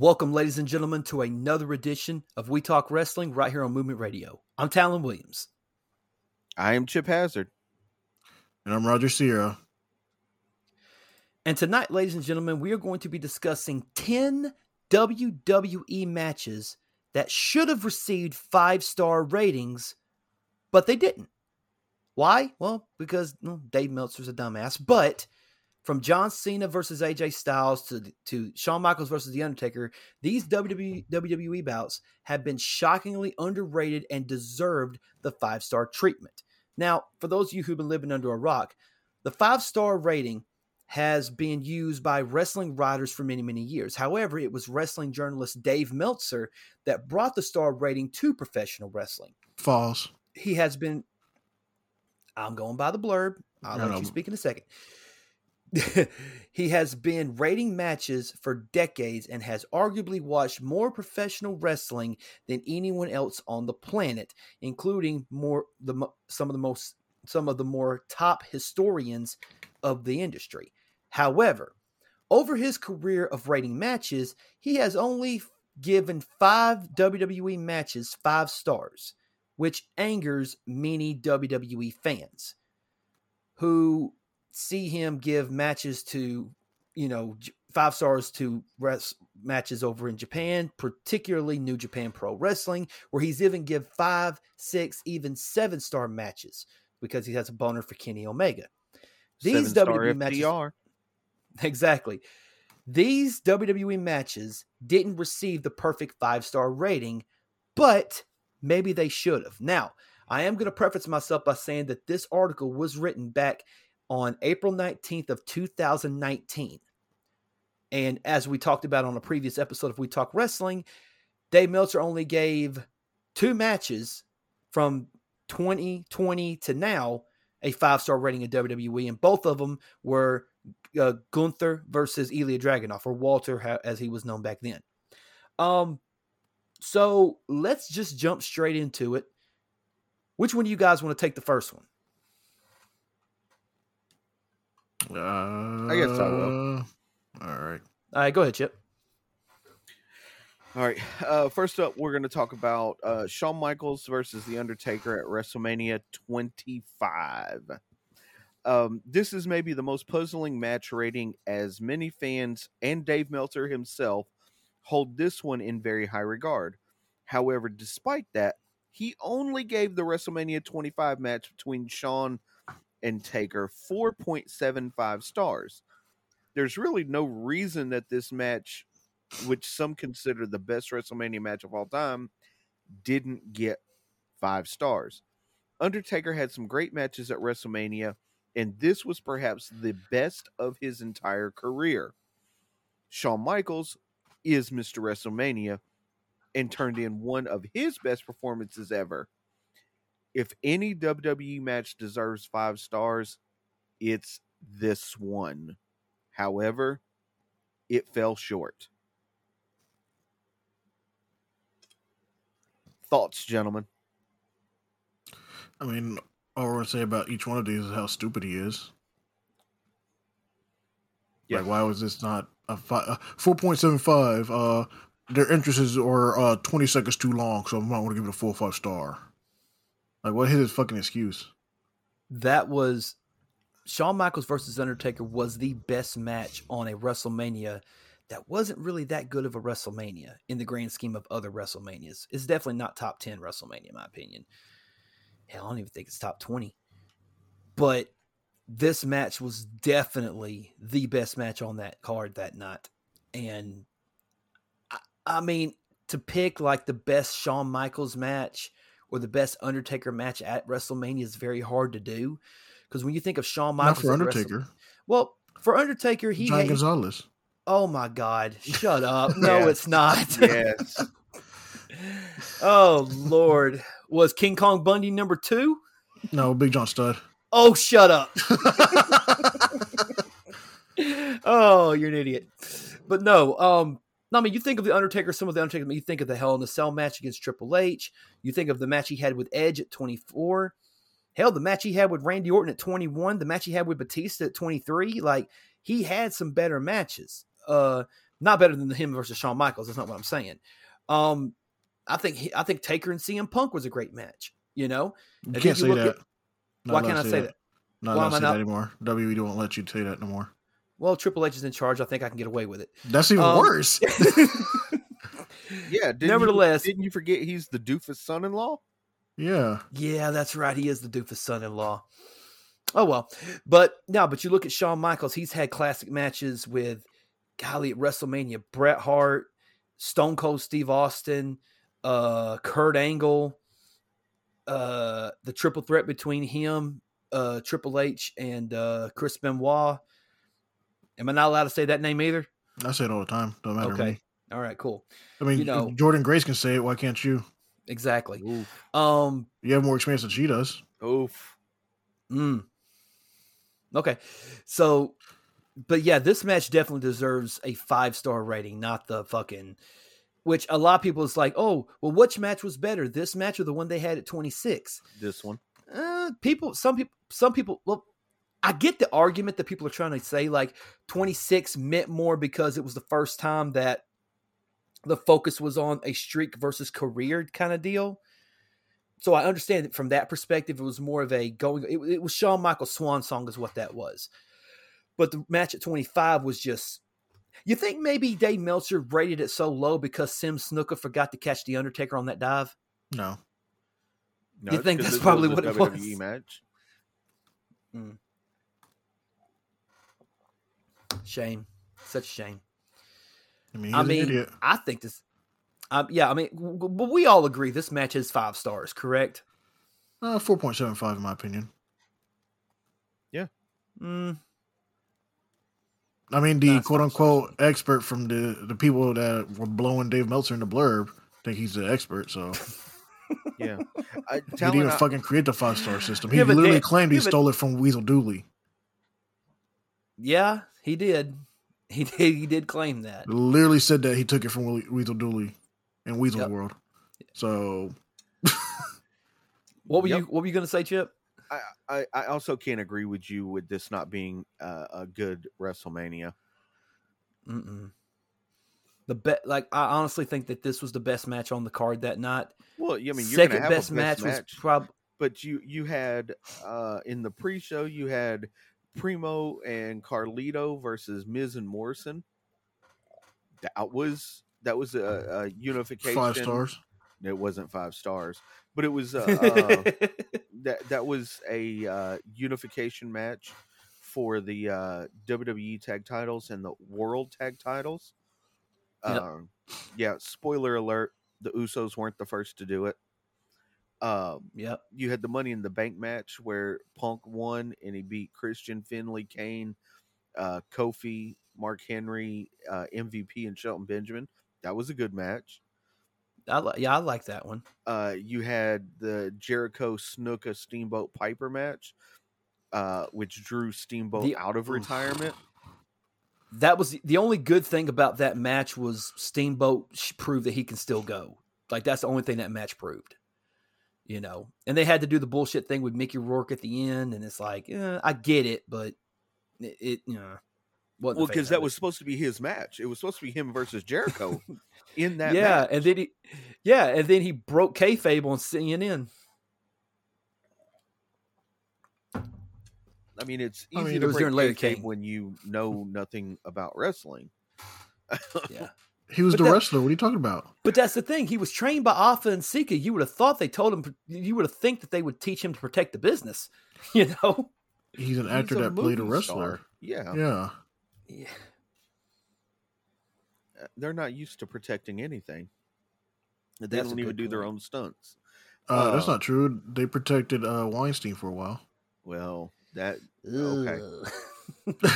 Welcome, ladies and gentlemen, to another edition of We Talk Wrestling right here on Movement Radio. I'm Talon Williams. I am Chip Hazard. And I'm Roger Sierra. And tonight, ladies and gentlemen, we are going to be discussing 10 WWE matches that should have received five star ratings, but they didn't. Why? Well, because well, Dave Meltzer's a dumbass. But from John Cena versus AJ Styles to to Shawn Michaels versus The Undertaker, these WWE, WWE bouts have been shockingly underrated and deserved the five star treatment. Now, for those of you who've been living under a rock, the five star rating has been used by wrestling writers for many, many years. However, it was wrestling journalist Dave Meltzer that brought the star rating to professional wrestling. False. He has been. I'm going by the blurb. I'll No, let no. you speak in a second. he has been rating matches for decades and has arguably watched more professional wrestling than anyone else on the planet, including more the some of the most some of the more top historians of the industry. However, over his career of rating matches, he has only given 5 WWE matches 5 stars, which angers many WWE fans who see him give matches to, you know, five stars to res- matches over in Japan, particularly New Japan Pro Wrestling, where he's even give five, six, even seven star matches because he has a boner for Kenny Omega. These WWE matches, FTR. exactly. These WWE matches didn't receive the perfect five star rating, but maybe they should have. Now, I am going to preface myself by saying that this article was written back on April 19th of 2019. And as we talked about on a previous episode of We Talk Wrestling, Dave Meltzer only gave two matches from 2020 to now a five star rating in WWE, and both of them were uh, Gunther versus Ilya Dragunov, or Walter, as he was known back then. Um, so let's just jump straight into it. Which one do you guys want to take the first one? Uh, I guess I will. All right. All right, go ahead, Chip. All right. Uh, first up, we're going to talk about uh, Shawn Michaels versus The Undertaker at WrestleMania 25. Um, this is maybe the most puzzling match rating, as many fans and Dave Meltzer himself hold this one in very high regard. However, despite that, he only gave the WrestleMania 25 match between Shawn and Taker 4.75 stars. There's really no reason that this match which some consider the best WrestleMania match of all time, didn't get five stars. Undertaker had some great matches at WrestleMania, and this was perhaps the best of his entire career. Shawn Michaels is Mr. WrestleMania and turned in one of his best performances ever. If any WWE match deserves five stars, it's this one. However, it fell short. Thoughts, gentlemen? I mean, all we're gonna say about each one of these is how stupid he is. Yeah. Like, why was this not a fi- four point seven five? Uh, their entrances are uh twenty seconds too long, so I'm not going to give it a full five star. Like, what is his fucking excuse? That was Shawn Michaels versus Undertaker was the best match on a WrestleMania that wasn't really that good of a WrestleMania in the grand scheme of other WrestleManias. It's definitely not top 10 WrestleMania, in my opinion. Hell, I don't even think it's top 20. But this match was definitely the best match on that card that night. And I, I mean, to pick like the best Shawn Michaels match or the best Undertaker match at WrestleMania is very hard to do. Because when you think of Shawn Not Michaels, for Undertaker. well, for Undertaker, he, John he Gonzalez. oh my God, shut up! No, Yes. it's not. Yes. oh Lord, was King Kong Bundy number two? No, Big John Studd. Oh, shut up! oh, you're an idiot. But no, um, no, I mean, you think of the Undertaker, some of the Undertaker, you think of the Hell in the Cell match against Triple H. You think of the match he had with Edge at 24. Hell, the match he had with Randy Orton at 21, the match he had with Batista at 23. Like, he had some better matches. Uh, Not better than him versus Shawn Michaels. That's not what I'm saying. Um, I think he, I think Taker and CM Punk was a great match. You know, You can't you say that. at- Not why can't I say that? Not Why allowed am to I say not- that anymore. WWE won't let you say that no more. Well, Triple H is in charge. I think I can get away with it. That's even Um, worse. Yeah. Didn't Nevertheless- you, didn't you forget he's the doofus son-in-law? yeah. Yeah, that's right. He is the doofus son-in-law. Oh well, but no, but you look at Shawn Michaels. He's had classic matches with, golly, at WrestleMania, Bret Hart, Stone Cold Steve Austin, uh, Kurt Angle, uh, the triple threat between him, uh, Triple H, and uh, Chris Benoit. Am I not allowed to say that name either? I say it all the time. Don't matter to Okay. me. All right, cool. I mean, You know- Jordynne Grace can say it. Why can't you? Exactly. Oof. Um, You have more experience than she does. Oof. Mm. Okay. So, but yeah, this match definitely deserves a five star rating, not the fucking, which a lot of people is like, oh, well, which match was better, this match or the one they had at 26? This one. Uh, people, some people, some people, well, I get the argument that people are trying to say like 26 meant more because it was the first time that the focus was on a streak versus career kind of deal. So I understand that from that perspective, it was more of a going. It, it was Shawn Michaels' swan song, is what that was. But the match at 25 was just. You think maybe Dave Meltzer rated it so low because Sim Snuka forgot to catch the Undertaker on that dive? No. No, You think that's probably what a it was? match. Mm. Shame, such a shame. I mean, he's I an mean, idiot. I think this. Um, yeah, I mean, w- w- but we all agree this match is five stars, correct? Uh, Four point seven five, in my opinion. Mm, I mean, the That's quote unquote expert from the the people that were blowing Dave Meltzer in the blurb think he's the expert. So Yeah. I, he didn't even I- fucking create the five star system. He literally they- claimed he yeah, but- stole it from Weasel Dooley. yeah, he did. He did. He did claim that. Literally said that he took it from Weasel Dooley in Weasel Yep. World. So What were Yep. you? What were you going to say, Chip? I, I also can't agree with you with this not being uh, a good WrestleMania. Mm-mm. The bet, like I honestly think that this was the best match on the card that night. Well, I mean, you're Second gonna have best a match, best was probably but you you had uh, in the pre-show you had Primo and Carlito versus Miz and Morrison. That was that was a, a unification. five stars. It wasn't five stars, but it was uh, uh, that that was a uh, unification match for the uh, WWE tag titles and the World tag titles. Yep. Um, yeah, spoiler alert: the Usos weren't the first to do it. Um, yep. you had the Money in the Bank match where Punk won and he beat Christian, Finlay, Kane, uh, Kofi, Mark Henry, uh, MVP, and Shelton Benjamin. That was a good match. I li- yeah, I like that one. Uh, you had the Jericho Snuka Steamboat Piper match, uh, which drew Steamboat The- out of retirement. That was the, the only good thing about that match was Steamboat proved that he can still go. Like that's the only thing that match proved. You know, and they had to do the bullshit thing with Mickey Rourke at the end, and it's like, eh, I get it, but it, it you know, wasn't Well, because that was supposed to be his match. It was supposed to be him versus Jericho in that yeah, match. and then he, yeah, and then he broke kayfabe on CNN. I mean, it's I easy mean, to it was break during Larry kayfabe King. when you know nothing about wrestling. Yeah, He was But the that- wrestler. What are you talking about? but that's the thing. He was trained by Afa and Sika. You would have thought they told him. You would have think that they would teach him to protect the business. You know. He's an He's actor a that played a wrestler. star. Yeah. Yeah. Yeah. Uh, they're not used to protecting anything. They That's a don't even good do their own stunts. Uh, that's Uh, not true. They protected uh, Weinstein for a while. Well, that Okay.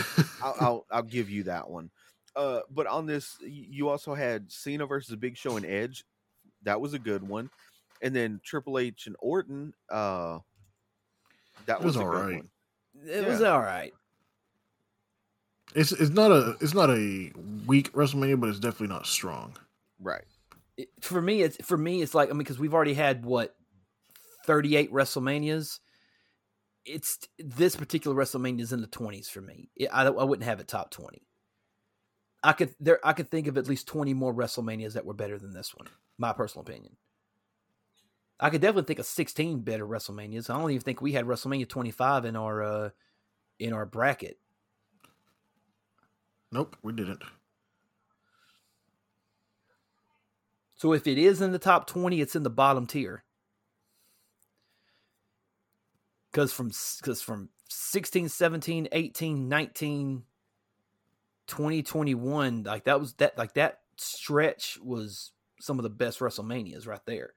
I'll, I'll I'll give you that one. Uh, but on this, you also had Cena versus Big Show and Edge. That was a good one, and then Triple H and Orton. Uh, that was was, alright. one. It was all right. It's it's not a it's not a weak WrestleMania, but it's definitely not strong. Right. It- for me, it's for me, it's like I mean, because we've already had what thirty-eight WrestleManias. It's this particular WrestleMania is in the twenties for me. It, I I wouldn't have it top twenty. I could there I could think of at least 20 more WrestleManias that were better than this one. My personal opinion. I could definitely think of 16 better WrestleManias. I don't even think we had WrestleMania 25 in our uh in our bracket. Nope, we didn't. So if it is in the top 20, it's in the bottom tier. Cuz from cuz from 16, 17, 18, 19 2021 like that was that like that stretch was some of the best WrestleManias right there.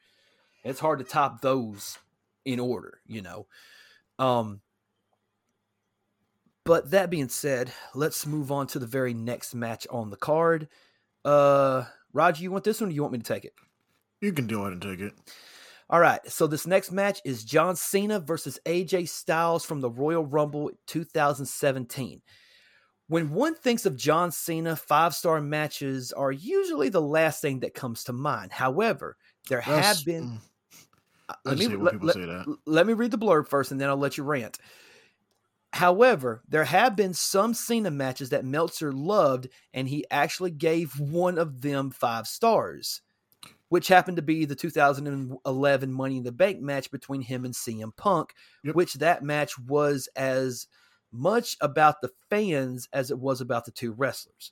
It's hard to top those in order, you know. Um but that being said, let's move on to the very next match on the card. Uh Roger, you want this one or you want me to take it? You can do it and take it. All right. So this next match is John Cena versus AJ Styles from the Royal Rumble 2017. When one thinks of John Cena, five star matches are usually the last thing that comes to mind. However, there That's- have been. mm, Uh, Let me, let, people let- say that. let me read the blurb first and then I'll let you rant. However, there have been some Cena matches that Meltzer loved, and he actually gave one of them five stars, which happened to be the 2011 Money in the Bank match between him and CM Punk, Yep. which that match was as much about the fans as it was about the two wrestlers.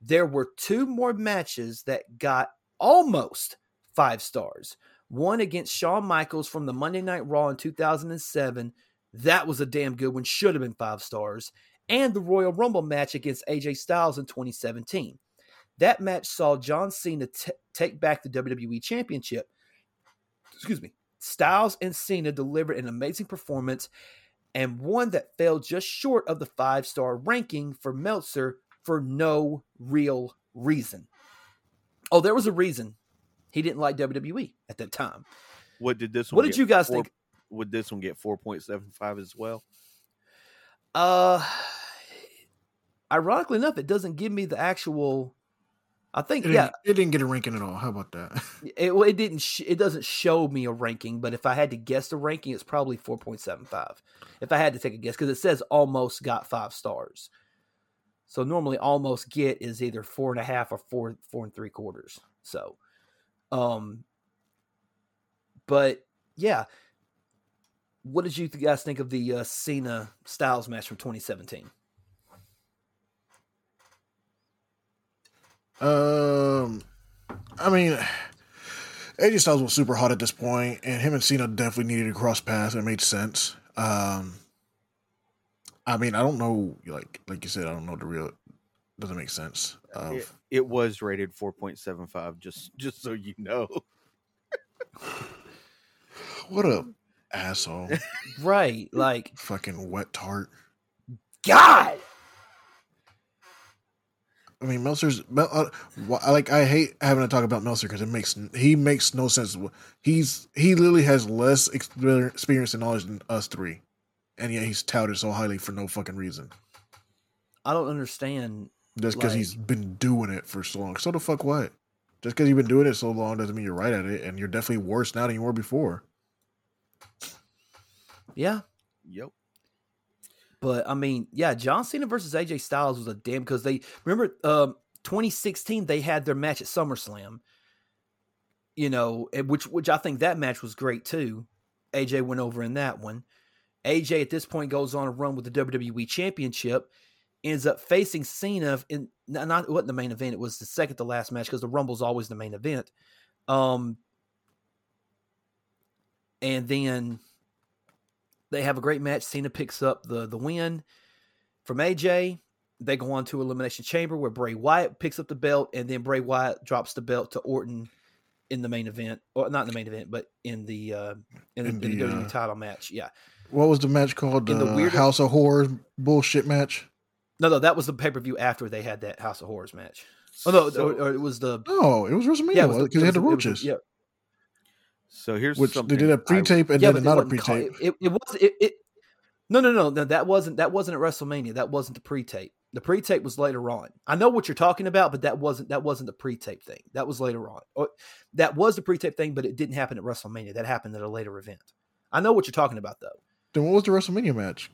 There were two more matches that got almost five stars. One against Shawn Michaels from the Monday Night Raw in 2007. That was a damn good one, should have been five stars. And the Royal Rumble match against AJ Styles in 2017. That match saw John Cena t- take back the WWE Championship. Excuse me. Styles and Cena delivered an amazing performance and one that fell just short of the five star ranking for Meltzer for no real reason. Oh, there was a reason he didn't like WWE at that time. What did this one? What did you guys Four- think? Would this one get four point seven five as well? Uh, ironically enough, it doesn't give me the actual. I think It, yeah, didn't, it didn't get a ranking at all. How about that? it well, it didn't sh- it doesn't show me a ranking, but if I had to guess the ranking, it's probably four point seven five. If I had to take a guess, because it says almost got five stars. So normally almost get is either four and a half or four four and three quarters. So, um, but yeah, what did you guys think of the uh, Cena Styles match from 2017? Um, I mean, AJ Styles was super hot at this point, and him and Cena definitely needed to cross paths. It made sense. Um, I mean, I don't know, like like you said, I don't know the real. Doesn't make sense. Of, It, it was rated four point seven five. Just just so you know. what a asshole! Right, like Fucking wet tart. God. I mean, Meltzer's Mel, uh, like I hate having to talk about Meltzer because it makes he makes no sense. He's he literally has less experience and knowledge than us three, and yet he's touted so highly for no fucking reason. I don't understand. Just because Like- he's been doing it for so long. So the fuck what? Just because you've been doing it so long doesn't mean you're right at it, and you're definitely worse now than you were before. Yeah, Yep. But I mean, yeah, John Cena versus AJ Styles was a damn because they remember um 2016 they had their match at SummerSlam. You know, which which I think that match was great too. AJ went over in that one. AJ at this point goes on a run with the WWE Championship, ends up facing Cena in not, it wasn't the main event, it was the second to last match because the Rumble's always the main event. Um and then they have a great match. Cena picks up the the win from AJ. They go on to Elimination Chamber where Bray Wyatt picks up the belt, and then Bray Wyatt drops the belt to Orton in the main event, or not in the main event, but in the uh, in, the, In in the, WWE uh, title match. Yeah, What was the match called? In the The weird- House of Horrors bullshit match. no, no, that was the pay per view after they had that House of Horrors match. Oh no, So, or, or it was the No, it was WrestleMania yeah, it was because it they had the roaches, yeah, so here's which something they did a pre-tape and yeah, then another wasn't called- pre-tape. It, it, it was it, it. No, no, no, no. That wasn't that wasn't at WrestleMania. That wasn't the pre-tape. The pre-tape was later on. I know what you're talking about, but that wasn't that wasn't the pre-tape thing. That was later on. Or, that was the pre-tape thing, but it didn't happen at WrestleMania. That happened at a later event. I know what you're talking about, though. Then what was the WrestleMania match?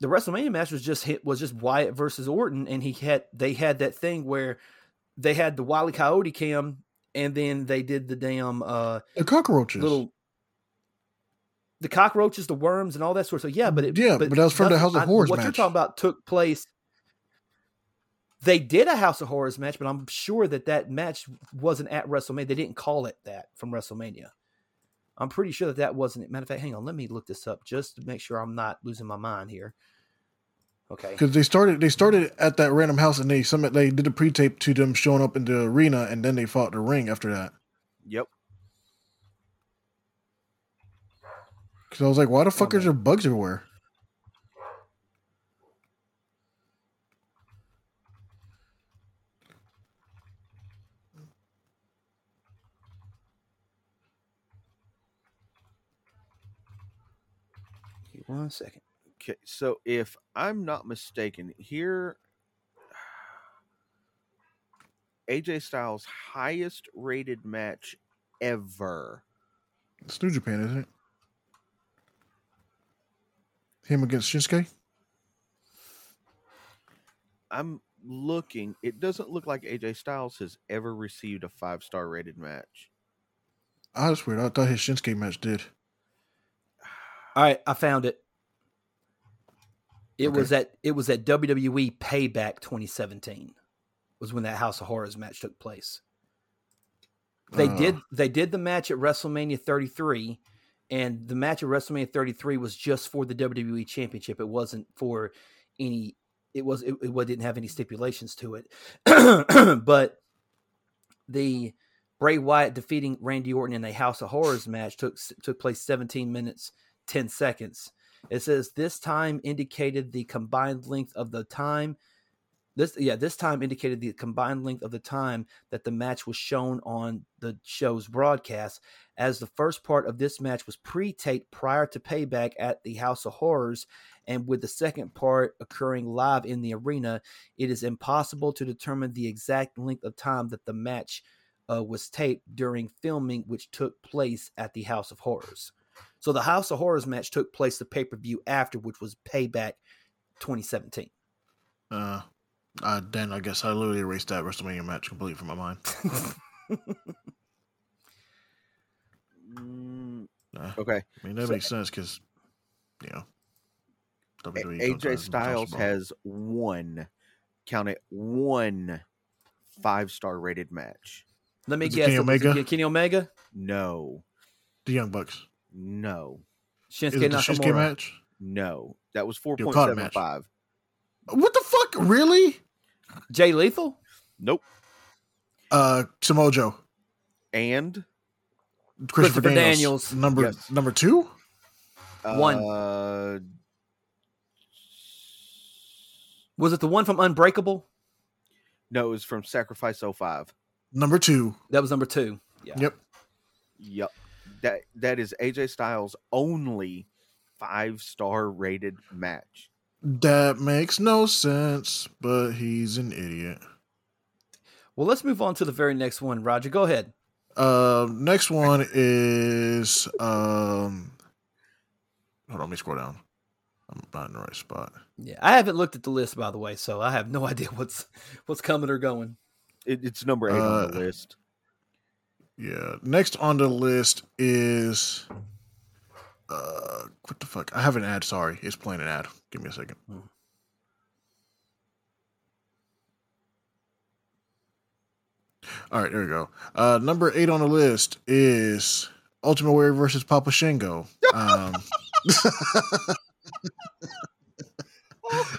the WrestleMania match was just hit was just Wyatt versus Orton, and he had they had that thing where they had the Wily Coyote cam, and then they did the damn uh The cockroaches. little the cockroaches, the worms, and all that sort of stuff. Yeah, but it, Yeah, but that was from the House of I- Horrors What you're talking about took place. They did a House of Horrors match, but I'm sure that that match wasn't at WrestleMania. They didn't call it that from WrestleMania. I'm pretty sure that that wasn't. it. Matter of fact, hang on, let me look this up just to make sure I'm not losing my mind here. Okay. because they started they started at that random house and they some they did a pre-tape to them showing up in the arena and then they fought the ring after that. Yep. Because I was like, why the oh, fuck Oh, is there bugs everywhere? One second. Okay, so if I'm not mistaken, here AJ Styles' highest rated match ever. It's New Japan, isn't it? Him against Shinsuke? I'm looking. It doesn't look like AJ Styles has ever received a five star rated match. I just weird. I thought his Shinsuke match did. All right, I found it. It Okay. was at it was at WWE Payback 2017. Was when that House of Horrors match took place. They Uh. did they did the match at WrestleMania 33, and the match at WrestleMania 33 was just for the WWE Championship. It wasn't for any. It was it, it didn't have any stipulations to it, but the Bray Wyatt defeating Randy Orton in a House of Horrors match took took place 17 minutes 10 seconds. It says this time indicated the combined length of the time. This yeah, this time indicated the combined length of the time that the match was shown on the show's broadcast, as the first part of this match was pre-taped prior to payback at the House of Horrors, and with the second part occurring live in the arena, it is impossible to determine the exact length of time that the match uh, was taped during filming, which took place at the House of Horrors. So the House of Horrors match took place the pay per view after, which was Payback 2017. Uh, uh, then I guess I literally erased that WrestleMania match completely from my mind. Nah. okay. I mean, that So- makes sense because, you know, WWE AJ Styles has one, count it, one five star rated match. Let me Is guess. Kenny it was Omega? Kenny Omega, No, the Young Bucks. No, Shinsuke Is it the Nakamura. Shinsuke match? no. That was Okada 4.75. What the fuck? Really? Jay Lethal. Nope. Uh, Samoa Joe, And Christopher, Christopher Daniels, Daniels. number Yes. number two. One. Uh, Was it the one from Unbreakable? no, it was from Sacrifice 05. Number two. That was number two. Yeah. Yep. Yep. That that is AJ Styles' only five star rated match. That makes no sense, but he's an idiot. Well, let's move on to the very next one. Roger, go ahead. Uh, next one is um. Hold on, let me scroll down. I'm not in the right spot. Yeah, I haven't looked at the list by the way, so I have no idea what's what's coming or going. It, it's number eight on the Uh, list. Yeah. Next on the list is uh what the fuck? I have an ad, sorry. It's playing an ad. Give me a second. Hmm. All right, there we go. Uh number eight on the list is Ultimate Warrior versus Papa Shango. Um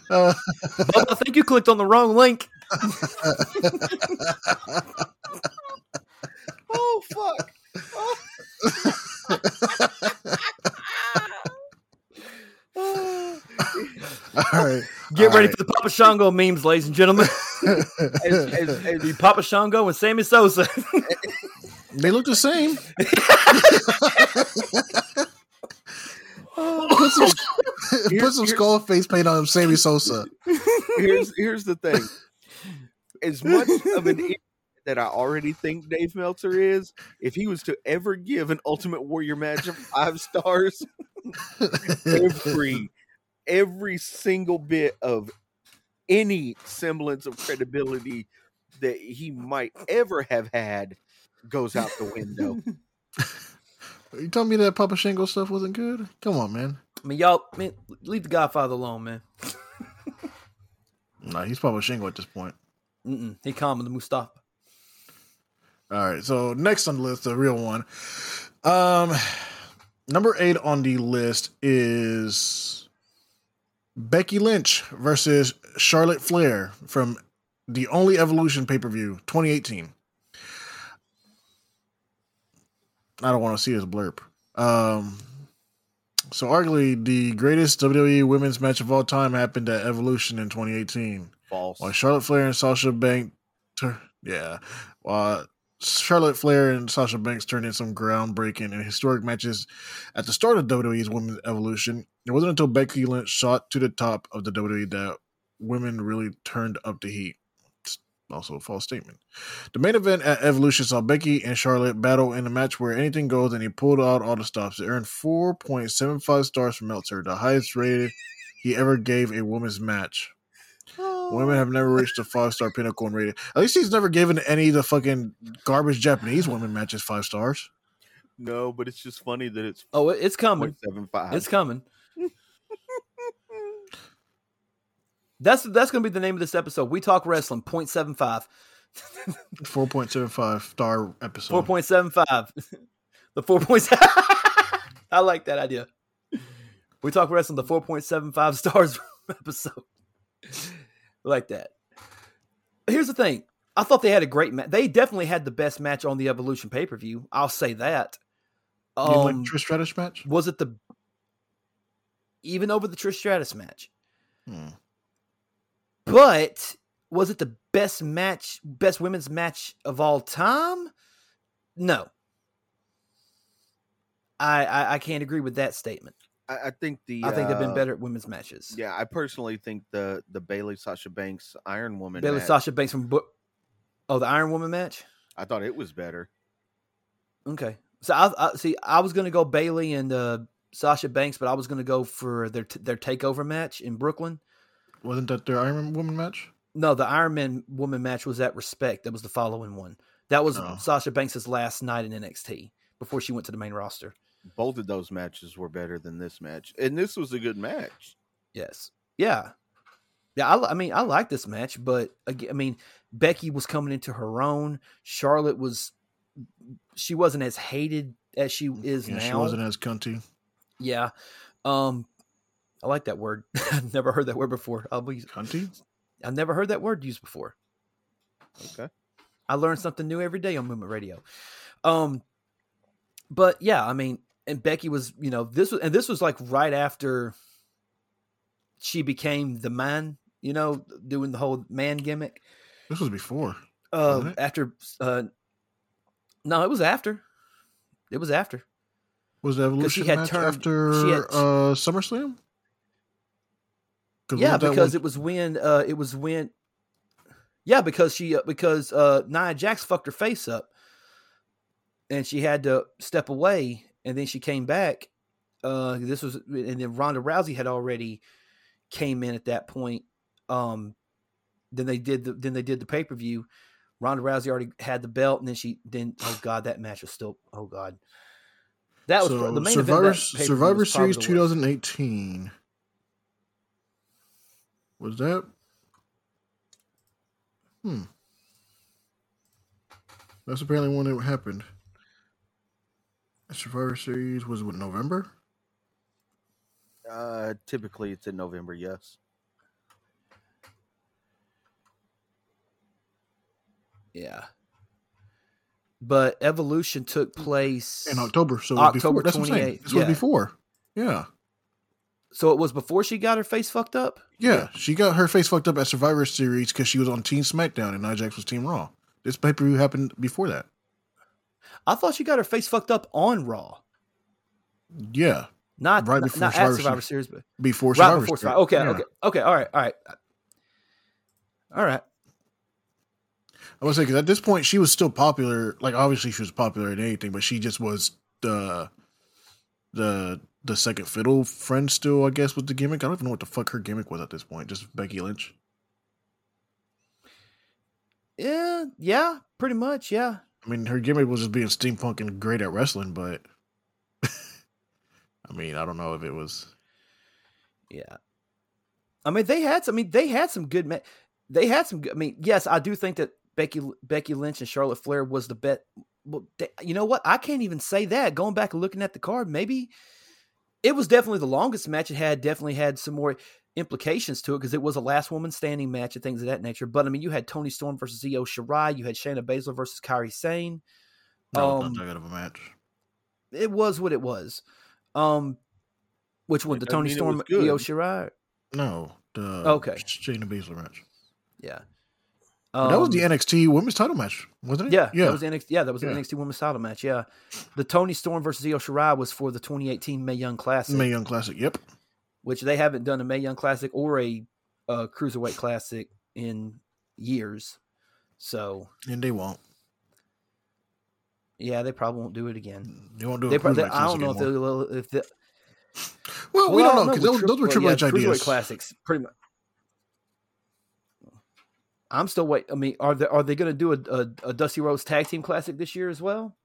uh, I think you clicked on the wrong link. Oh fuck! all right. Get All ready right. for the Papa Shango memes, ladies and gentlemen. The Papa Shango and Sammy Sosa. They look the same. put some, Here- put some skull face paint on Sammy Sosa. here's here's the thing. As much of an idiot that I already think Dave Meltzer is, if he was to ever give an Ultimate Warrior match of five stars, every every single bit of any semblance of credibility that he might ever have had goes out the window. You telling me that Papa Shango stuff wasn't good? Come on, man. I mean, y'all, man, leave the Godfather alone, man. Nah, he's Papa Shango at this point. Mm-mm. He calm with the Mustafa. All right. So next on the list, the real one. Um, number eight on the list is Becky Lynch versus Charlotte Flair from the Only Evolution pay per view 2018. I don't want to see his blurb. Um, so arguably the greatest WWE women's match of all time happened at Evolution in 2018. False. While Charlotte Flair and Sasha Banks, yeah, while Charlotte Flair and Sasha Banks turned in some groundbreaking and historic matches at the start of WWE's Women's Evolution, it wasn't until Becky Lynch shot to the top of the WWE that women really turned up the heat. It's also a false statement. The main event at Evolution saw Becky and Charlotte battle in a match where anything goes, and he pulled out all the stops. It earned 4.75 stars from Meltzer, the highest rated he ever gave a women's match. Women have never reached a five star pinnacle in rating. At least he's never given any of the fucking garbage Japanese women matches five stars. No, but it's just funny that it's Oh, it's coming. 0.75. It's coming. That's that's gonna be the name of this episode. We talk wrestling. 0.75. 4.75 star episode. Four point seven five. the four point. I like that idea. We talk wrestling. The four point seven five stars episode. Like that. Here's the thing. I thought they had a great match. They definitely had the best match on the Evolution pay per view. I'll say that. You didn't like Um, Trish Stratus match? was it the even over the Trish Stratus match? Hmm. But was it the best match, best women's match of all time? No. I I, I can't agree with that statement. I, I think the I think they've been uh, better at women's matches. Yeah, I personally think the the Bayley Sasha Banks Iron Woman Bayley match, Sasha Banks from Bo- Oh, the Iron Woman match? I thought it was better. Okay. So I, I see I was going to go Bayley and uh, Sasha Banks, but I was going to go for their t- their takeover match in Brooklyn. Wasn't that their Iron Woman match? No, the Iron Man woman match was at Respect. That was the following one. That was Oh. Sasha Banks' last night in NXT before she went to the main roster. Both of those matches were better than this match, and this was a good match. Yes. Yeah. Yeah. I, I mean, I like this match, but again, I mean, Becky was coming into her own. Charlotte was, she wasn't as hated as she is Yeah, now. she wasn't as cunty. yeah. Um, I like that word. I've never heard that word before. I'll be, Cunty? I've never heard that word used before. Okay. I learn something new every day on Movement Radio. Um, but yeah, I mean, and Becky was, you know, this was, and this was like right after she became the man, you know, doing the whole man gimmick. This was before. Uh, after, uh, no, it was after. It was after. Was the Evolution had match turned- after she had- uh, SummerSlam? Yeah, because it was when, uh, it was when, yeah, because she, uh, because uh, Nia Jax fucked her face up, and she had to step away, and then she came back. Uh, this was, and then Ronda Rousey had already came in at that point. Um, then they did the, then they did the pay per view. Ronda Rousey already had the belt, and then she, then oh god, that match was still, oh god, that was so the main Survivor, that Survivor Series 2018. Was that? Hmm. That's apparently when it happened. Survivor Series was what November? Uh, typically, it's in November. Yes. Yeah. But Evolution took place In October, so October before. That's what I'm saying. 28, This was yeah. before. Yeah. So it was before she got her face fucked up? Yeah, she got her face fucked up at Survivor Series because she was on Team SmackDown and Nia Jax was Team Raw. This pay per view happened before that. I thought she got her face fucked up on Raw. Yeah, Not, Right not, before not Survivor Survivor Series, but before right Survivor before Series. Survivor. Okay, Yeah. okay, okay. All right, all right. All right. I was say because at this point she was still popular. Like obviously she was popular in anything, but she just was the the the second fiddle friend still, I guess, was the gimmick. I don't even know what the fuck her gimmick was at this point. Just Becky Lynch. Yeah, yeah, pretty much, yeah. I mean, her gimmick was just being steampunk and great at wrestling, but I mean, I don't know if it was. Yeah. I mean, they had some. I mean, they had some good. Ma- they had some. Good, I mean, yes, I do think that Becky Becky Lynch and Charlotte Flair was the bet. Well, they, you know what? I can't even say that. Going back and looking at the card, maybe it was definitely the longest match. It had definitely had some more implications to it because it was a last woman standing match and things of that nature. But I mean, you had Toni Storm versus Io Shirai. You had Shayna Baszler versus Kairi Sane. No, Um, not that good of a match. It was what it was. Um, which one? It The Toni Storm. Io Shirai. No, the Okay. Shayna Baszler match. Yeah. But that was the Um, NXT Women's Title match, wasn't it? Yeah, yeah. that was the NXT. Yeah, that was Yeah. the NXT Women's Title match. Yeah, the Toni Storm versus Io Shirai was for the 2018 Mae Young Classic, Mae Young Classic. Yep. Which they haven't done a Mae Young Classic or a, uh Cruiserweight Classic in years. So And they won't. yeah, they probably won't do it again. They won't do a They probably. Cruiserweight I don't Classic know if anymore. they'll if they. Well, we well, I don't know because those, those were Triple- Triple yeah, H ideas. Classics, pretty much. I'm still wait. I mean, are they are they going to do a, a, a Dusty Rhodes Tag Team Classic this year as well?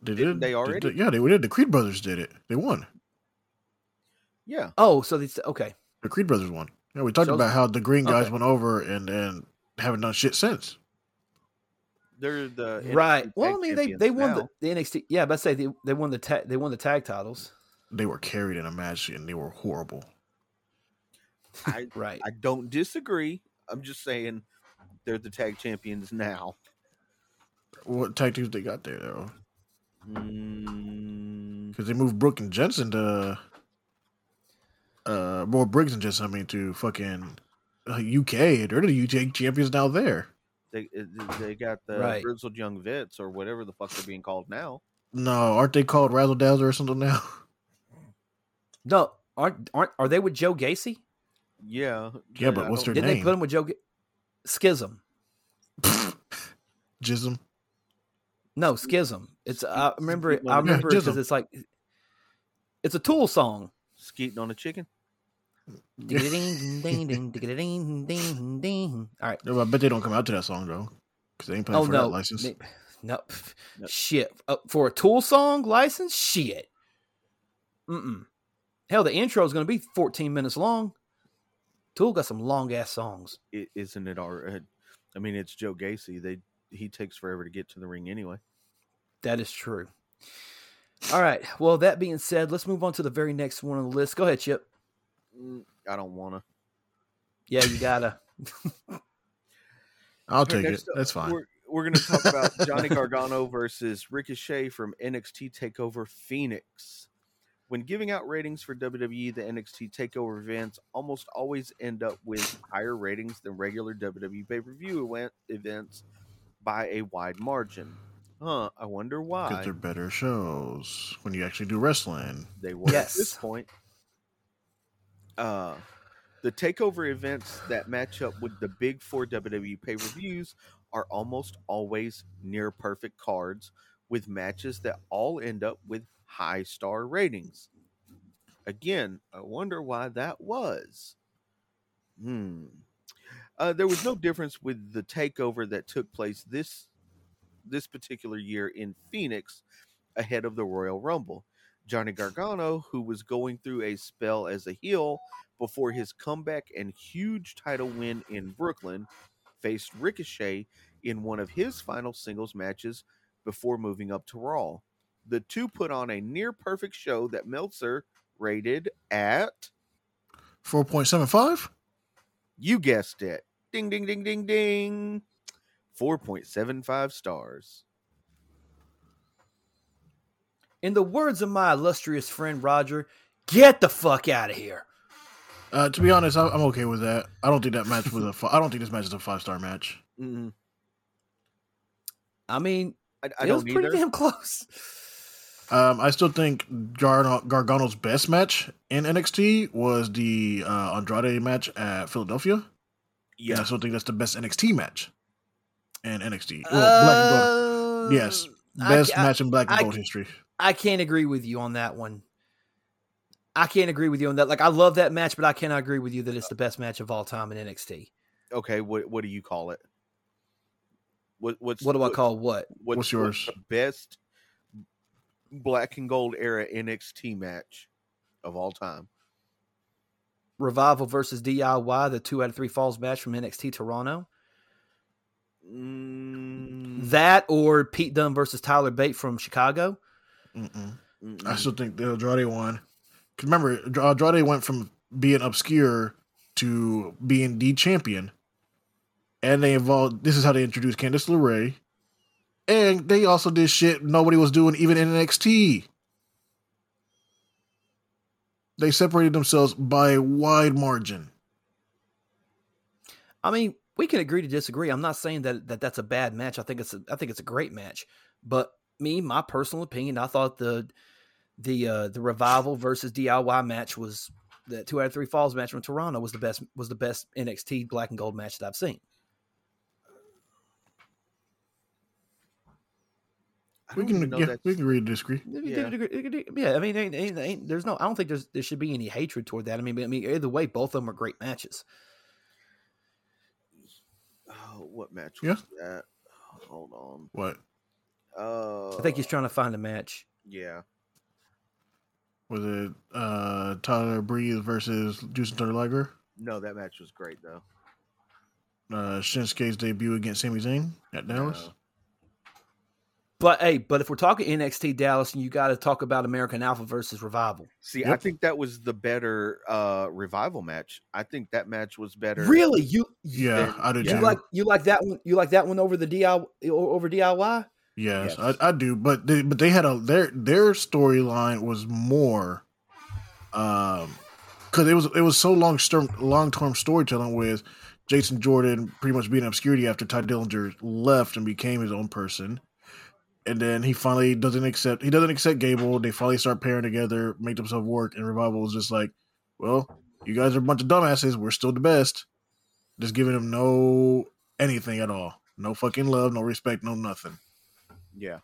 They Didn't did. they already? did- yeah, they did. The Creed brothers did it. They won. Yeah. Oh, so they okay. The Creed brothers won. Yeah, we talked So- about how the Green guys okay. went over and and haven't done shit since. They're the NXT Right. tag Well, I mean, they they won now. the, the NXT. Yeah, but say they they won the tag they won the tag titles. They were carried in a match and they were horrible. I, Right. I don't disagree. I'm just saying they're the tag champions now. What tag teams they got there though? Mm, Because they moved Brooke and Jensen to uh more Briggs and just I mean to fucking uh, UK. They're the UK champions now. There. they they got the Right. grizzled young vets or whatever the fuck they're being called now. No, aren't they called Razzle Dazzle or something now? No, aren't aren't are they with Joe Gacy? Yeah. Yeah, but I what's don't- their Didn't name? they put him with Joe Ga- Schism? Jism. No, Schism. It's I remember it, I remember it because Jism. it's like it's a Tool song. Skeeting on a chicken? All right. I bet they don't come out to that song though, because they ain't paying Oh for no, that license. Me- no, pff, shit. Uh, for a Tool song license, shit. Mm-mm. Hell, the intro is going to be 14 minutes long. Tool got some long ass songs. is isn't it our? I mean, it's Joe Gacy. They he takes forever to get to the ring anyway. That is true. All right. Well, that being said, let's move on to the very next one on the list. Go ahead, Chip. Mm, I don't want to. Yeah, you gotta. I'll take it. Up, That's fine. We're, we're going to talk about Johnny Gargano versus Ricochet from NXT Takeover Phoenix. When giving out ratings for WWE, the NXT Takeover events almost always end up with higher ratings than regular WWE pay per view events by a wide margin. Huh, I wonder why. Because they're better shows when you actually do wrestling. they were at this point. Uh, the takeover events that match up with the big four WWE pay per views are almost always near perfect cards with matches that all end up with high star ratings. Again, I wonder why that was. Hmm. Uh, there was no difference with the takeover that took place this this particular year in Phoenix ahead of the Royal Rumble. Johnny Gargano, who was going through a spell as a heel before his comeback and huge title win in Brooklyn, faced Ricochet in one of his final singles matches before moving up to Raw. The two put on a near perfect show that Meltzer rated at, Four point seven five. you guessed it, ding, ding, ding, ding, ding, 4.75 stars. In the words of my illustrious friend Roger, get the fuck out of here. Uh, to be honest, I, I'm okay with that. I don't think that match was a. fi- I don't think this match is a five star match. Mm, I mean, I, I it was don't pretty either. damn close. Um, I still think Gar- Gargano's best match in NXT was the uh, Andrade match at Philadelphia. Yeah, I still think that's the best NXT match in NXT. Well, black and gold. Uh, Yes, I best ca- match in black and I- gold history. I can't agree with you on that one. I can't agree with you on that. Like I love that match, but I cannot agree with you that it's the best match of all time in NXT. Okay, what what do you call it? What what's What do I call what? What's yours? the best black and gold era NXT match of all time? Revival versus DIY, the two out of three falls match from NXT Toronto. Mm, That or Pete Dunne versus Tyler Bate from Chicago. Mm-mm. I still think the Andrade one. Because remember, Andrade went from being obscure to being the champion, and they involved. This is how they introduced Candice LeRae, and they also did shit nobody was doing even in NXT. They separated themselves by a wide margin. I mean, we can agree to disagree. I'm not saying that, that that's a bad match. I think it's a, I think it's a great match. But me, my personal opinion, I thought the the uh, the revival versus DIY match was the two out of three falls match from Toronto was the best was the best NXT black and gold match that I've seen. We can, even yeah, that's- we can agree to disagree. Yeah. Yeah, I mean, ain't, ain't, ain't, there's no. I don't think there's there should be any hatred toward that. I mean, I mean, either way, both of them are great matches. Oh, what match Yeah. was that? Hold on. What Uh, I think he's trying to find a match. Yeah. was it? Uh, Tyler Breeze versus Jushin Thunder Liger. No, that match was great though. Uh, Shinsuke's debut against Sami Zayn at Dallas. No. But hey, but if we're talking NXT Dallas, and you got to talk about American Alpha versus Revival. See, I think that was the better uh revival match. I think that match was better. Really, you Yeah, then- I did you too. like you like that one? You like that one over the DIY over DIY? Yes, Yes. I, I do, but they, but they had a their their storyline was more, um, because it was it was so long term long term storytelling with Jason Jordan pretty much being in obscurity after Tye Dillinger left and became his own person, and then he finally doesn't accept he doesn't accept Gable. They finally start pairing together, make themselves work, and Revival was just like, well, you guys are a bunch of dumbasses. We're still the best. Just giving him no anything at all, no fucking love, no respect, no nothing. Yeah.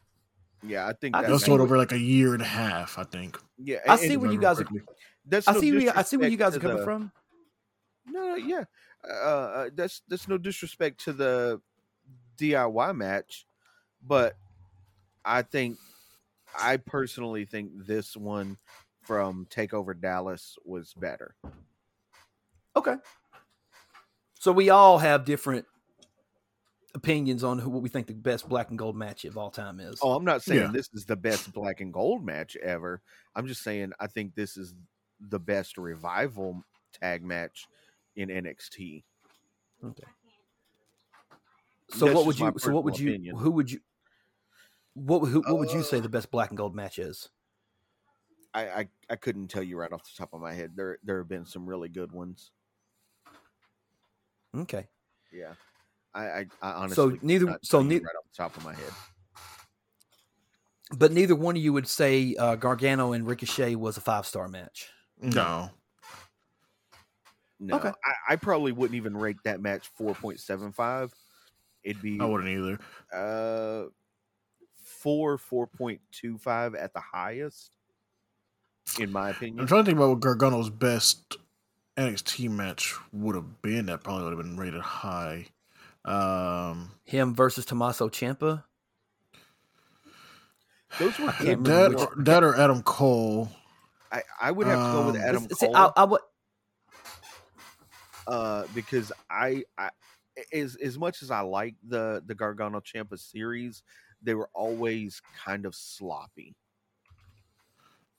Yeah, I think I that That was see sold what- over like a year and a half, I think. Yeah, I see where you Remember guys are. That's I no see where I see where you guys are coming the- from. No, yeah, uh, uh, that's that's no disrespect to the DIY match, but I think I personally think this one from Takeover Dallas was better. Okay. So we all have different opinions on who what we think the best black and gold match of all time is. Oh, I'm not saying Yeah. this is the best black and gold match ever. I'm just saying I think this is the best revival tag match in NXT. Okay. So That's what would you? So what would you? opinion. Who would you? What who, what would you say Uh, the best black and gold match is? I, I I couldn't tell you right off the top of my head. There there have been some really good ones. Okay. Yeah, I I, I honestly So neither- so tell you nei- right off the top of my head. But neither one of you would say uh, Gargano and Ricochet was a five star match. No. No, Okay. I, I probably wouldn't even rate that match four point seven five. It'd be I wouldn't either. uh four four point two five at the highest, in my opinion. I'm trying to think about what Gargano's best NXT match would have been. That probably would have been rated high. Um, Him versus Tommaso Ciampa. Those were I can't good. remember that, which- or, that or Adam Cole. I, I would have to go with Um, Adam See, Cole. I, I would. uh, because I, I as as much as I like the the Gargano Ciampa series, they were always kind of sloppy.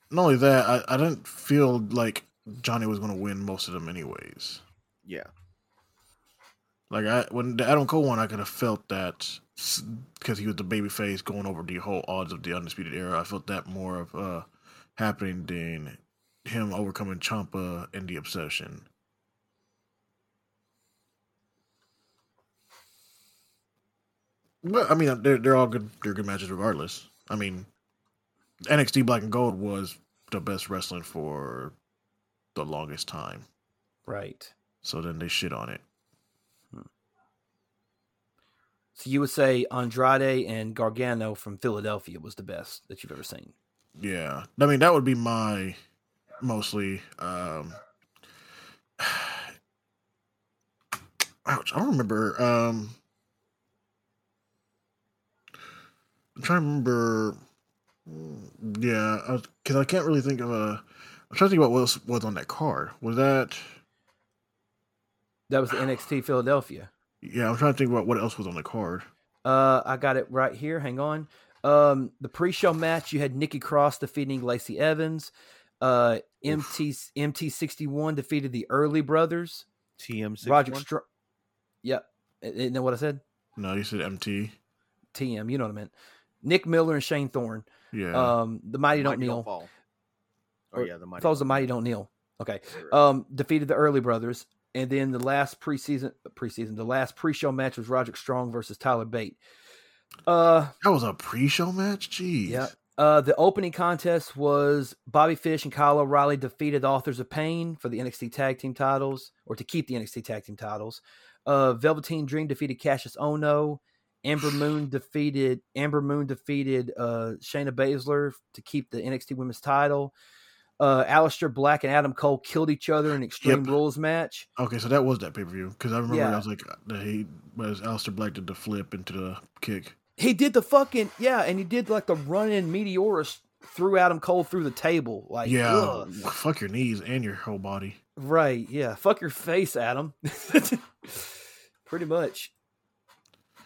Not only that, I, I didn't feel like Johnny was going to win most of them, anyways. Yeah, Like I when the Adam Cole one, I could have felt that because he was the baby face going over the whole odds of the undisputed era. I felt that more of uh happening than him overcoming Ciampa and the obsession. But I mean, they're they're all good. They're good matches regardless. I mean, NXT Black and Gold was the best wrestling for the longest time. Right. So then they shit on it. So you would say Andrade and Gargano from Philadelphia was the best that you've ever seen. Yeah, I mean that would be my mostly. Um, ouch! I don't remember. Um, I'm trying to remember. mm, Yeah, because I, can't really think of a. I'm trying to think about what else was on that card. Was that? That was the NXT Philadelphia. Yeah, I'm trying to think about what else was on the card. Uh, I got it right here. Hang on. Um, the pre-show match you had Nikki Cross defeating Lacey Evans. Uh, MT MT61 defeated the Early Brothers. TM sixty one. Roger Strong. Yep. Isn't that what I said? No, you said MT. TM. You know what I meant. Nick Miller and Shane Thorne. Yeah. Um, the Mighty Don't Kneel. fall. Oh yeah, the mighty. thought it was the Mighty Don't Kneel. Okay. Um, defeated the Early Brothers, and then the last preseason preseason the last pre-show match was Roderick Strong versus Tyler Bate. Uh, that was a pre-show match. Jeez. yeah. Uh, the opening contest was Bobby Fish and Kyle O'Reilly defeated the Authors of Pain for the NXT Tag Team titles, or to keep the NXT Tag Team titles. Uh, Velveteen Dream defeated Kassius Ohno. Amber Moon defeated Ember Moon defeated uh, Shayna Baszler to keep the NXT Women's title. Uh, Aleister Black and Adam Cole killed each other in Extreme Yep. Rules match. Okay, so that was that pay per view because I remember Yeah. I was like, he was Aleister Black did the flip into the kick. He did the fucking yeah, and he did like the running meteorus threw Adam Cole through the table. Like yeah, ugh. fuck your knees and your whole body. Right. Yeah. Fuck your face, Adam. Pretty much.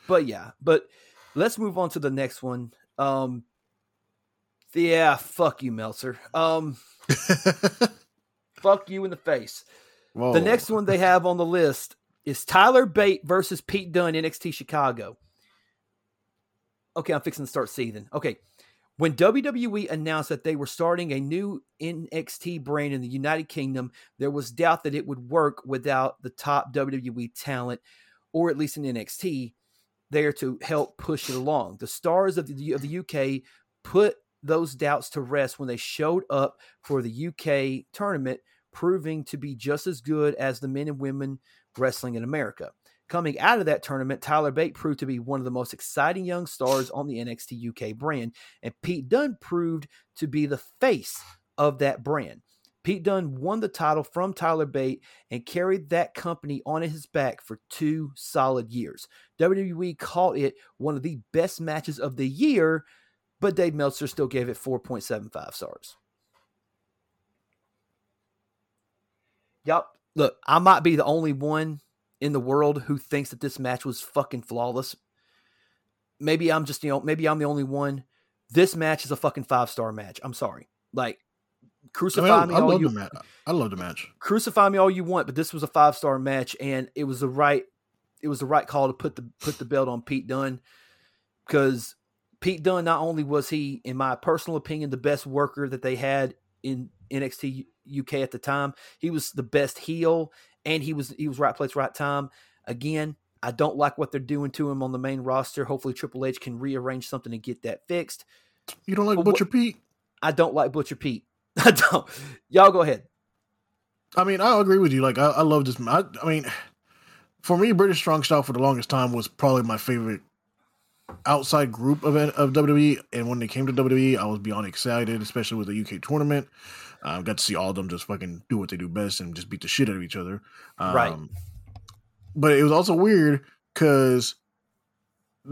But yeah, but let's move on to the next one. Um Yeah, fuck you, Meltzer. Um fuck you in the face. Whoa. The next one they have on the list is Tyler Bate versus Pete Dunne, NXT Chicago. Okay, I'm fixing to start seething. Okay. When WWE announced that they were starting a new NXT brand in the United Kingdom, there was doubt that it would work without the top WWE talent, or at least in NXT, there to help push it along. The stars of the, of the UK put those doubts to rest when they showed up for the UK tournament, proving to be just as good as the men and women wrestling in America. Coming out of that tournament, Tyler Bate proved to be one of the most exciting young stars on the NXT UK brand, and Pete Dunne proved to be the face of that brand. Pete Dunne won the title from Tyler Bate and carried that company on his back for two solid years. WWE called it one of the best matches of the year, but Dave Meltzer still gave it 4.75 stars. Yup. Look, I might be the only one in the world who thinks that this match was fucking flawless. Maybe I'm just, you know, maybe I'm the only one. This match is a fucking five star match. I'm sorry. Like, I, crucify mean, me I, I all love you match. I love the match. crucify me all you want, but this was a five star match, and it was the right it was the right call to put the put the belt on Pete Dunne because Pete Dunne not only was he, in my personal opinion, the best worker that they had in NXT UK at the time, he was the best heel, and he was he was right place, right time. Again, I don't like what they're doing to him on the main roster. Hopefully, Triple H can rearrange something and get that fixed. You don't like But Butcher Pete? I don't like Butcher Pete. I don't. Y'all go ahead. I mean, I agree with you. Like, I, I love this. I, I mean, for me, British Strong Style for the longest time was probably my favorite outside group of of WWE. And when they came to WWE, I was beyond excited, especially with the UK tournament. I got to see all of them just fucking do what they do best and just beat the shit out of each other. Um, Right. But it was also weird because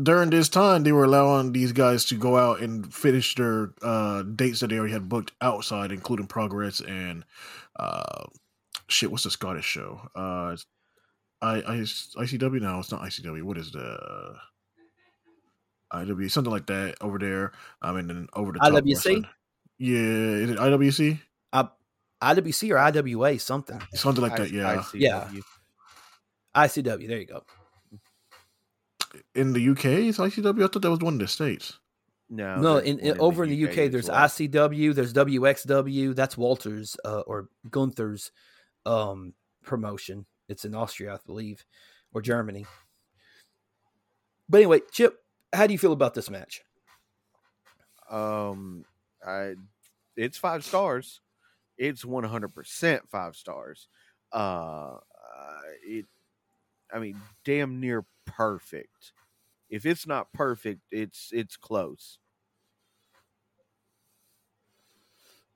during this time they were allowing these guys to go out and finish their uh, dates that they already had booked outside, including Progress and uh, shit. What's the Scottish show? Uh, I, I ICW now. It's not ICW. What is the IW? Something like that over there. Um, and then over the top IWC? wrestling. Yeah, is it IWC? I, IWC or IWA something. Something like I- that. Yeah. ICW. Yeah. ICW. There you go. In the UK, it's ICW. I thought that was one of the states. No, no, there's in, one in over in the UK, as there's well. ICW, there's WXW. That's Walter's uh, or Gunther's um, promotion. It's in Austria, I believe, or Germany. But anyway, Chip, how do you feel about this match? Um, I, it's five stars. It's one hundred percent five stars. Uh, uh, it, I mean, damn near perfect. If it's not perfect, it's it's close.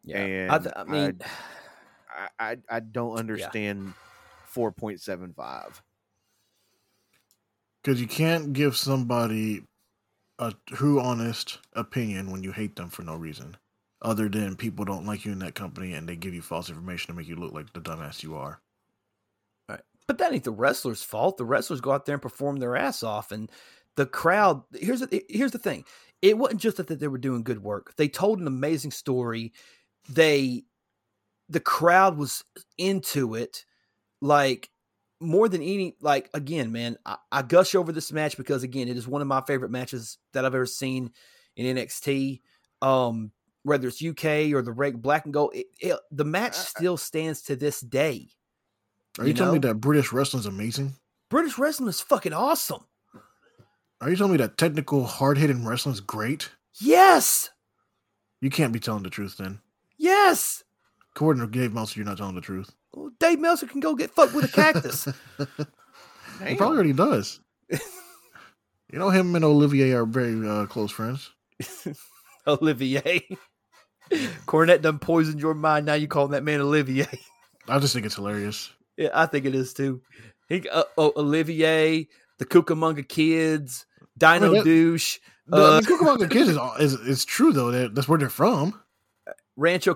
Yeah, And I, th- I mean, I, I, I don't understand 4.75. Because you can't give somebody a true, honest opinion when you hate them for no reason, other than people don't like you in that company and they give you false information to make you look like the dumbass you are. Right. But that ain't the wrestlers' fault. The wrestlers go out there and perform their ass off, and the crowd. Here's the here's the thing. It wasn't just that they were doing good work. They told an amazing story. They, the crowd was into it, like more than any. Like again, man, I, I gush over this match because again, it is one of my favorite matches that I've ever seen in NXT. Um, whether it's UK or the reg black and gold, it, it, the match still stands to this day. Are you, You telling me that British wrestling is amazing? British wrestling is fucking awesome. Are you telling me that technical, hard hitting wrestling is great? Yes. You can't be telling the truth then. Yes. According to Dave Meltzer, you're not telling the truth. Well, Dave Meltzer can go get fucked with a cactus. He probably already does. you know, him and Olivier are very uh, close friends. Olivier. Cornette done poisoned your mind. Now you calling that man Olivier. I just think it's hilarious. Yeah, I think it is too. He, uh, oh, Olivier, the Cucamonga Kids, Dino Douche, The, Uh, I mean, Cucamonga Kids is, is is true though. That, that's where they're from. Rancho.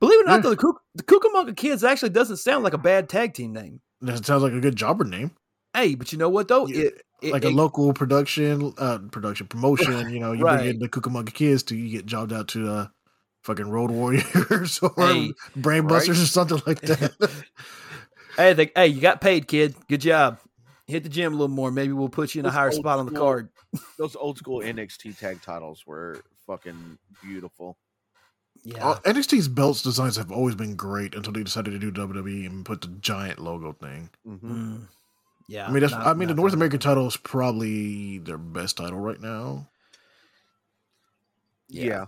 Believe it or not, Yeah. though, the, Cuc- the Cucamonga Kids actually doesn't sound like a bad tag team name. That sounds like a good jobber name. Hey, but you know what though? Yeah, It, it, like a it- local production, uh, production promotion. You know, you Right. bring in the Cucamonga Kids to you get jobbed out to uh, fucking Road Warriors or Hey, Brain right. Or something like that. Hey, they, hey, you got paid, kid. Good job. Hit the gym a little more. Maybe we'll put you in a higher old spot on the card. Those old school NXT tag titles were fucking beautiful. Yeah. Uh, NXT's belts designs have always been great until they decided to do WWE and put the giant logo thing. hmm Mm. Yeah. I mean, that's not- I mean, the North that- American title is probably their best title right now. Yeah. Yeah.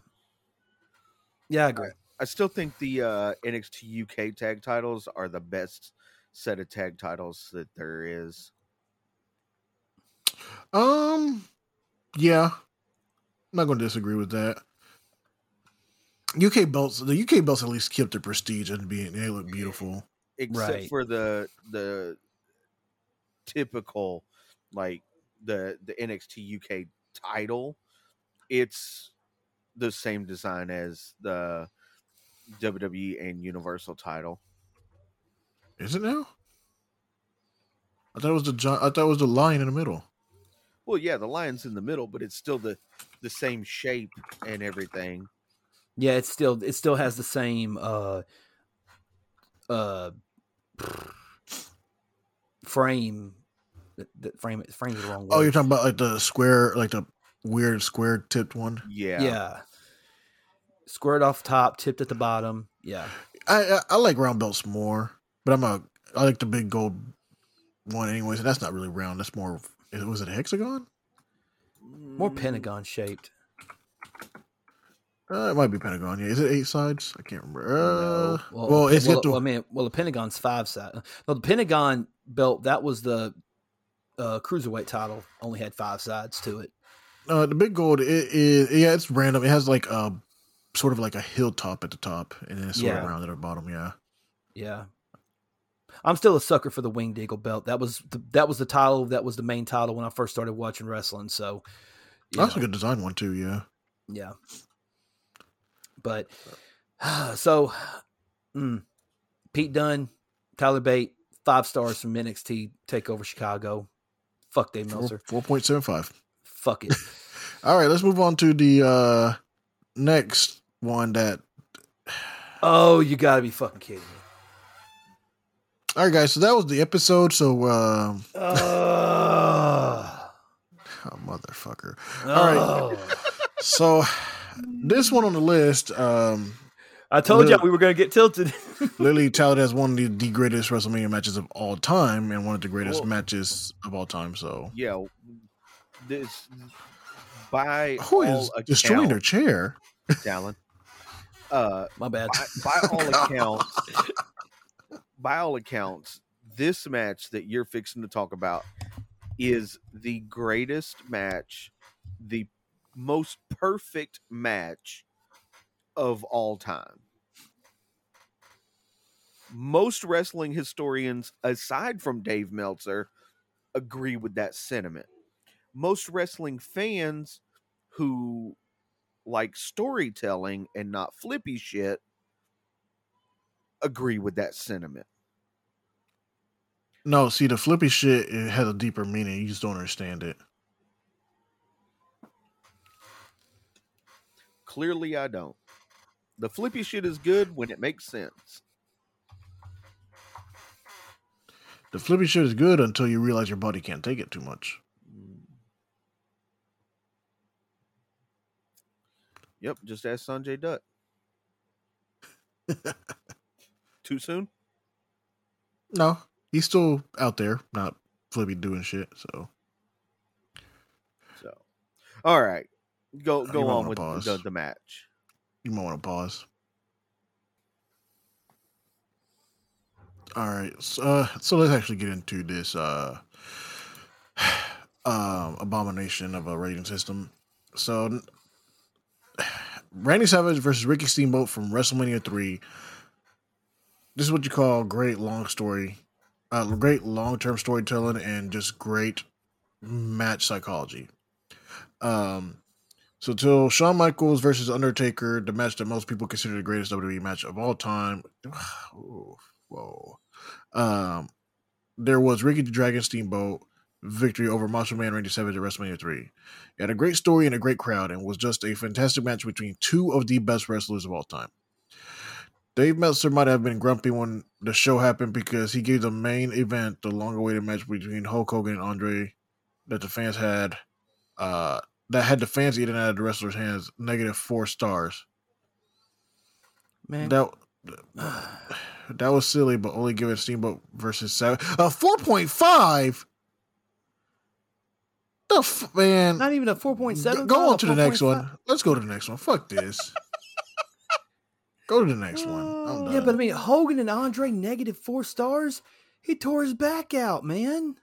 Yeah, I agree. I still think the uh, NXT UK tag titles are the best set of tag titles that there is. Um, yeah, I'm not going to disagree with that. UK belts, the UK belts at least kept their prestige and being they look beautiful. except Right. for the the typical like the the NXT UK title. It's the same design as the WWE and Universal title. Is it now? I thought it was the I thought it was the lion in the middle. Well, yeah, the lion's in the middle, but it's still the the same shape and everything. Yeah, it's still it still has the same uh uh frame the, the frame frame is the wrong word. Oh, you're talking about like the square, like the weird square tipped one. Yeah. yeah. Squared off top, tipped at the bottom. Yeah. I, I I like round belts more, but I'm a I like the big gold one anyways, and that's not really round. That's more. Was it a hexagon? More pentagon shaped. Uh, it might be pentagon. Yeah, is it eight sides? I can't remember. Uh, Well, well, it's well, got the well, I mean, well, the Pentagon's five sides. No, the Pentagon belt that was the uh, cruiserweight title. Only had five sides to it. uh, the big gold. It is yeah, it's random. It has like a sort of like a hilltop at the top, and then it's sort Yeah. of rounded at the bottom. Yeah, Yeah. I'm still a sucker for the Winged Eagle belt. That was the, that was the title. That was the main title when I first started watching wrestling. So, that's know, a good design one too. Yeah, yeah. But so, mm, Pete Dunne, Tyler Bate, five stars from NXT Takeover Chicago. Fuck Dave Meltzer. four point seven five. Fuck it. All right, let's move on to the uh next one. That oh, you gotta be fucking kidding me. all right, guys. So that was the episode. So, um, Ugh. oh, motherfucker. right. Ugh. So this one on the list, um, I told you Look. we were gonna get tilted. Lily touted as one of the, the greatest WrestleMania matches of all time and one of the greatest Cool. matches of all time. So, Yeah. This by who all is destroying her chair? Dallin, Uh, My bad. by, by all accounts, by all accounts, this match that you're fixing to talk about is the greatest match, the most perfect match of all time. most wrestling historians, aside from Dave Meltzer, agree with that sentiment. Most wrestling fans who like storytelling and not flippy shit agree with that sentiment. No, see the flippy shit it has a deeper meaning. You just don't understand it. Clearly, I don't. The flippy shit is good when it makes sense. The flippy shit is good until you realize your body can't take it too much. Yep, just ask Sanjay Dutt. Too soon? No, he's still out there, not flippy doing shit. So So, all right, go Uh, go on with pause. the, the match. you might want to pause. All right, so, uh, so let's actually get into this uh, um, abomination of a rating system. So, Randy Savage versus Ricky Steamboat from WrestleMania three. This is what you call great long story, uh, great long term storytelling, and just great match psychology. Um, so till Shawn Michaels versus Undertaker, the match that most people consider the greatest WWE match of all time. Whoa. Um, there was Ricky the Dragon Steamboat victory over Macho Man Randy Savage at WrestleMania 3. It had a great story and a great crowd and was just a fantastic match between two of the best wrestlers of all time. Dave Meltzer might have been grumpy when the show happened because he gave the main event, the long awaited match between Hulk Hogan and Andre, that the fans had uh that had the fans eating out of the wrestlers' hands negative four stars. Man, That that was silly, but only giving Steamboat versus seven a four point five. The f- man, not even a four point seven. Go- on to the next one. Let's go to the next one. Fuck this. go to the next one. I'm done. Yeah, but I mean, Hogan and Andre negative four stars. He tore his back out, man.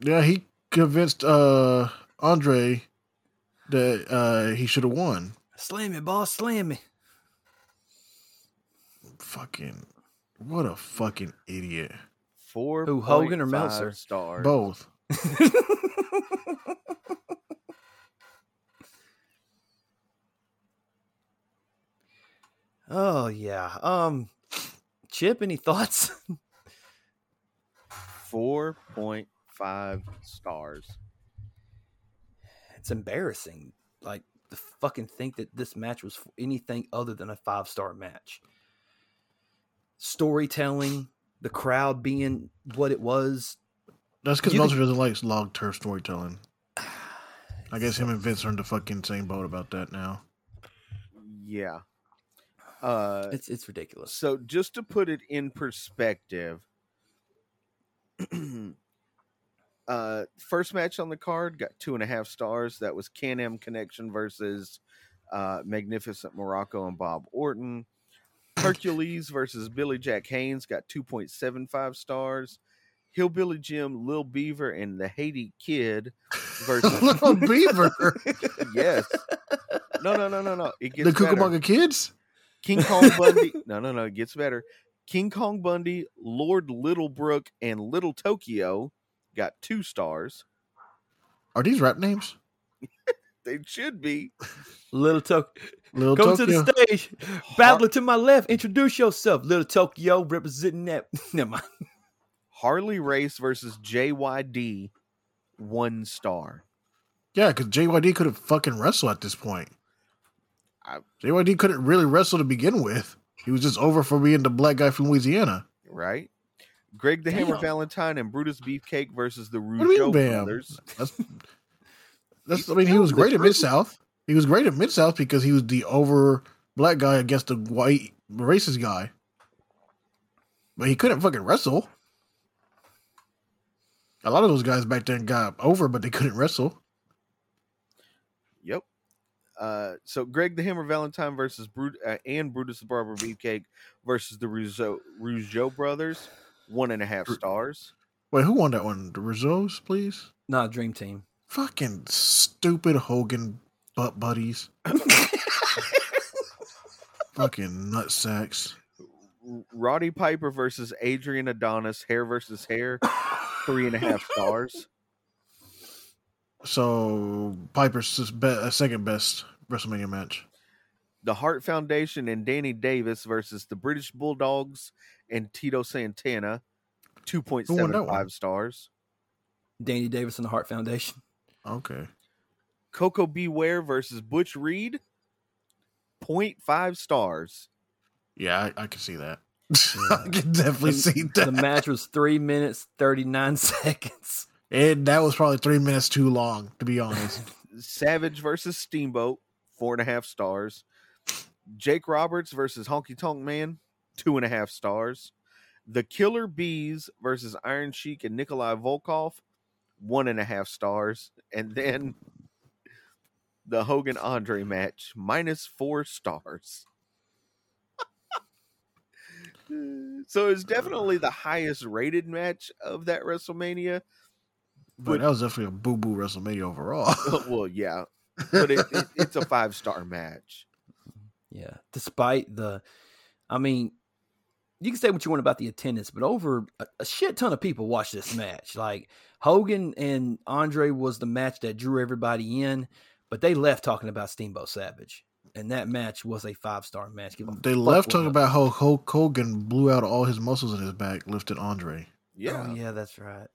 yeah, he convinced uh Andre that uh he should have won. Slam me, boss, slam me. Fucking what a fucking idiot. Four. Who, Hogan or Meltzer? Stars. Both. oh yeah. Um, Chip, any thoughts? Four point five stars. It's embarrassing. Like to fucking think that this match was anything other than a five star match. Storytelling, the crowd being what it was. That's because You Meltzer doesn't like long term storytelling. I guess him and Vince are in the fucking same boat about that now. Yeah. Uh, It's it's ridiculous. so just to put it in perspective, uh, first match on the card got two and a half stars. That was Can Am Connection versus uh, Magnificent Muraco and Bob Orton. Hercules versus Billy Jack Haynes got 2.75 stars. Hillbilly Jim, Lil Beaver, and the Haiti Kid versus Little Beaver. yes. No, no, no, no, no. It gets the. Cucamonga Kids? King Kong Bundy. no, no, no. It gets better. King Kong Bundy, Lord Littlebrook, and Little Tokyo got two stars. Are these rap names? They should be. Little Tokyo. Little come Tokyo. to the stage. Battler to my left. Introduce yourself, Little Tokyo, representing that. Never mind. Harley Race versus JYD, one star. Yeah, because JYD couldn't fucking wrestle at this point. I- JYD couldn't really wrestle to begin with. He was just over for being the black guy from Louisiana. Right? Greg the Hammer Valentine and Brutus Beefcake versus the What do you Rougeau brothers. That's, that's. I mean, he was great at. Mid South. He was great at Mid South because he was the over black guy against the white racist guy. But he couldn't fucking wrestle. A lot of those guys back then got over, but they couldn't wrestle. Yep. Uh, so Greg the Hammer Valentine versus Brut uh, and Brutus the Barber Beefcake versus the Rougeau, Rougeau brothers, one and a half stars. Wait, who won that one? The Rizzo's, please. Not Dream Team. Fucking stupid Hogan butt buddies. Fucking nut sacks. Roddy Piper versus Adrian Adonis, hair versus hair, three and a half stars. So Piper's his be- uh, second best WrestleMania match. The Hart Foundation and Danny Davis versus the British Bulldogs and Tito Santana, two point Who won that seven one? five stars. Danny Davis and the Hart Foundation. Okay. Koko B. Ware versus Butch Reed, 0.5 stars. Yeah, I, I can see that. I can definitely see that. The match was three minutes thirty nine seconds. And that was probably three minutes too long, to be honest. Savage versus Steamboat, four and a half stars. Jake Roberts versus Honky Tonk Man, two and a half stars. The Killer Bees versus Iron Sheik and Nikolai Volkov, one and a half stars. And then the Hogan Andre match, minus four stars. so it's definitely the highest rated match of that WrestleMania. But that was definitely a boo boo WrestleMania overall. well, yeah, but it, it, it's a five star match. Yeah, despite the, I mean, you can say what you want about the attendance, but over a, a shit ton of people watched this match. Like Hogan and Andre was the match that drew everybody in, but they left talking about Steamboat Savage, and that match was a five star match. Give they left talking about how Hulk Hogan blew out all his muscles in his back, lifted Andre. Yeah, Oh, yeah, that's right.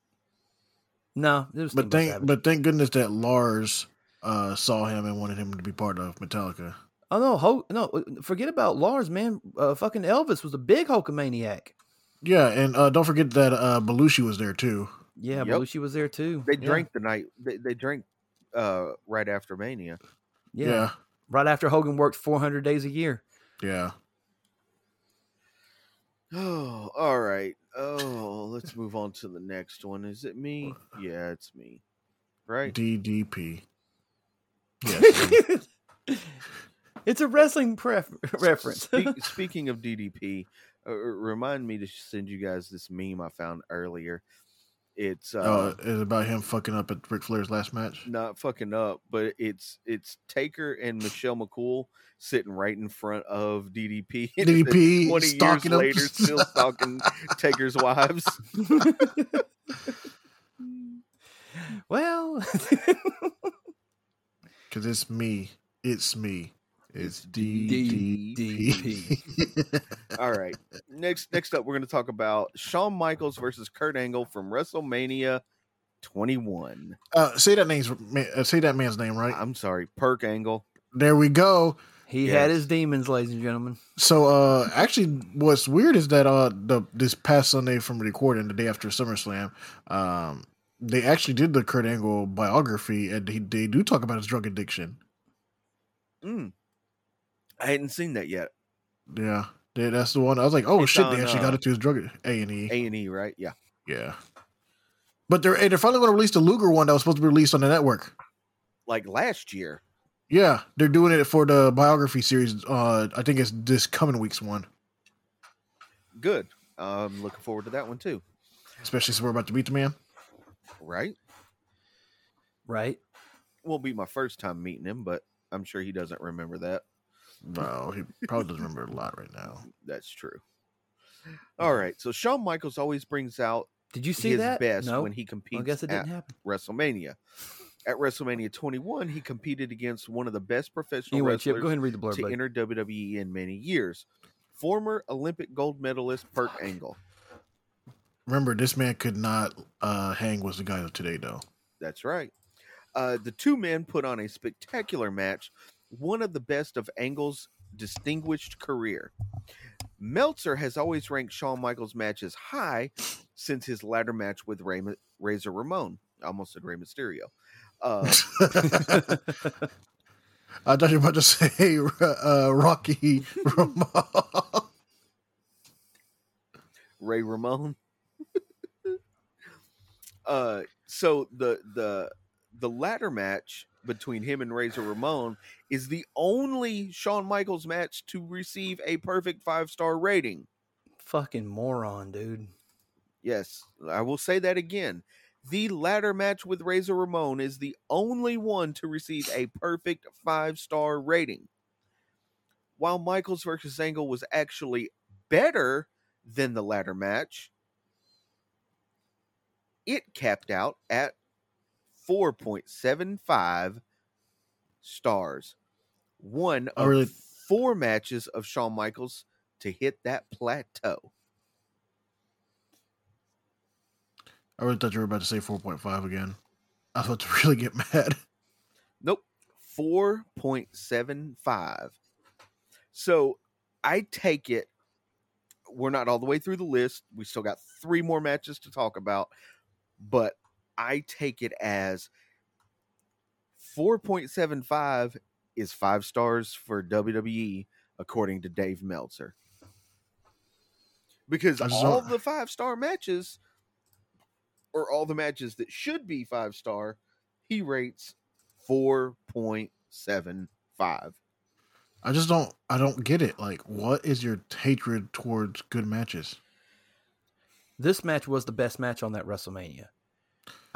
No, it was But Steamboat thank Savage. but thank goodness that Lars uh, saw him and wanted him to be part of Metallica. Oh no, Ho- no, uh, forget about Lars, man. Uh, fucking Elvis was a big Hulkamaniac. Yeah, and uh, don't forget that uh, Belushi was there too. Yeah, Yep. Belushi was there too. they Yeah, drank the night. They, they drank uh, right after Mania. Yeah. Yeah, right after Hogan worked 400 days a year. yeah. Oh, all right. Oh, let's move on to the next one. Is it me? Yeah, it's me. Right? DDP. Yes. it's a wrestling pref- reference. Speak, speaking of DDP, uh, remind me to send you guys this meme I found earlier. It's uh, uh, it's about him fucking up at Ric Flair's last match. not fucking up, but it's it's Taker and Michelle McCool sitting right in front of DDP. and then DDP twenty years him. later, still stalking Taker's wives. well, Because it's me. It's me. It's DDP. DDP. All right. Next next up, we're going to talk about Shawn Michaels versus Kurt Angle from WrestleMania 21. uh, say that name's uh, say that man's name right. I'm sorry, Perk Angle. There we go. he had Yes. his demons, ladies and gentlemen. So uh actually what's weird is that uh the this past Sunday from recording the day after SummerSlam, um they actually did the Kurt Angle biography and he, they do talk about his drug addiction. Mm. I hadn't seen that yet. Yeah. They, that's the one. I was like, oh It's shit, on, they actually uh, got it to his drug A and E. A and E, right? Yeah. Yeah. But they're they're finally going to release the Luger one that was supposed to be released on the network. Like last year. Yeah, they're doing it for the biography series. Uh, I think it's this coming week's one, Good. I'm looking forward to that one too. especially since we're about to beat the man. Right? Right? Won't be my first time meeting him, but I'm sure he doesn't remember that. No, he probably doesn't remember a lot right now. That's true. All right. So Shawn Michaels always brings out Did you see his that? best no. when he competes I guess it at didn't happen. WrestleMania. At WrestleMania 21, he competed against one of the best professional Anyway, wrestlers Chip, go ahead and read the blurb. to buddy. enter WWE in many years. Former Olympic gold medalist Perk Angle. Remember, this man could not uh, hang with the guys of today, though. That's right. Uh, the two men put on a spectacular match, one of the best of Angle's distinguished career. Meltzer has always ranked Shawn Michaels' matches high since his ladder match with Ray, Razor Ramon. I almost said Rey Mysterio. Uh, I thought you were about to say uh, Rocky Ramon. Ray Ramon. uh, so the the the ladder match between him and Razor Ramon is the only Shawn Michaels match to receive a perfect five star rating. Fucking moron, dude. Yes, I will say that again. The ladder match with Razor Ramon is the only one to receive a perfect five star rating. While Michaels versus Angle was actually better than the ladder match. It capped out at 4.75 stars. One of really- four matches of Shawn Michaels to hit that plateau. I really thought you were about to say 4.5 again. I was about to really get mad. Nope. 4.75. So I take it we're not all the way through the list. We still got three more matches to talk about, but I take it as 4.75 is five stars for WWE, according to Dave Meltzer. Because all don't- the five star matches, or all the matches that should be five star, he rates 4.75. I just don't I don't get it. Like what is your hatred towards good matches? This match was the best match on that WrestleMania.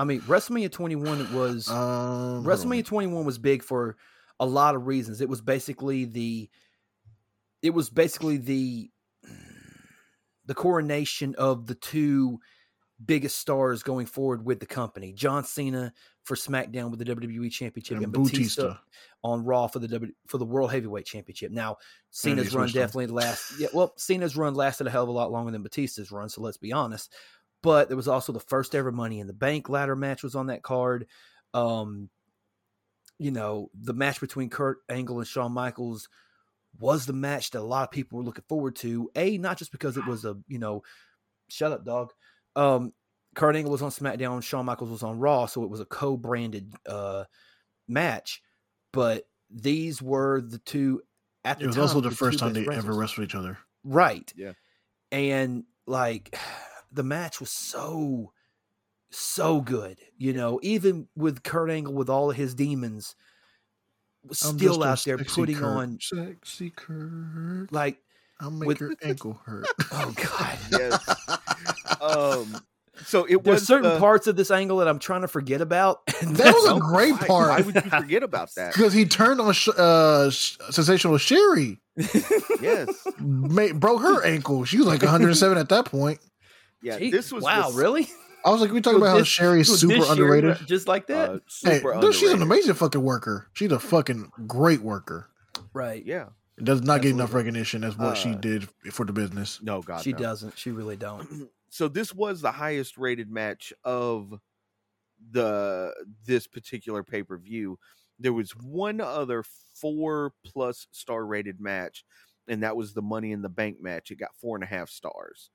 I mean, WrestleMania 21 was Um. WrestleMania 21 was big for a lot of reasons. It was basically the it was basically the the coronation of the two biggest stars going forward with the company. John Cena for SmackDown with the WWE Championship and, and Batista, Bautista. on Raw for the w, for the World Heavyweight Championship. Now, Cena's run definitely last. Yeah, well, Cena's run lasted a hell of a lot longer than Batista's run. So let's be honest. But there was also the first ever Money in the Bank ladder match was on that card. Um, you know, the match between Kurt Angle and Shawn Michaels was the match that a lot of people were looking forward to. A, not just because it was a, you know, shut up, dog. Um, Kurt Angle was on SmackDown, Shawn Michaels was on Raw, so it was a co-branded uh match. But these were the two at the It was time, also the first time best they ever wrestled each other. Right. Yeah. And like the match was so so good, you know, even with Kurt Angle with all of his demons was still out there putting Kurt. on sexy Kurt. like I'll make with- your ankle hurt. oh god. Yes. um, so it There's was certain uh, parts of this angle that I'm trying to forget about. and That was a no, great why- part. Why would you forget about that? Because he turned on Sh- uh, Sh- sensational Sherri, yes. made, broke her ankle. She was like 107 at that point. Yeah. Gee, this was wow, the- really? I was like, we talking So about how this- Sherri's so super this Sherri underrated. ra- just like that, uh, Hey, super dude, she's an amazing fucking worker. She's a fucking great worker. right? Yeah. It does not get enough recognition as what she Uh, did for the business. No, God. she no. doesn't. She really don't. so this was the highest rated match of the this particular pay-per-view there was one other four plus star rated match and that was the money in the bank match it got four and a half stars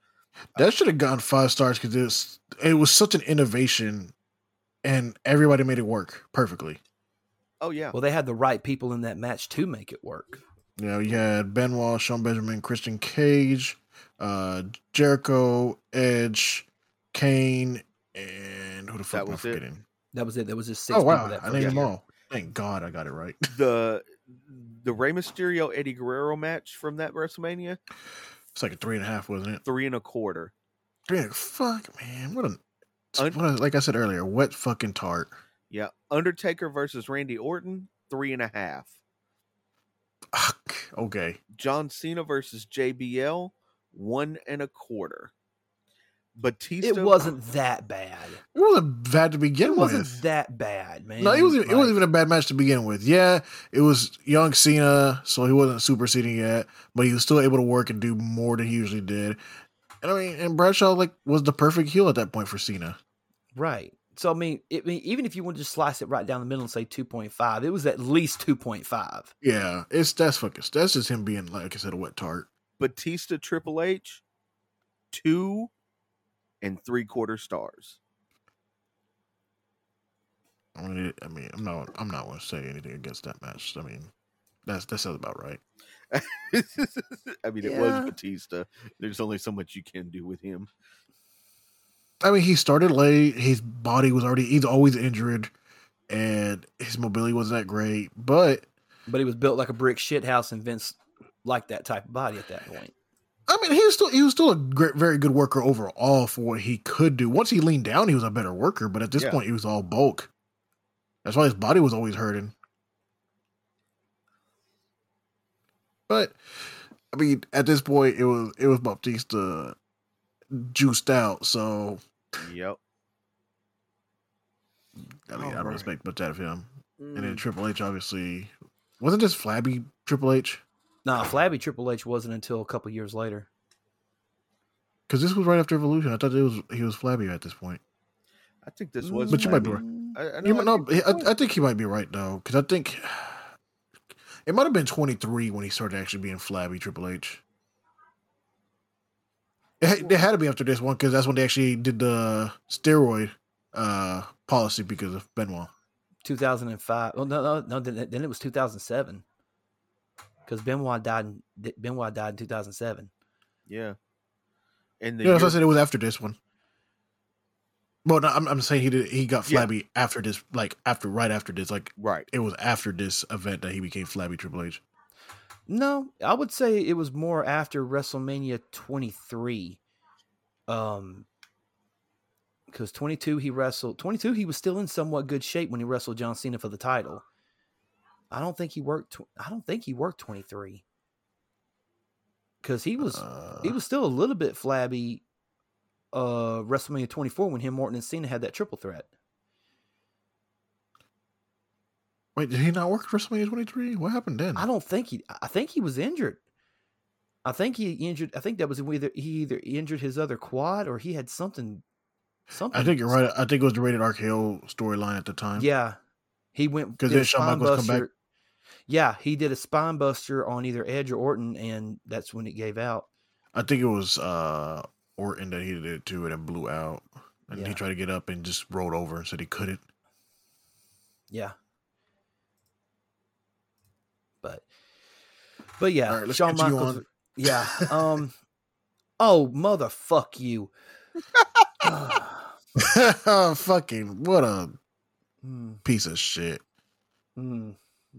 That should have gotten five stars because it was, it was such an innovation, and everybody made it work perfectly. oh yeah Well, they had the right people in that match to make it work. You know, you had Benoit, Shelton Benjamin, Christian Cage, uh, Jericho, Edge, Kane, and who the fuck am I was it? forgetting? That was it. There was just six Oh people wow, that I named them all. Thank God I got it right. the the Rey Mysterio Eddie Guerrero match from that WrestleMania It's like a three and a half, wasn't it? three and a quarter Three and a, fuck, man, what a, Un- what a like I said earlier, wet fucking tart. yeah Undertaker versus Randy Orton three and a half Fuck. Okay, John Cena versus JBL one and a quarter Batista It wasn't that bad. it wasn't bad to begin with. It wasn't with. that bad, man. No, it wasn't. it wasn't even a bad match to begin with. Yeah, it was young Cena, so he wasn't superseding yet, but he was still able to work and do more than he usually did. And I mean, and Bradshaw like was the perfect heel at that point for Cena. right. So I mean, it, I mean, even if you want to just slice it right down the middle and say two point five, it was at least two point five. Yeah, it's that's fucking that's just him being like I said a wet tart. Batista Triple H, two and three quarter stars. I mean, I mean, I'm not I'm not going to say anything against that match. I mean, that's that sounds about right. I mean, it was Batista. There's only so much you can do with him. I mean, he started late. His body was already he's always injured, and his mobility wasn't that great. But But he was built like a brick shit house, and Vince liked that type of body at that point. I mean, he was still he was still a great, very good worker overall for what he could do. Once he leaned down, he was a better worker. But at this Yeah. point, he was all bulk. That's why his body was always hurting. But I mean, at this point, it was it was Batista juiced out. So Yep. I mean, I don't Alright. expect much out of him. And Mm. then Triple H, obviously, wasn't just flabby Triple H? Nah, Flabby Triple H wasn't until a couple years later. Because this was right after Evolution. I thought it was he was flabby at this point. I think this was. But you might be Flabby. right. I, I You might, I no, think- I, I think he might be right though, because I think it might have been 23 when he started actually being flabby Triple H. It, had- it had to be after this one because that's when they actually did the steroid uh, policy because of Benoit. 2005. Well, no, no, no. Then, then it was 2007 because Benoit died. In, Benoit died in 2007. yeah. And the Yeah, that's why I said it was after this one. Well, no, I'm, I'm saying he did. He got Yeah. flabby after this, like after right after this, like right. it was after this event that he became flabby Triple H. No, I would say it was more after WrestleMania 23. Um, because 22 he wrestled 22 he was still in somewhat good shape when he wrestled John Cena for the title. I don't think he worked. Tw- I don't think he worked 23 because he was Uh, he was still a little bit flabby. Uh, WrestleMania 24 when him Morton and Cena had that triple threat. wait, did he not work WrestleMania 23? What happened then? I don't think he. I think he was injured. I think he injured. I think that was either he either injured his other quad or he had something. Something. I think you're right. I think it was the rated RKO storyline at the time. Yeah, he went because then Shawn Michaels come back. Yeah, he did a spine buster on either Edge or Orton, and that's when it gave out. I think it was uh Orton that he did it too, and it blew out. And Yeah. he tried to get up and just rolled over and said he couldn't. Yeah, but but yeah, All right, Shawn you Michaels. Yeah. Um. oh motherfuck you. Fucking what a Hmm, piece of shit. hmm.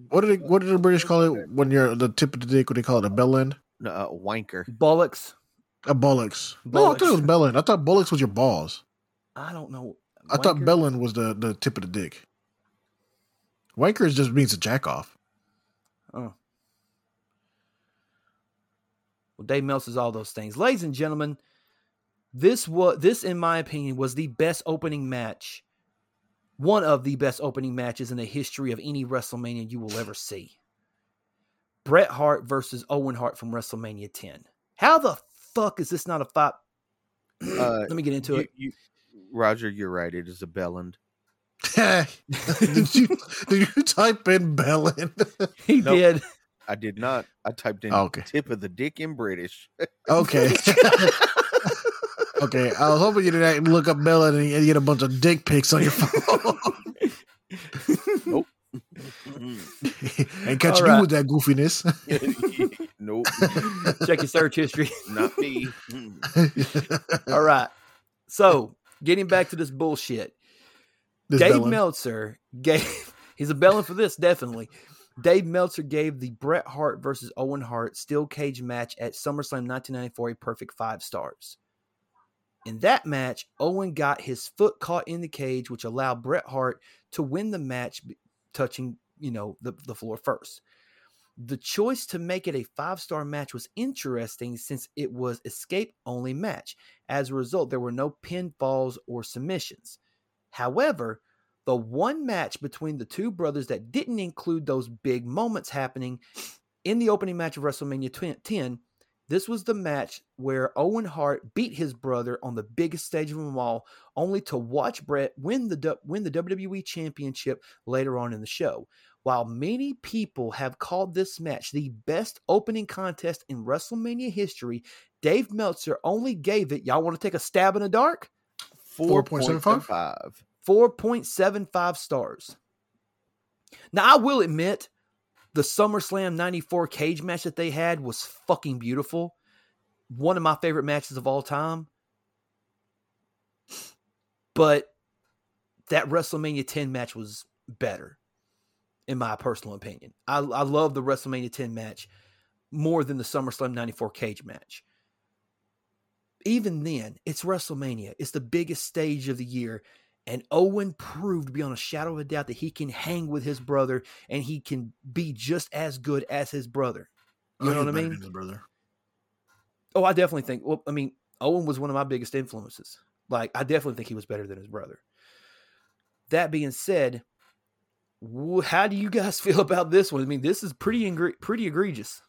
What did what did the British call it when you're the tip of the dick? What do they call it? A bell end? No, uh, wanker. Bollocks. A bollocks. No, I thought it was Bollocks. bell end. I thought bollocks was your balls. I don't know. I thought Wanker? bell end was the, the tip of the dick. Wanker just means a jack off. Oh. Well, Dave Meltzer's all those things. Ladies and gentlemen, this was this, in my opinion, was the best opening match. One of the best opening matches in the history of any WrestleMania you will ever see. Bret Hart versus Owen Hart from WrestleMania 10. How the fuck is this not a fight? Uh, Let me get into You, it. you, Roger, you're right. It is a bellend. did you did you type in bell end? He nope. did. I did not. I typed in okay. tip of the dick in British. Okay. okay. I was hoping you didn't look up bell end and you get a bunch of dick pics on your phone. Ain't catching All right. you with that goofiness. nope, Check your search history. not me. All right. So, getting back to this bullshit. This Dave bell end. Meltzer gave he's a bellin for this definitely. Dave Meltzer gave the Bret Hart versus Owen Hart steel cage match at SummerSlam 1994 a perfect five stars. In that match, Owen got his foot caught in the cage, which allowed Bret Hart to win the match, touching you know the, the floor first. The choice to make it a five star match was interesting since it was escape only match. As a result, there were no pinfalls or submissions. However, the one match between the two brothers that didn't include those big moments happening in the opening match of WrestleMania 20 10, this was the match where Owen Hart beat his brother on the biggest stage of them all, only to watch Bret win the win the WWE Championship later on in the show. While many people have called this match the best opening contest in WrestleMania history, Dave Meltzer only gave it. Y'all want to take a stab in the dark? 4.75? 4.75. 4.75 stars. Now, I will admit, the SummerSlam 94 cage match that they had was fucking beautiful. One of my favorite matches of all time. But that WrestleMania 10 match was better, in my personal opinion. I, I love the WrestleMania 10 match more than the SummerSlam 94 cage match. Even then, it's WrestleMania. It's the biggest stage of the year. And Owen proved beyond a shadow of a doubt that he can hang with his brother and he can be just as good as his brother. You Oh, know what I mean? his brother. Oh, I definitely think. Well, I mean, Owen was one of my biggest influences. Like, I definitely think he was better than his brother. That being said, wh- how do you guys feel about this one? I mean, this is pretty ingre- pretty egregious.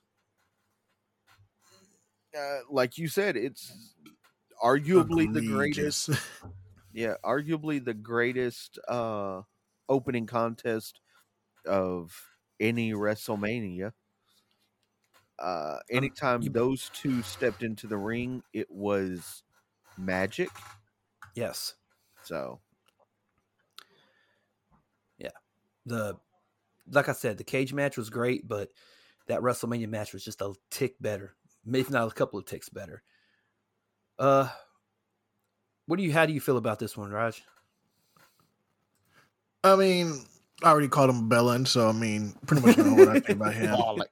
Uh, like you said, it's arguably the greatest. Yeah, arguably the greatest uh opening contest of any WrestleMania. Uh anytime you- those two stepped into the ring, it was magic. Yes. So Yeah, The like I said, the cage match was great, but that WrestleMania match was just a tick better. If not a couple of ticks better. Uh what do you how do you feel about this one, Raj? I mean, I already called him Bellin, so I mean, pretty much know what I think about him.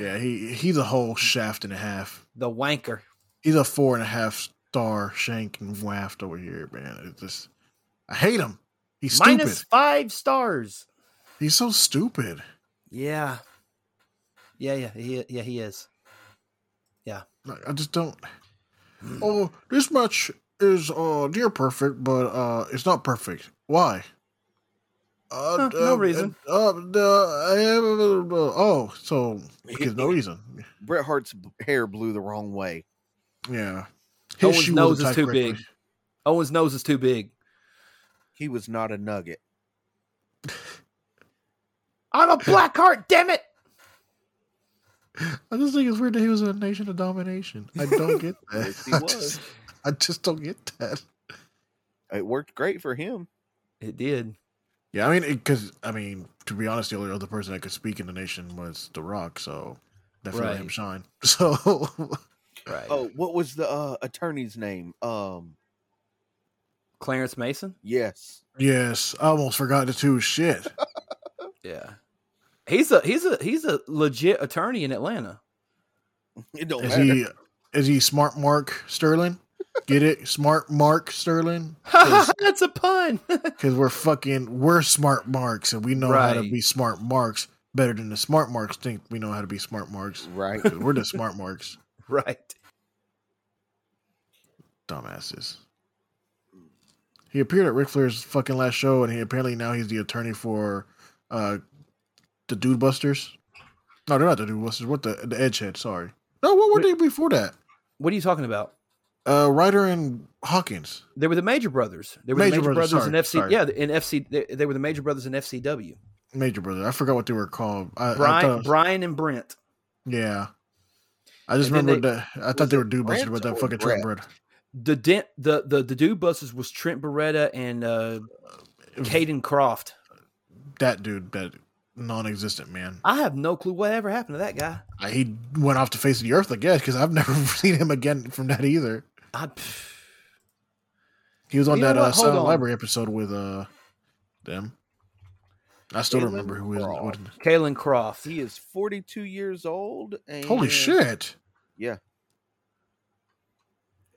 Yeah, he he's a whole shaft and a half. The wanker. He's a four and a half star shank and waft over here, man. It's just, I hate him. He's stupid. Minus five stars. He's so stupid. Yeah. Yeah, yeah, he yeah, he is. Yeah. I just don't. Oh, this match is uh near perfect, but uh it's not perfect. Why? Uh, Huh, no uh, reason. Uh, uh, uh, oh, so because no reason. Bret Hart's hair blew the wrong way. Yeah. Owen's shoe nose wasn't is too correctly. big. Owen's nose is too big. He was not a nugget. I'm a black heart, damn it. I just think it's weird that he was in a nation of domination. I don't get that. Yes, he was. Just, I just don't get that. It worked great for him. It did. Yeah, I mean, because I mean, to be honest, the only other person that could speak in the nation was The Rock, so definitely let him Right. shine. So Right. Oh, what was the uh, attorney's name? Um, Clarence Mason? yes. yes, I almost forgot the two. Shit. Yeah. He's a he's a he's a legit attorney in Atlanta. It don't Is matter. he is he smart Mark Sterling? Get it? Smart Mark Sterling? That's a pun. Because we're fucking we're smart marks and we know how to be smart marks better than the smart marks think we know how to be smart marks. right. we're the smart marks. right. Dumbasses. He appeared at Ric Flair's fucking last show and he apparently now he's the attorney for uh the Dude Busters. No, they're not the Dude Busters. What the the Edgehead, sorry. No, what were they before that? What are you talking about? Uh Ryder and Hawkins. They were the Major Brothers. They were Major the Major Brothers, Brothers, in FC. sorry. Yeah, in FC. They, they were the Major Brothers in FCW. Major brother. I forgot what they were called. I, I Brian, it was- Brian, and Brent. Yeah. I just And remember that I thought they were Dude Busters, but that fucking Brett? Trent bread. The dent, the the the Dude Busters was Trent Beretta and uh, Caden Croft. That dude, that non-existent man. I have no clue what ever happened to that guy. I, he went off the face of the earth, I guess, because I've never seen him again from that either. I, He was on You that uh? Silent on. Library episode with uh them. I still Caylen remember who is. What, Caylen Croft. He is 42 years old. And holy shit! Yeah.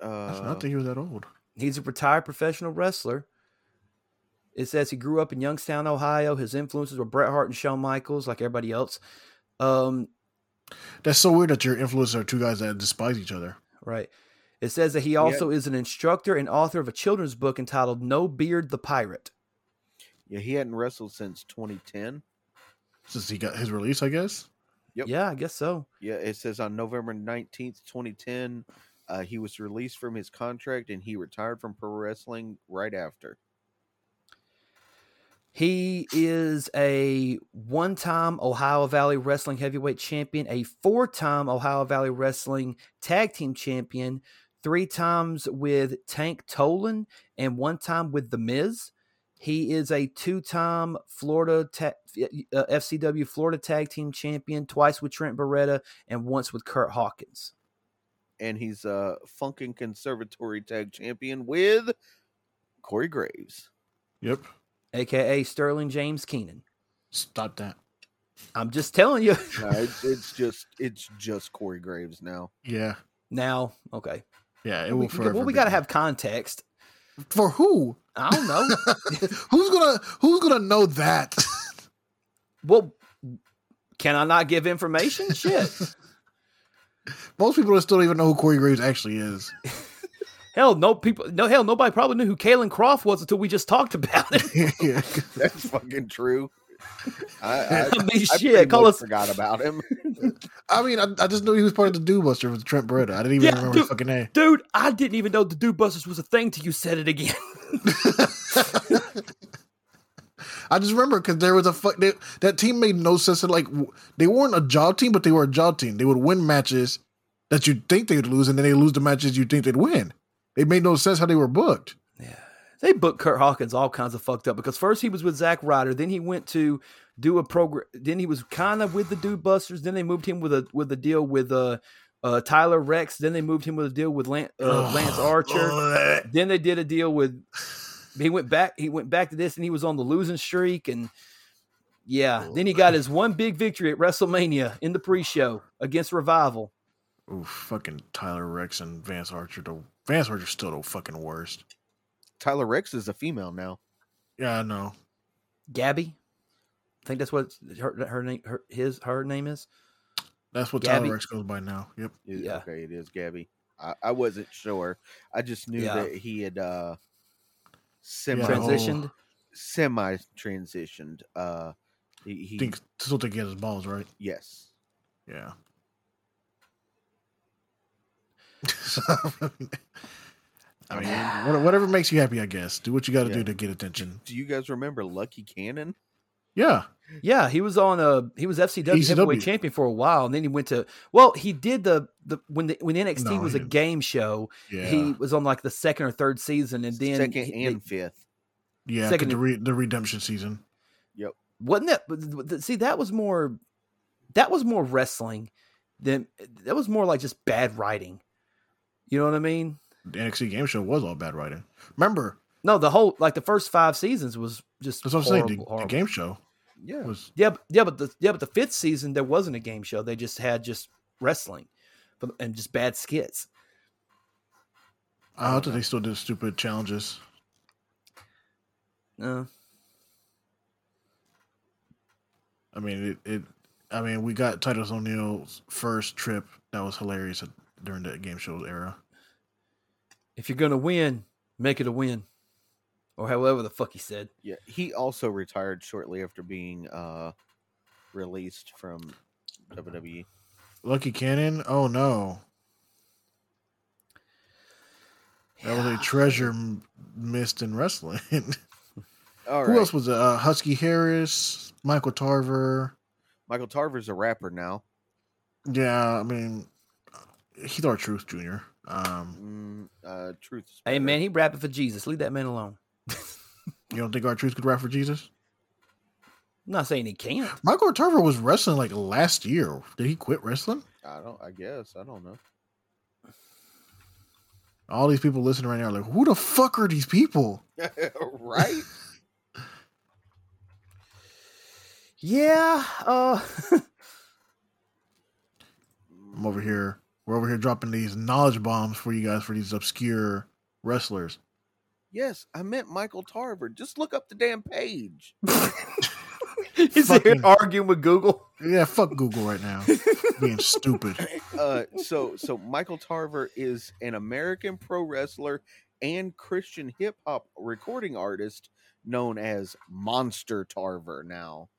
I Uh, did not think he was that old. He's a retired professional wrestler. It says he grew up in Youngstown, Ohio. His influences were Bret Hart and Shawn Michaels, like everybody else. Um, That's so weird that your influences are two guys that despise each other. right. It says that he also is an instructor and author of a children's book entitled No Beard the Pirate. yeah, he hadn't wrestled since 2010. Since he got his release, I guess. Yep. Yeah, I guess so. Yeah, it says on November 19th, 2010, uh, he was released from his contract and he retired from pro wrestling right after. He is a one time Ohio Valley Wrestling Heavyweight Champion, a four time Ohio Valley Wrestling Tag Team Champion, three times with Tank Toland, and one time with The Miz. He is a two time Florida ta- uh, FCW Florida Tag Team Champion, twice with Trent Beretta, and once with Kurt Hawkins. And he's a Funkin' Conservatory Tag Champion with Corey Graves. Yep. aka Sterling James Keenan. Stop that. I'm just telling you No, it's, it's just it's just Corey Graves now. Yeah. now. Okay, Yeah. It we, will forever. well, we got to have context. for who? I don't know. who's gonna Who's gonna know that? well, can I not give information? Shit. most people still don't even know who Corey Graves actually is. Hell, no people, no hell, nobody probably knew who Caylen Croft was until we just talked about it. yeah. That's fucking true. I, I, I mean, shit, pretty call us- forgot about him. I mean, I, I just knew he was part of the Dude Buster with Trent Beretta. I didn't even Yeah, remember dude. his fucking name. Dude, I didn't even know the Dude Busters was a thing till you said it again. I just remember because there was a fuck they, that team made no sense. Of like w- they weren't a job team, but they were a job team. They would win matches that you think they would lose, and then they lose the matches you think they'd win. It made no sense how they were booked. They booked Kurt Hawkins all kinds of fucked up because first he was with Zack Ryder, then he went to do a program, then he was kind of with the Dude Busters, then they moved him with a with a deal with uh, uh Tyler Reks, then they moved him with a deal with Lance, uh, Lance Archer, then they did a deal with he went back he went back to this and he was on the losing streak and yeah, then he got his one big victory at WrestleMania in the pre-show against Revival. Ooh, fucking Tyler Reks and Vance Archer. The Vance Archer's still the fucking worst. Tyler Reks is a female now. Yeah, I know. Gabby, I think that's what her her name her his her name is. That's what Gabby. Tyler Reks goes by now. Yep. It- Yeah. Okay, it is Gabby. I, I wasn't sure. I just knew Yeah. that he had uh semi Yeah, Transitioned. semi transitioned. Uh he, he think still think he has his balls right. yes. Yeah. I mean, whatever makes you happy, I guess. Do what you got to Yeah. do to get attention. Do you guys remember Lucky Cannon? Yeah, Yeah, he was on a he was FCW, ECW. heavyweight champion for a while, and then he went to well, he did the the when the when NXT No, was a game show, yeah, he was on like the second or third season, and then Second he- and they- fifth. yeah. second- the, re- the redemption season. Yep, wasn't that but- but see that was more that was more wrestling than that was more like just bad writing. You know what I mean? The NXT game show was all bad writing. Remember, No, the whole like the first five seasons was just that's what I'm saying. The, the game show Yeah. was Yeah, but, yeah, but the yeah, but the fifth season there wasn't a game show. They just had just wrestling, but and just bad skits. I thought they still did stupid challenges. Uh, I mean, it, it. I mean, we got Titus O'Neil's first trip. That was hilarious during the game show era. If you're gonna win, make it a win, or however the fuck he said. Yeah. He also retired shortly after being uh released from. WWE. Lucky Cannon. Oh no, that was a treasure m- missed in wrestling. All Who right. else was it? Uh, Husky Harris, Michael Tarver. Michael Tarver's a rapper now. Yeah, I mean, Heath R. Truth Jr. Um, Mm, uh truth. Hey man, he rapping for Jesus. Leave that man alone. you don't think our Truth could rap for Jesus? I'm not saying he can't. Michael Tarver was wrestling like last year. Did he quit wrestling? I don't I guess. I don't know. All these people listening right now are like, who the fuck are these people? right? Yeah. Uh. I'm over here. We're over here dropping these knowledge bombs for you guys for these obscure wrestlers. Yes, I meant Michael Tarver. Just look up the damn page. He's here Fucking- arguing with Google. Yeah, fuck Google right now. Being stupid. Uh, so so Michael Tarver is an American pro wrestler and Christian hip hop recording artist known as Monster Tarver now.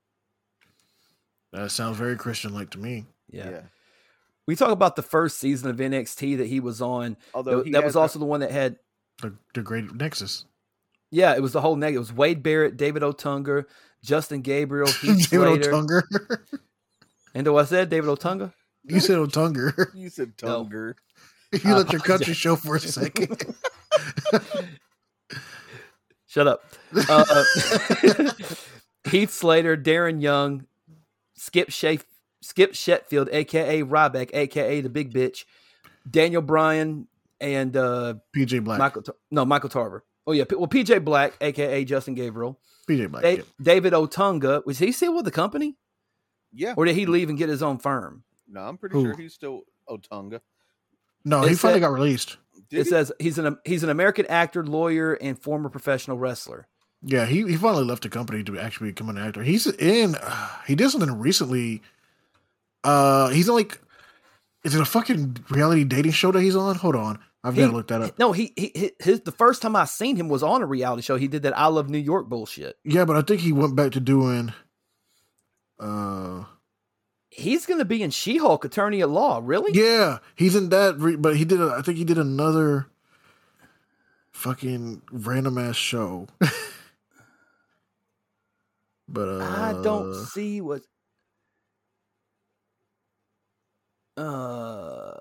That sounds very Christian like to me. Yeah. We talk about the first season of NXT that he was on. Although that he that has was also the one that had The, the great Nexus. Yeah, it was the whole neg. It was Wade Barrett, David Otunga, Justin Gabriel, Heath David Slater. Otunga. And do I said David Otunga? you said Otunga. you said No. You let your country show for a second. Shut up. Uh, Heath Slater, Darren Young, Skip Shaf- Skip Sheffield, aka Ryback, aka the Big Bitch, Daniel Bryan, and uh, PJ Black. Michael. No, Michael Tarver. Oh yeah, well PJ Black, aka Justin Gabriel, PJ Black. Da- yeah. David Otunga. Was he still with the company, Yeah. or did he leave and get his own firm? No, I'm pretty Who? sure he's still Otunga. No, It he finally said- got released. Did it he? says he's an he's an American actor, lawyer, and former professional wrestler. Yeah, he, he finally left the company to actually become an actor. He's in. he did something recently. Uh, he's like Is it a fucking reality dating show that he's on? Hold on, I've got to look that up. No, he, he he- his the first time I seen him was on a reality show. He did that I Love New York bullshit. Yeah, but I think he went back to doing. Uh, He's gonna be in She Hulk, Attorney at Law. Really? yeah, he's in that. Re- but he did. A, I think he did another fucking random ass show. but uh, I don't see what. Uh,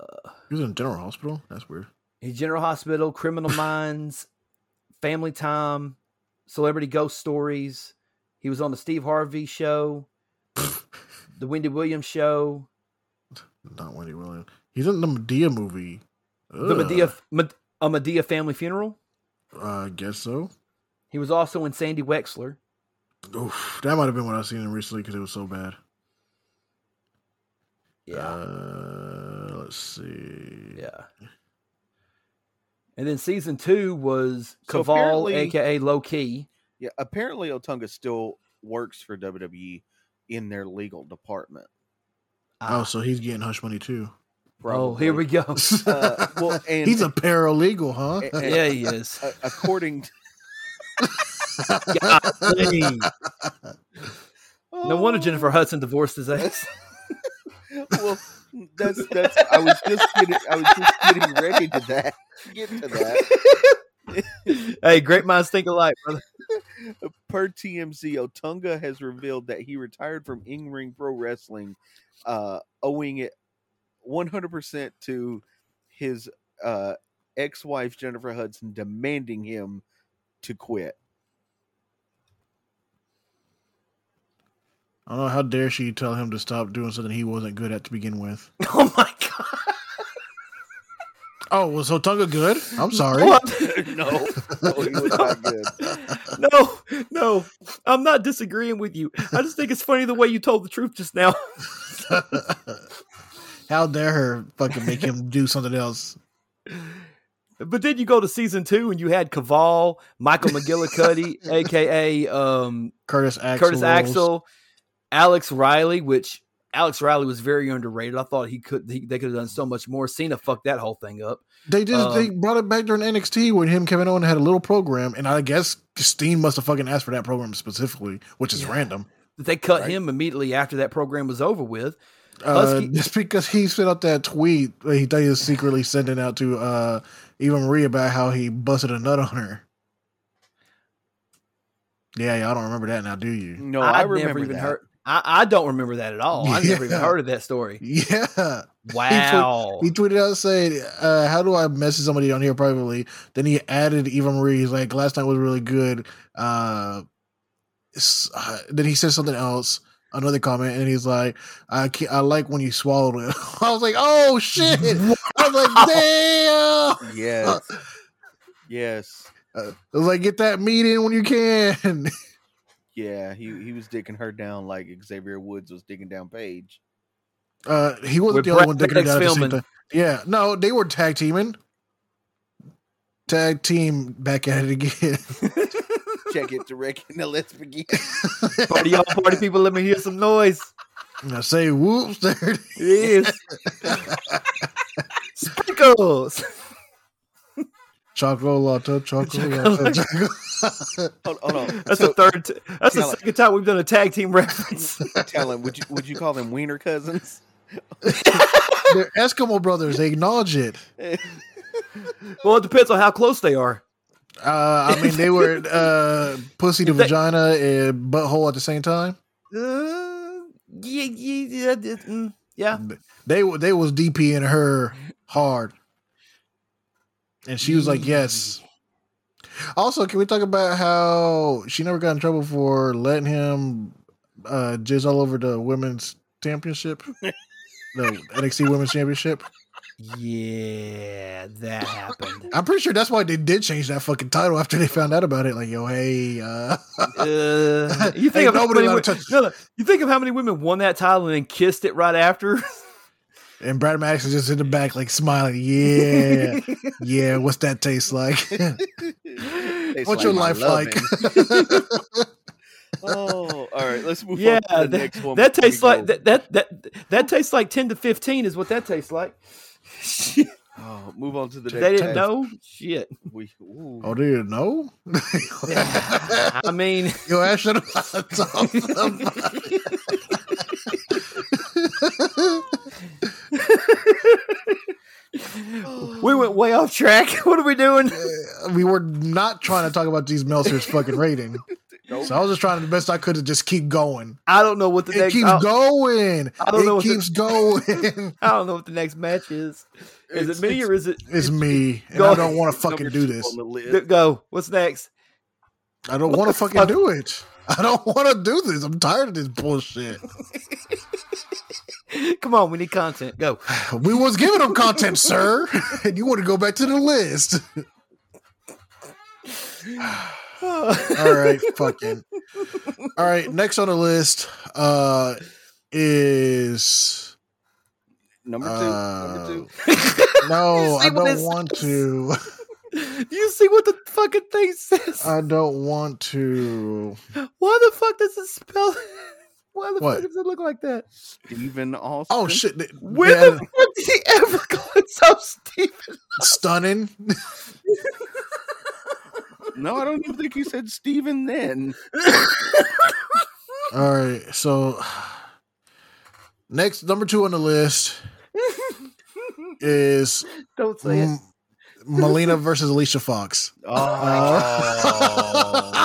He was in General Hospital. That's weird. he's General Hospital, Criminal Minds, Family Time, Celebrity Ghost Stories. He was on the Steve Harvey Show, the Wendy Williams Show, Not Wendy Williams. He's in the Madea movie. the Madea, Med- a Madea Family Funeral. Uh, I guess so. He was also in Sandy Wexler. Oof, that might have been what I've seen him recently because it was so bad. Yeah, Uh, let's see. yeah. And then season two was So Kaval, apparently- aka Low Ki. Yeah, apparently Otunga still works for WWE in their legal department. Oh, so he's getting hush money too. oh, here we go. Uh, well, and he's a paralegal, huh? a- a- yeah, he is. a- according to Golly. No wonder Jennifer Hudson divorced his ex. Well, that's that's. I was just getting. I was just getting ready to that. Get to that. hey, great minds think alike, brother. Per TMZ, Otunga has revealed that he retired from in ring pro wrestling, uh, owing it 100% to his uh, ex wife, Jennifer Hudson, demanding him to quit. I don't know how dare she tell him to stop doing something he wasn't good at to begin with. Oh my god. Oh, was Hotunga good? I'm sorry. What? no, no, he was not good. No, no, I'm not disagreeing with you. I just think it's funny the way you told the truth just now. how dare her fucking make him do something else? But then you go to season two and you had Kaval, Michael McGillicuddy, aka um, Curtis Axel. Curtis Axel, Alex Riley, which Alex Riley was very underrated. I thought he could he, they could have done so much more. Cena fucked that whole thing up. They did. Um, they brought it back during NXT when him, Kevin Owens had a little program, and I guess Steen must have fucking asked for that program specifically, which is Yeah. random. But they cut Right. him immediately after that program was over with. Uh, just because he sent out that tweet that he thought he was secretly sending out to uh, Eva Marie about how he busted a nut on her. Yeah, y'all don't remember that now, do you? No, I, I'd remember never even that. heard. I, I don't remember that at all. I never even heard of that story. Yeah. Wow. He tweeted out saying, uh, "How do I message somebody on here privately?" Then he added Eva Marie. He's like, "Last night was really good." Uh, uh, then he said something else, another comment, and he's like, "I can't, I like when you swallowed it." I was like, "Oh shit!" I was like, "Damn!" Yes, yes, I was like, "Get that meat in when you can." Yeah. He he was digging her down like Xavier Woods was digging down Paige. Uh, he wasn't With the only Brad one digging it Maddox out at the same time. Yeah, no, they were tag teaming. Tag team back at it again. Check it, direct. Now let's begin. party y'all, party people, let me hear some noise. Now say whoops there. it It is. Sprinkles. Chocolate, chocolate, Chocolate. chocolate. Hold, hold on. That's So, the third. T- that's the Tell it. second time we've done a tag team reference. tell him. Would you would you call them Wiener cousins? They're Eskimo brothers. They acknowledge it. well, it depends on how close they are. Uh, I mean, they were uh, pussy to They- vagina and butthole at the same time. Uh, yeah, yeah, yeah, mm, yeah. They they was DP in her hard, and she was like, "Yes." Also, can we talk about how she never got in trouble for letting him uh, jizz all over the women's championship, the NXT Women's Championship? Yeah, that happened. I'm pretty sure that's why they did change that fucking title after they found out about it. Like, yo, hey, uh, Uh, you think of how nobody many, allowed wo- to touch- no, no, you think of how many women won that title and then kissed it right after? and Brad Maddox is just in the back, like smiling. Yeah, yeah. What's that taste like? Tastes What's your my life like? oh, all right. Let's move Yeah, on to the that- next one. That tastes like that, that that that tastes like ten to fifteen is what that tastes like. Oh, move on to the next. they didn't match. know. Shit. We, ooh. Oh, do you know? I mean, Yo, I should have talked we went way off track. What are we doing? Uh, we were not trying to talk about these Meltzer's fucking rating. Nope. So I was just trying the best I could to just keep going. I don't know what the It next. keeps I, going. I don't it know what the- keeps going. I don't know what the next match is. Is It's- it me or is it It's me, and Go- I don't want to fucking do this. on the list. go? What's next? I don't want to fucking fuck? do it. I don't want to do this. I'm tired of this bullshit. Come on, we need content. Go. We was giving them content, sir, and you want to go back to the list. All right, fucking. All right, next on the list uh is Number two. Uh, number two. no, I don't want says? to. Do you see what the fucking thing says? I don't want to. Why the fuck does it spell? Why the What? fuck does it look like that? Stephen Austin. Oh shit! th- Where yeah, the fuck did he ever glance up, Stephen? stunning. No, I don't even think he said Stephen then. All right, so next number two on the list is Don't say it. M- Melina versus Alicia Fox. Oh.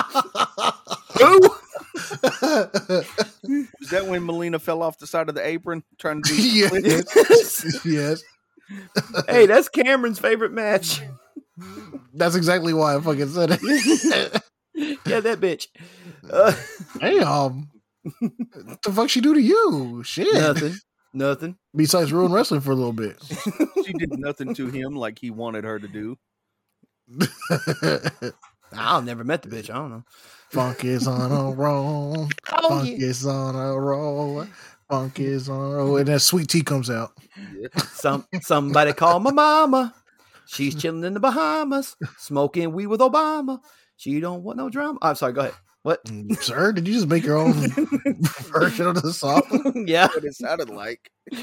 Uh, Who? Is that when Melina fell off the side of the apron trying to do yes, yes. hey, that's Cameron's favorite match. That's exactly why I fucking said it. Yeah, that bitch. Uh, Damn. what the fuck she do to you? Shit. nothing. Nothing. Besides ruin wrestling for a little bit. she did nothing to him like he wanted her to do. I've never met the bitch. I don't know. Funk is on a roll. Oh, Funk yeah. is on a roll. Funk is on a roll. And then sweet tea comes out. Some somebody call my mama. She's chilling in the Bahamas, smoking weed with Obama. She don't want no drama. I'm sorry. Go ahead. What? Mm, Sir, did you just make your own version of the song? yeah. What it sounded like.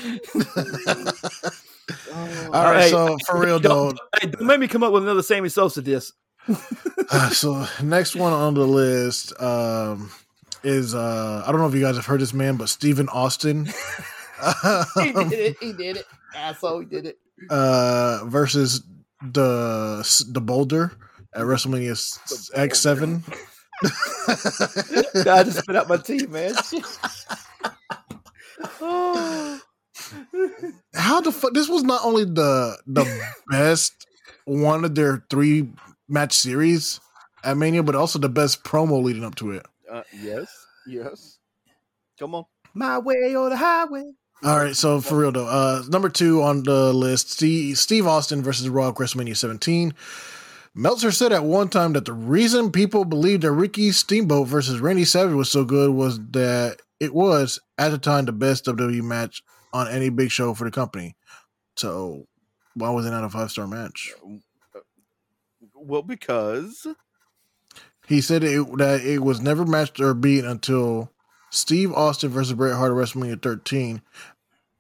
All right, Hey, so for real though, Don't, hey, don't make me come up with another Sammy Sosa diss. uh, so next one on the list um, is uh, I don't know if you guys have heard this man, but Stephen Austin He did it. He did it. Asshole. He did it. uh, versus the the Boulder at WrestleMania X Seven. I just spit out my tea, man. How the fuck? This was not only the the best one of their three match series at Mania, but also the best promo leading up to it. Uh, yes, yes. Come on. My way or the highway. All right, so for real though, uh, number two on the list, Steve, Steve Austin versus Raw at WrestleMania 17. Meltzer said at one time that the reason people believed that Ricky Steamboat versus Randy Savage was so good was that it was at the time the best WWE match on any big show for the company. So why was it not a five star match? Well, because He said it, that it was never matched or beat until Steve Austin versus Bret Hart at WrestleMania 13.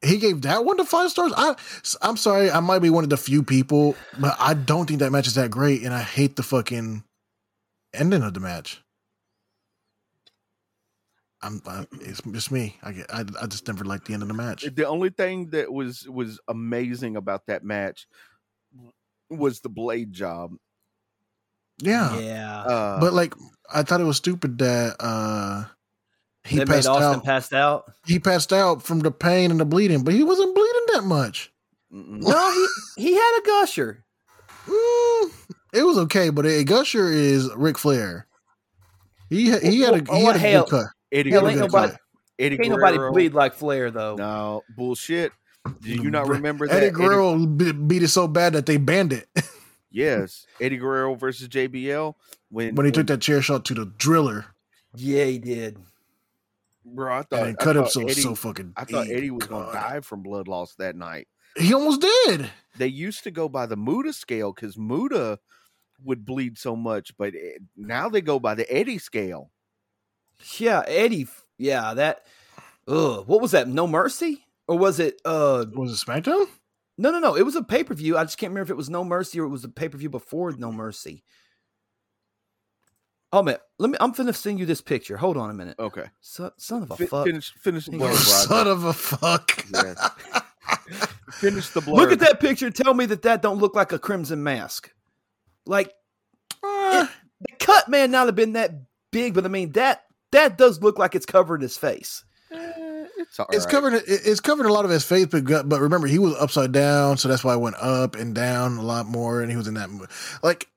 He gave that one to five stars. I, I'm sorry, I might be one of the few people, but I don't think that match is that great, and I hate the fucking ending of the match. I'm, I, it's just me. I, get, I I just never liked the end of the match. the only thing that was was amazing about that match was the blade job. Yeah, Yeah. Uh, but like I thought it was stupid that uh he They made passed Austin out. passed out. he passed out from the pain and the bleeding, but he wasn't bleeding that much. mm-mm. No, he, he had a gusher. Mm, it was okay, but a Gusher is Ric Flair. He he had a Oh, he had a hell. good cut. Eddie, Hell, ain't had a good nobody, cut. Eddie ain't nobody bleed like Flair though. No bullshit. Do you not remember that? Eddie Guerrero be- beat it so bad that they banned it yes, Eddie Guerrero versus JBL when when he took that chair shot to the driller Yeah, he did. Bro, I thought and it cut him thought so Eddie, so fucking. I thought deep. Eddie was going to God. die from blood loss that night. He almost did. They used to go by the Muta scale because Muta would bleed so much, but it, now they go by the Eddie scale. Yeah, Eddie. Yeah, that. Ugh, what was that? No Mercy, or was it? Uh, Was it SmackDown? No, no, no. It was a pay per view. I just can't remember if it was No Mercy or it was a pay per view before No Mercy. Oh man, let me. I'm finna send you this picture. Hold on a minute. Okay. Son, son of a fuck. finish finish the blur, Son of a fuck. Finish the blur. Look at that picture. Tell me that that don't look like a crimson mask. Like Uh, the cut man not have been that big, but I mean that that does look like it's covering his face. It's all it's right. covered. It's covered a lot of his face, but but remember he was upside down, so that's why it went up and down a lot more, and he was in that mo- like.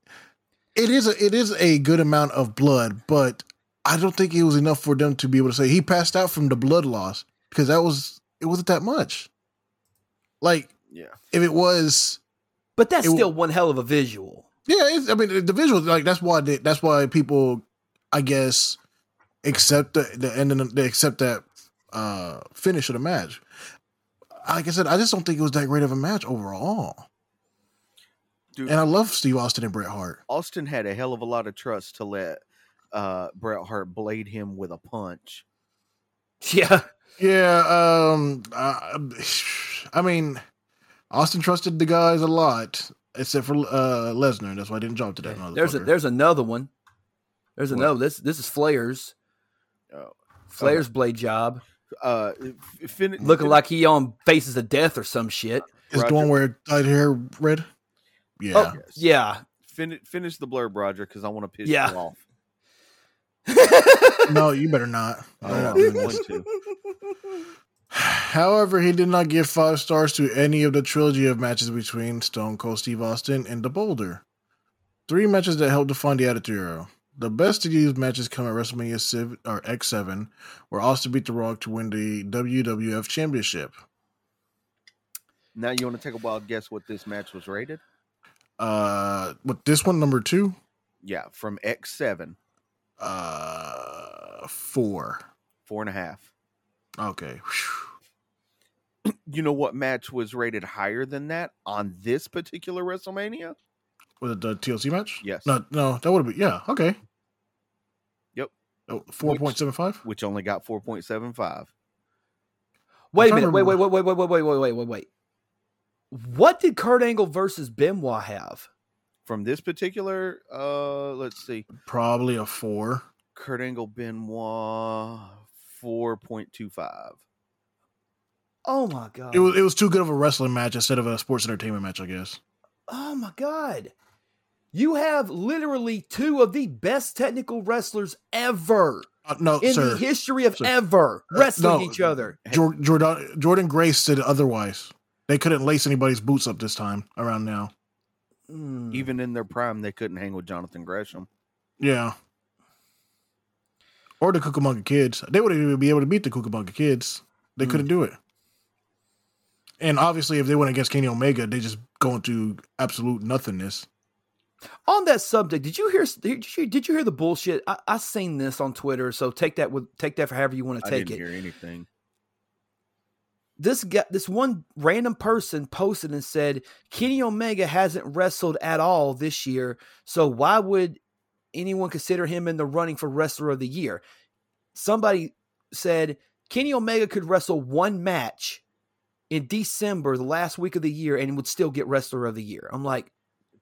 It is a it is a good amount of blood, but I don't think it was enough for them to be able to say he passed out from the blood loss because that was it wasn't that much. Like Yeah. if it was But that's It w- still one hell of a visual. Yeah, it's, I mean the visual like that's why they, that's why people, I guess, accept the the end they accept that uh finish of the match. Like I said, I just don't think it was that great of a match overall. Dude, And I love Steve Austin and Bret Hart. Austin had a hell of a lot of trust to let uh, Bret Hart blade him with a punch. Yeah. Yeah, um, I, I mean, Austin trusted the guys a lot, except for uh Lesnar. That's why I didn't jump to that. There's a, there's another one. There's What? another. This this is Flair's. Oh. Flair's blade job, Uh, fin- looking fin- like he on faces of death or some shit. Is the one where dyed hair red? Yeah. Oh Yes. yeah. fin- finish the blurb, Roger, because I want to piss Yeah. you off. No, you better not. Oh, I'm not I'm doing going to. However, he did not give five stars to any of the trilogy of matches between Stone Cold Steve Austin and The Boulder. Three matches that helped define the Attitude Era. The best of these matches come at WrestleMania 7, or X7, where Austin beat The Rock to win the WWF Championship. Now you want to take a wild guess what this match was rated? Uh, with this one, number two, Yeah, from X seven, uh, four. four and a half. Okay. You know what match was rated higher than that on this particular WrestleMania? Was it the TLC match? Yes. No, no, that would have been, yeah, okay. Yep. Oh, 4.75? Which only got four point seven five. Wait a minute. Wait, wait, remember. wait, wait, wait, wait, wait, wait, wait, wait. What did Kurt Angle versus Benoit have? From this particular, uh, let's see, Probably a four. Kurt Angle Benoit four point two five. Oh my god. It was it was too good of a wrestling match instead of a sports entertainment match, I guess. oh my god. You have literally two of the best technical wrestlers ever Uh, no, in sir. the history of Sir. ever Uh, wrestling no. each other. Jordynne Jordynne Grace said otherwise. They couldn't lace anybody's boots up this time around now. Mm. Even in their prime, they couldn't hang with Jonathan Gresham. Yeah. Or the Cucamonga Kids. They wouldn't even be able to beat the Cucamonga Kids. They Hmm. couldn't do it. And obviously, if they went against Kenny Omega, they just go into absolute nothingness. On that subject, did you hear? Did you, did you hear the bullshit? I, I seen this on Twitter, so take that with take that for however you want to take didn't it. hear anything. this guy, this one random person posted and said Kenny Omega hasn't wrestled at all this year, so why would anyone consider him in the running for wrestler of the year? Somebody said Kenny Omega could wrestle one match in December, the last week of the year, and would still get wrestler of the year. I'm like,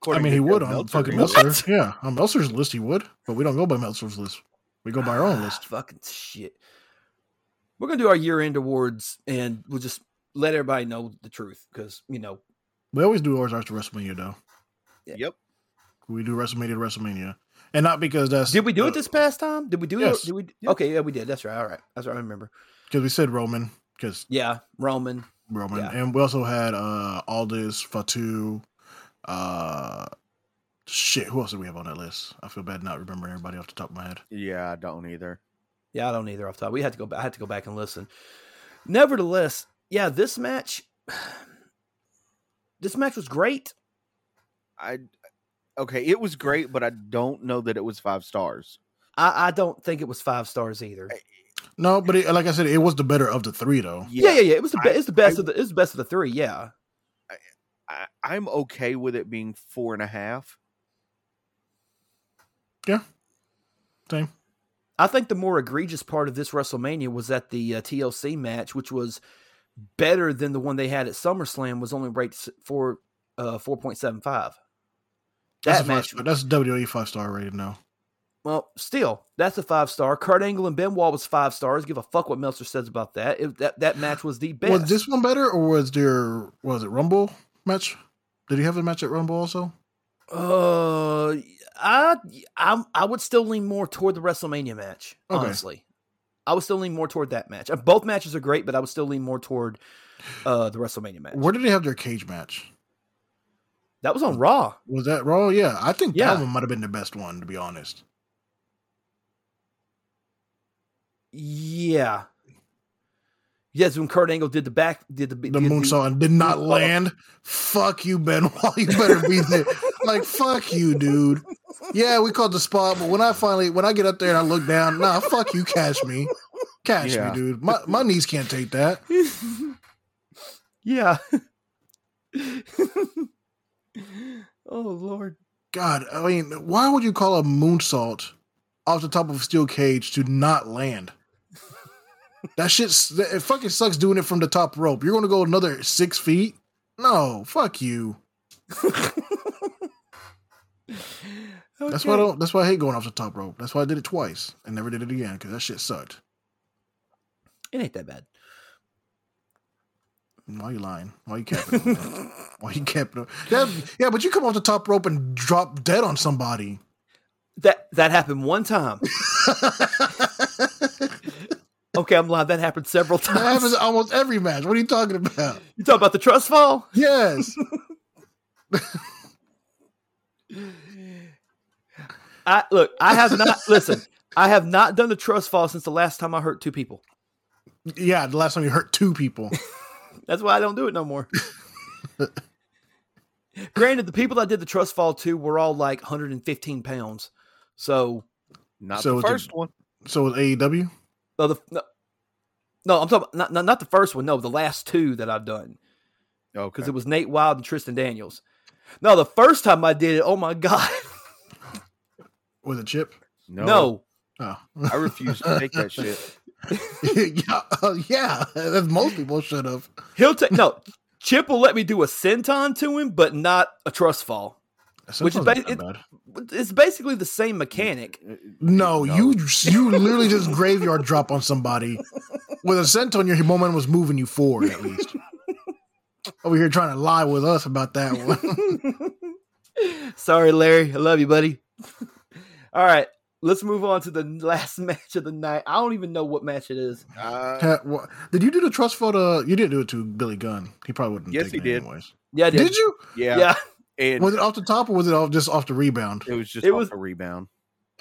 I mean, to he would on Meltzer, fucking he Meltzer. would. Yeah, on Meltzer's list, he would. But we don't go by Meltzer's list. We go by our own "Ah, list. Fucking shit. We're gonna do our year end awards, and we'll just let everybody know the truth because you know We always do ours after WrestleMania, though. Yep. We do WrestleMania to WrestleMania. And not because that's. Did we do uh, it this past time? Did we do yes. it? Did we? Yeah. Okay, yeah, we did. That's right. All right, that's right. I remember. Because we said Roman. Because Yeah, Roman. Roman. Yeah. And we also had uh Aldis, Fatu, uh shit, who else did we have on that list? I feel bad not remembering everybody off the top of my head. Yeah, I don't either. Yeah, I don't either off the top. We had to go. back. I had to go back and listen. Nevertheless, yeah, this match, this match was great. I okay, it was great, but I don't know that it was five stars. I, I don't think it was five stars either. No, but it, like I said, it was the better of the three though. Yeah, yeah, yeah. It was the I- be- it's the best I- of the it's the best of the three. Yeah. I, I'm okay with it being four and a half. Yeah. Same. I think the more egregious part of this WrestleMania was that the uh, TLC match, which was better than the one they had at SummerSlam, was only rated s- for uh, four point seven five. That's That a match, five, that's WWE five star rated now. well, still, that's a five star. Kurt Angle and Benoit was five stars. Give a fuck what Meltzer says about that. It, that that match was the best. Was this one better, or was there was it Rumble match? Did he have a match at Rumble also? Uh, I I I would still lean more toward the WrestleMania match. Okay. Honestly, I would still lean more toward that match. Uh, Both matches are great, but I would still lean more toward uh the WrestleMania match. Where did they have their cage match? That was on Raw. Was that Raw? Yeah, I think Yeah. that one might have been the best one, to be honest. Yeah. Yes, when Kurt Angle did the back, did the The did moonsault and did not moonsault. land. Fuck you, Benoit. You better be there. like fuck you, dude. Yeah, we called the spot, but when I finally when I get up there and I look down, nah, fuck you, catch me, catch Yeah. me, dude. My my knees can't take that. yeah. oh Lord. God, I mean, why would you call a moonsault off the top of a steel cage to not land? That shit's it fucking sucks doing it from the top rope. You're gonna go another six feet? No, fuck you. That's why I don't. That's why I hate going off the top rope. That's why I did it twice and never did it again because that shit sucked. It ain't that bad. Why you lying? Why you capping? on that? why you capping? on- Yeah, yeah, but you come off the top rope and drop dead on somebody. That that happened one time. Okay, I'm lying. That happened several times. That happens almost every match. What are you talking about? You talking about the trust fall? Yes. I look. I have not listen. I have not done the trust fall since the last time I hurt two people. Yeah, the last time you hurt two people. That's why I don't do it no more. Granted, the people that did the trust fall to were all like 115 pounds. So, Not So the is it- first one. So with AEW, no, the, no, no, I'm talking not, not not the first one. No, the last two that I've done Okay. because it was Nate Wild and Tristan Daniels. No, the first time I did it, oh my god, with a chip. no, no. Oh, I refuse to take that shit. yeah, uh, yeah. As most people should have. He'll take no. Chip will let me do a senton to him, but not a trust fall. Which is Sometimes ba- not that bad. It's basically the same mechanic. No, you you literally just graveyard drop on somebody with a senton. Your momentum was moving you forward at least. Over here trying to lie with us about that one. Sorry, Larry. I love you, buddy. All right, let's move on to the last match of the night. I don't even know what match it is. Uh, Ha- what- Did you do the trust fall to? You didn't do it to Billy Gunn. He probably wouldn't. Yes, take he it did. Anyways. Yeah, I did. Did you? yeah, Yeah. And Was it off the top or was it off just off the rebound? it was just It off was- a rebound.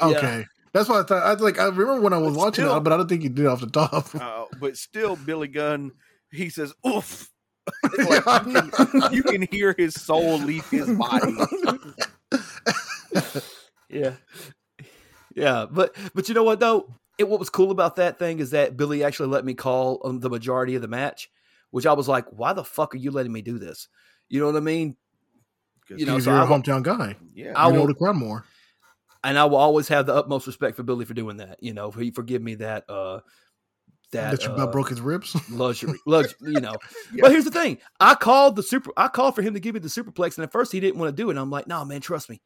Yeah. Okay, that's why I thought. I like, I remember when I was But watching still- it, but I don't think you did it off the top. Uh, but still, Billy Gunn, he says, "Oof." Like, I you, can, you can hear his soul leave his body. Yeah. Yeah, but but you know what though? It, what was cool about that thing is that Billy actually let me call um, the majority of the match, which I was like, "Why the fuck are you letting me do this?" You know what I mean? You know, so you're I a hometown guy. Yeah, I you know will- the crowd more. And I will always have the utmost respect for Billy for doing that. You know, he forgive me that uh that, That you uh, about broke his ribs. luxury, luxury, you know. Yeah. But here's the thing: I called the super. I called for him to give me the superplex, and at first he didn't want to do it. And I'm like, "No, man, trust me."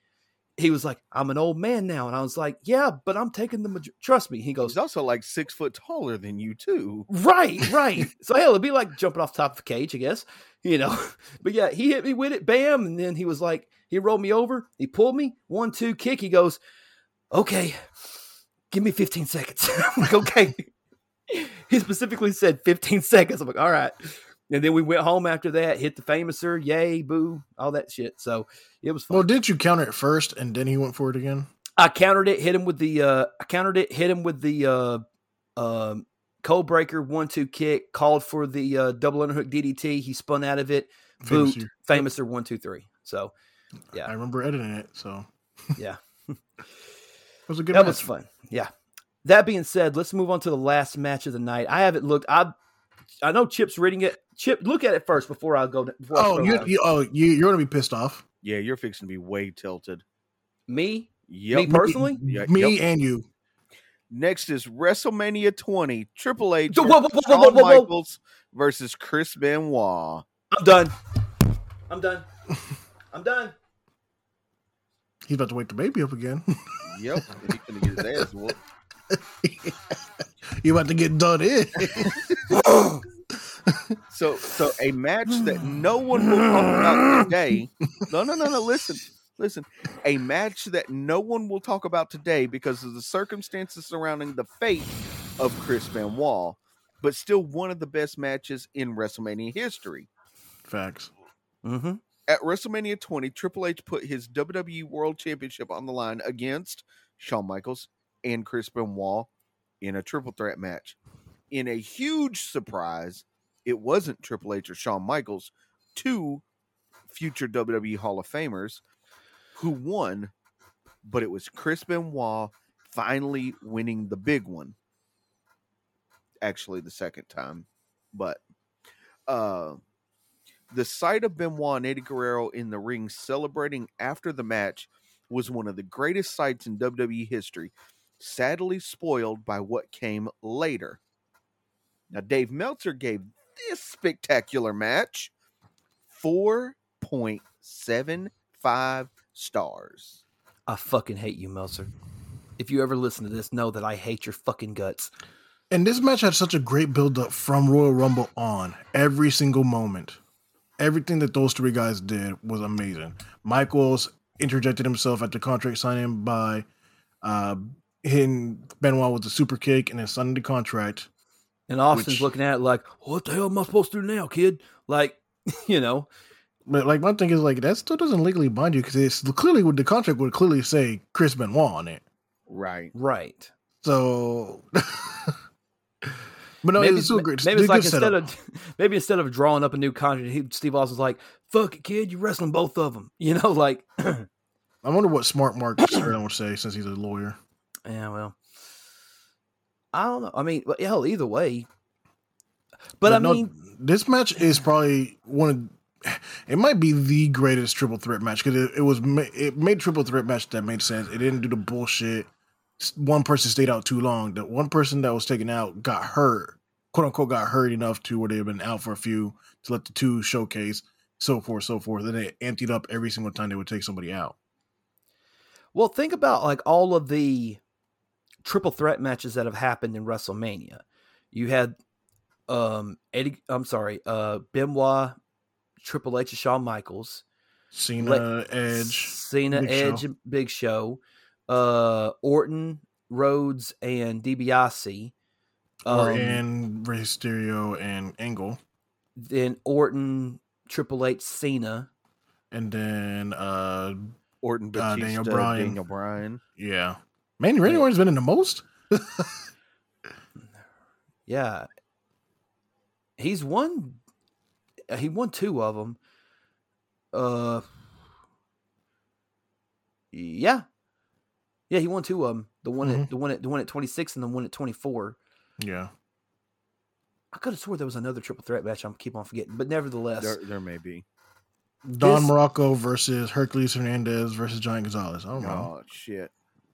He was like, "I'm an old man now," and I was like, "Yeah, but I'm taking the maj- trust me." He goes, he's also like six foot taller than you too. Right, right. so hell, it'd be like jumping off the top of a cage, I guess. You know. But yeah, he hit me with it, bam, and then he was like, he rolled me over, he pulled me, one, two, kick. He goes, Okay, give me 15 seconds. I'm like, okay. he specifically said 15 seconds. I'm like, all right. And then we went home after that, hit the famouser, yay, boo, all that shit. So it was fun. Well, didn't you counter it first and then he went for it again? I countered it, hit him with the uh I countered it, hit him with the uh um code breaker one two kick, called for the uh double underhook DDT. He spun out of it, boot, Famous you. famouser one, two, three. So Yeah. I remember editing it, so yeah. it was a good that match. was fun. Yeah. That being said, let's move on to the last match of the night. I haven't looked. I I know Chip's reading it. Chip, look at it first before I go. Before Oh, throw you, you, oh, you, you're gonna be pissed off. Yeah, you're fixing to be way tilted. me, Yep. Me personally? Yeah, me yep. and you. Next is WrestleMania 20, Triple H, Whoa, whoa, whoa, whoa, Shawn whoa, whoa, whoa. Michaels versus Chris Benoit. I'm done. I'm done. I'm done. He's about to wake the baby up again. Yep, he's gonna get his ass whooped. you about to get done in. So, so a match that no one will talk about today. No, no, no, no. Listen, listen. A match that no one will talk about today because of the circumstances surrounding the fate of Chris Benoit, but still one of the best matches in WrestleMania history. Facts. Mm-hmm. At WrestleMania 20, Triple H put his WWE World Championship on the line against Shawn Michaels and Chris Benoit in a triple threat match. In a huge surprise, it wasn't Triple H or Shawn Michaels, two future WWE Hall of Famers who won, but it was Chris Benoit finally winning the big one. Actually, the second time, but uh the sight of Benoit and Eddie Guerrero in the ring celebrating after the match was one of the greatest sights in WWE history, sadly spoiled by what came later. Now, Dave Meltzer gave this spectacular match 4.75 stars. I fucking hate you, Meltzer. If you ever listen to this, know that I hate your fucking guts. And this match had such a great build up from Royal Rumble on. Every single moment. Everything that those three guys did was amazing. Michaels interjected himself at the contract signing by uh hitting Benoit with a super kick and then signing the contract. And Austin's Which- looking at it like, what the hell am I supposed to do now, kid? Like, you know, But like my thing is like that still doesn't legally bind you because it's clearly what the contract would clearly say Chris Benoit on it. Right. right. So But no, maybe it's so great. maybe it's Good like instead setup. of maybe instead of drawing up a new contract, he, Steve Austin's like, "Fuck it, kid, you wrestling both of them." You know, like, I wonder what smart Mark Sterling would say since he's a lawyer. yeah, well, I don't know. I mean, hell, either way. But, I no, mean, this match is probably one of it might be the greatest triple threat match because it, it was it made triple threat match that made sense. It didn't do the bullshit. One person stayed out too long. The one person that was taken out got hurt, quote unquote, got hurt enough to where they've been out for a few to let the two showcase, so forth, so forth. Then they emptied up every single time they would take somebody out. well, think about like all of the triple threat matches that have happened in WrestleMania. You had um Eddie, I'm sorry, uh Benoit, Triple H, and Shawn Michaels. Cena, Let- Edge, Cena, Big Edge, Show. and Big Show, uh, Orton, Rhodes, and DiBiase. or Um, in Rey Mysterio and Angle, then Orton, Triple H, Cena. and then uh Orton, Uh, Batista, Daniel Daniel Bryan. Bryan. yeah. Manny Randy Orton's been in the most. Yeah, he's won. uh, He won two of them. Uh, yeah, yeah, he won two of them. The one at the one at the one at twenty six and the one at twenty four. Yeah. I could have swore there was another triple threat match. I'm keep on forgetting, but nevertheless, There, there may be. Don This- Muraco versus Hercules Hernandez versus Giant Gonzalez. I don't know. Oh shit!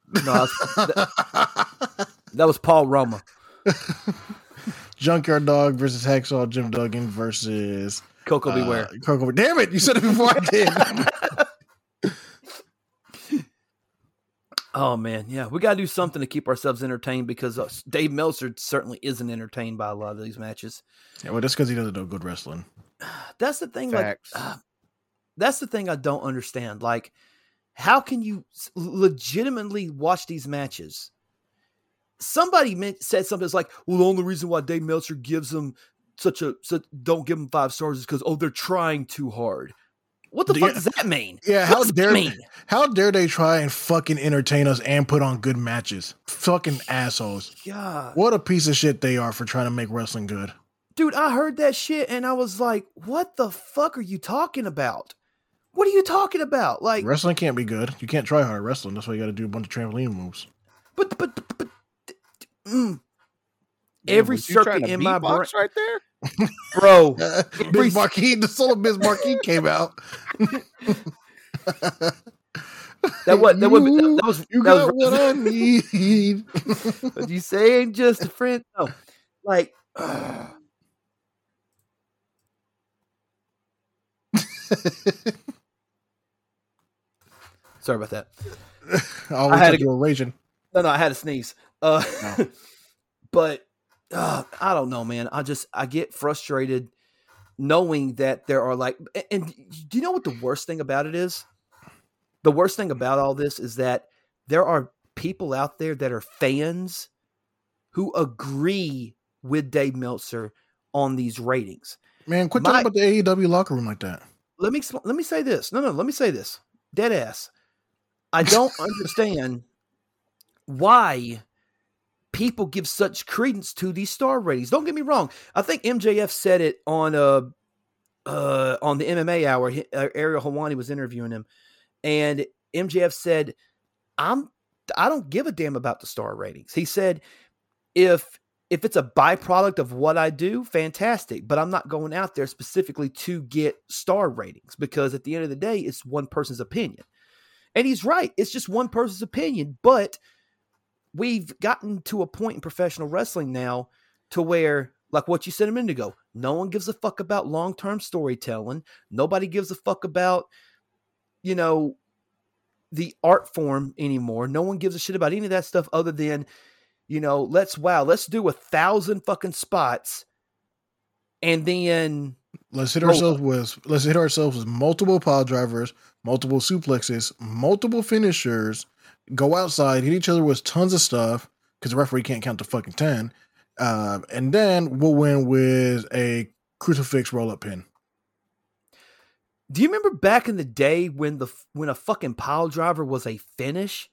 No, that, that was Paul Roma. Junkyard Dog versus Hacksaw Jim Duggan versus Koko uh, Beware. Koko. Damn it! You said it before I did. Oh man, yeah, we gotta do something to keep ourselves entertained because uh, Dave Meltzer certainly isn't entertained by a lot of these matches. yeah, well, that's because he doesn't know good wrestling. That's the thing. Facts. Like, uh, that's the thing I don't understand. Like, how can you legitimately watch these matches? Somebody meant, said something that's like, "Well, the only reason why Dave Meltzer gives them such a such, don't give them five stars is because oh they're trying too hard." What the Yeah. fuck does that mean? Yeah, how dare mean? how dare they try and fucking entertain us and put on good matches? Fucking assholes! Yeah, What a piece of shit they are for trying to make wrestling good. dude, I heard that shit and I was like, "What the fuck are you talking about? What are you talking about?" Like, Wrestling can't be good. You can't try hard at wrestling. That's why you got to do a bunch of trampoline moves. but but but. but mm, Damn, Every was you trying circuit in my beatbox right there. bro. Biz Marquis, the soul of Biz Markie came out. That what that, would, that, that was You that got was, what I need. But you say ain't just a friend. No, like. Sorry about that. I always had a, you were raging. No, no, I had to sneeze. Uh, No. but uh, I don't know, man. I just I get frustrated knowing that there are like, a- and do you know what the worst thing about it is? The worst thing about all this is that there are people out there that are fans who agree with Dave Meltzer on these ratings. Man, quit My- talking about the AEW locker room like that. let me let me say this. No, no, let me say this. Dead ass. I don't understand why people give such credence to these star ratings. Don't get me wrong. I think MJF said it on uh uh on the MMA hour. Uh, Ariel Helwani was interviewing him, and MJF said, "I'm I don't give a damn about the star ratings." He said, "If if it's a byproduct of what I do, fantastic. But I'm not going out there specifically to get star ratings because at the end of the day, it's one person's opinion. And he's right. It's just one person's opinion. But we've gotten to a point in professional wrestling now to where, like what you said a minute ago, no one gives a fuck about long term storytelling. Nobody gives a fuck about, you know, the art form anymore. No one gives a shit about any of that stuff other than you know, let's wow, let's do a thousand fucking spots, and then Let's hit ourselves with let's hit ourselves with multiple pile drivers, multiple suplexes, multiple finishers. Go outside, hit each other with tons of stuff because the referee can't count to fucking ten, uh, and then we'll win with a crucifix roll up pin. do you remember back in the day when the when a fucking pile driver was a finish,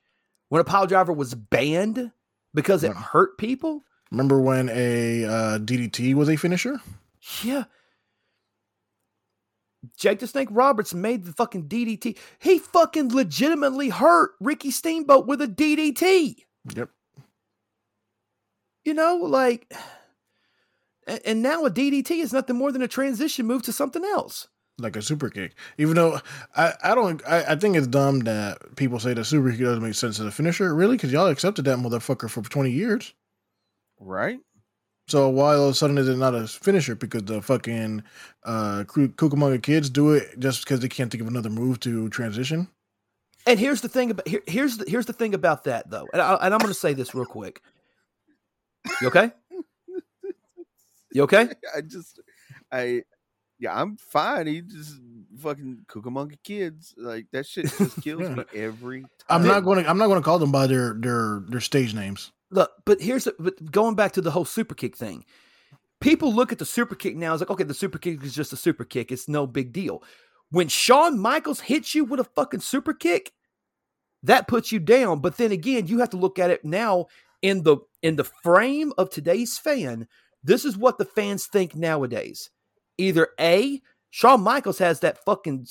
when a pile driver was banned because it hurt people? Remember when a uh, DDT was a finisher? Yeah. Jake the Snake Roberts made the fucking DDT. He fucking legitimately hurt Ricky Steamboat with a DDT. Yep. You know, like, and, and now a DDT is nothing more than a transition move to something else. Like a super kick. Even though I, I don't I, I think it's dumb that people say the super kick doesn't make sense as a finisher. Really? Because y'all accepted that motherfucker for twenty years. right? So why all of a sudden is it not a finisher? Because the fucking uh Ku- kids do it just because they can't think of another move to transition. And here's the thing about here, here's the, here's the thing about that though, and, I, and I'm going to say this real quick. You okay? You okay? I just, I, yeah, I'm fine. He just fucking Cucamonga kids. Like that shit just kills me every time. I'm not going to I'm not going to call them by their their their stage names. Look, but here's the, but going back to the whole super kick thing. People look at the super kick now as like, okay, the super kick is just a super kick. It's no big deal. When Shawn Michaels hits you with a fucking super kick, that puts you down. But then again, you have to look at it now in the in the frame of today's fan. This is what the fans think nowadays. Either A, Shawn Michaels has that fucking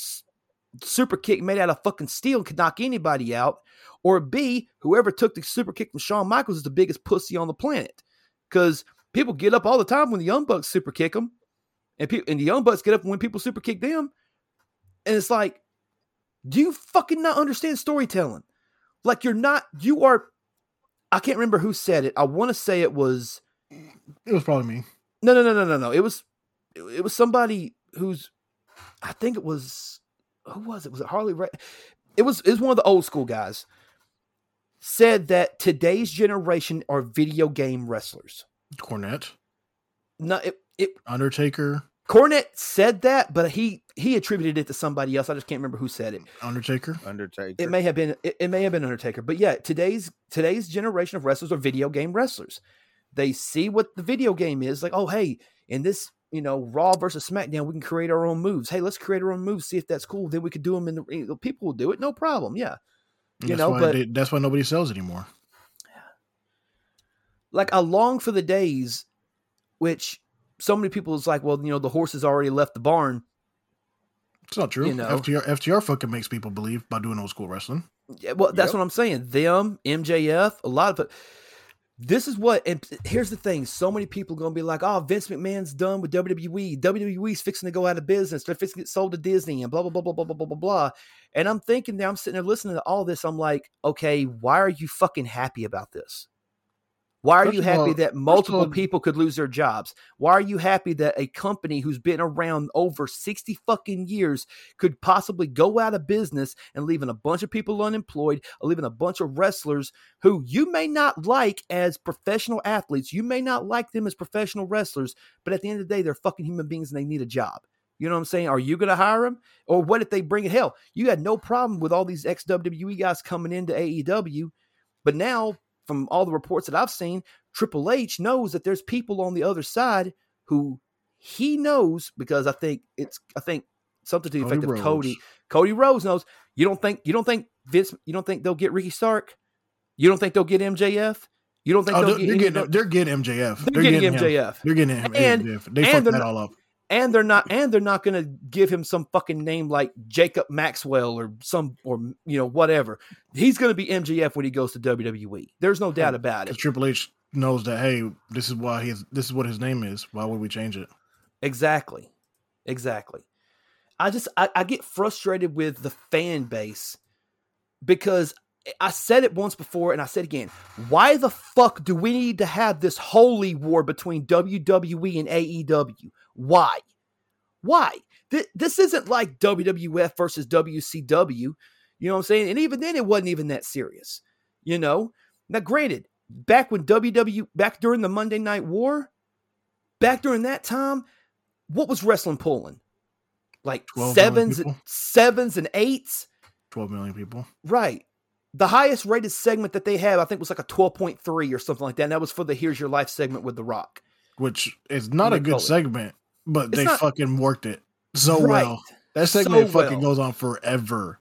super kick made out of fucking steel and could knock anybody out, or B, whoever took the super kick from Shawn Michaels is the biggest pussy on the planet. Because people get up all the time when the Young Bucks super kick them, and people and the Young Bucks get up when people super kick them, and it's like, do you fucking not understand storytelling? Like you're not, you are. I can't remember who said it. I want to say it was It was probably me. no, no, no, no, no, no. It was it was somebody who's I think it was who was it? Was it Harley Race? It was it was one of the old school guys. Said that today's generation are video game wrestlers. Cornette, No, it, it Undertaker, Cornette said that, but he he attributed it to somebody else. I just can't remember who said it. Undertaker. Undertaker. It may have been it, it may have been Undertaker, but yeah, today's today's generation of wrestlers are video game wrestlers. They see what the video game is like. Oh, hey, in this you know Raw versus SmackDown, we can create our own moves. Hey, let's create our own moves. See if that's cool. Then we could do them in the people will do it, no problem. Yeah, You that's know, but- they- that's why nobody sells anymore. like I long for the days, which so many people is like, well, you know, the horse has already left the barn. It's not true. You know. FTR FTR fucking makes people believe by doing old school wrestling. Yeah, well, that's Yep. what I'm saying. Them, MJF, a lot of. This is what and here's the thing so many people are going to be like oh vince mcmahon's done with wwe wwe's fixing to go out of business. They're fixing to get sold to disney and blah blah blah blah blah blah blah blah blah. And i'm thinking now i'm sitting there listening to all this i'm like okay why are you fucking happy about this why are First you happy all- that multiple all- people could lose their jobs? Why are you happy that a company who's been around over 60 fucking years could possibly go out of business and leaving a bunch of people unemployed, or leaving a bunch of wrestlers who you may not like as professional athletes, you may not like them as professional wrestlers, but at the end of the day, they're fucking human beings and they need a job. You know what I'm saying? Are you going to hire them? Or what if they bring it? Hell, you had no problem with all these ex WWE guys coming into AEW, but now from all the reports that I've seen, Triple H knows that there's people on the other side who he knows because I think it's I think something to the Cody effect of Cody Cody Rhodes knows. You don't think you don't think Vince you don't think they'll get Ricky Stark? You don't think they'll get MJF? You don't think Oh, they'll they're, get they're getting they're getting MJF. they're getting him. MJF. They're getting him. And- MJF. They and fucked they're that all up. And they're not and they're not going to give him some fucking name like Jacob Maxwell or some or you know whatever. He's going to be MJF when he goes to WWE. There's no doubt about it. Triple H knows that hey, this is why he's this is what his name is. Why would we change it? Exactly. Exactly. I just I, I get frustrated with the fan base because I said it once before and I said again, why the fuck do we need to have this holy war between WWE and AEW? Why? Why? Th- this isn't like WWF versus WCW. You know what I'm saying? And even then it wasn't even that serious. You know? Now granted, back when WW back during the Monday Night War, back during that time, what was wrestling pulling? Like 12 sevens, and, sevens and eights, Twelve million people. right? The highest rated segment that they had, I think, was like a twelve point three or something like that. And that was for the "Here's Your Life" segment with The Rock. Which is not a good Foley. segment, but It's they not- fucking worked it so Right. well. That segment So fucking well. goes on forever.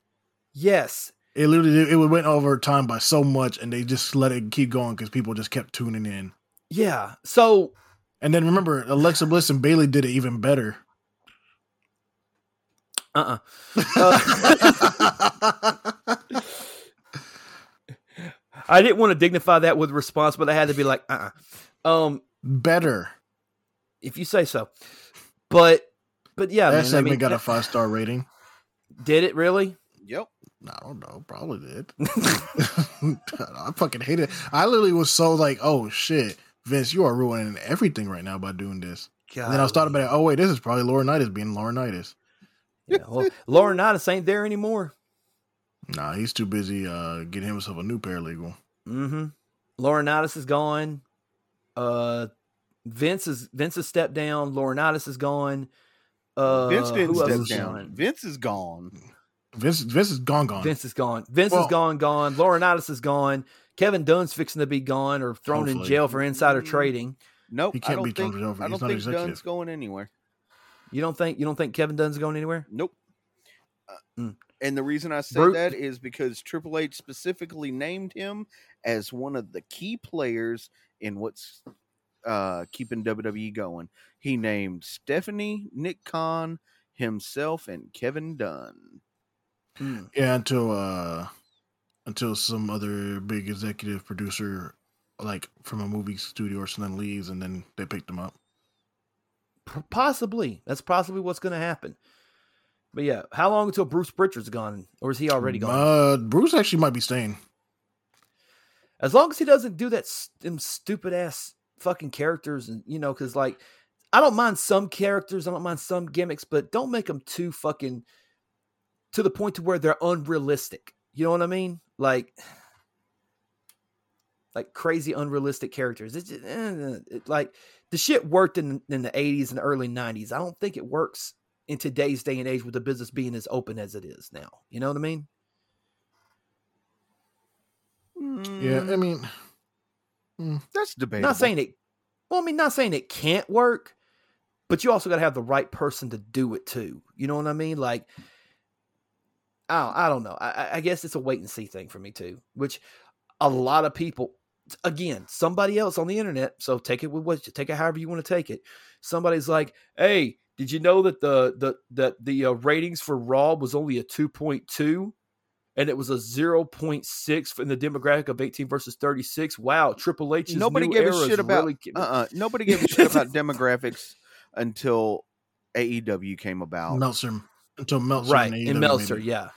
Yes, It literally it went over time by so much, and they just let it keep going because people just kept tuning in. yeah. So And then remember, Alexa Bliss and Bayley did it even better. uh uh I didn't want to dignify that with response, but I had to be like, uh uh Um, better. if you say so. But but yeah, that man, I segment mean, got a five star rating. did it really? Yep. I don't know, probably did. I fucking hate it. I literally was so like, oh shit, Vince, you are ruining everything right now by doing this. And then I was thought about it. Oh wait, this is probably Laurinaitis being Laurinaitis. Yeah, well, Laurinaitis ain't there anymore. Nah, he's too busy uh, getting himself a new paralegal. Mm-hmm. Laurinaitis is gone. Uh, Vince is Vince has stepped down. Laurinaitis is gone. Uh, Vince didn't who else step is down. gone? Vince is gone. Vince, Vince is gone, gone. Vince is gone. Vince Well- is gone. Gone. Laurinaitis is gone. Kevin Dunn's fixing to be gone or thrown in jail for insider trading. Nope. He I can't don't be think, thrown over. I don't not think. Dunn's going anywhere. You don't think you don't think Kevin Dunn's going anywhere? Nope. Uh, Mm. And the reason I say Brute. that is because Triple H specifically named him as one of the key players in what's uh, keeping WWE going. He named Stephanie, Nick Khan, himself, and Kevin Dunn. Mm. Yeah, until uh, until some other big executive producer, like from a movie studio or something, leaves, and then they picked him up. Possibly. That's possibly what's going to happen. But yeah, how long until Bruce Pritchard's gone, or is he already gone? Uh, Bruce actually might be staying. as long as he doesn't do that s- them stupid ass fucking characters and you know because like i don't mind some characters i don't mind some gimmicks but don't make them too fucking to the point to where they're unrealistic you know what i mean? Like like crazy unrealistic characters. It's just, eh, it- like the shit worked in, in the 80s and early 90s i don't think it works in today's day and age with the business being as open as it is now you know what i mean? Yeah, I Mm, that's debatable. not saying it well i mean not saying it can't work but you also got to have the right person to do it too. You know what i mean? Like i don't, I don't know. I, I- guess it's a wait and see thing for me too which a lot of people again somebody else on the internet so take it with what you take it however you want to take it. Somebody's like hey did you know that the the that the uh, ratings for raw was only a 2.2 and it was a 0.6 in the demographic of 18 versus 36. Wow, Triple H's Nobody gave a shit about- really Uh uh Nobody gave a shit about demographics until AEW came about. Meltzer until Meltzer right and in AEW Meltzer, made it. yeah.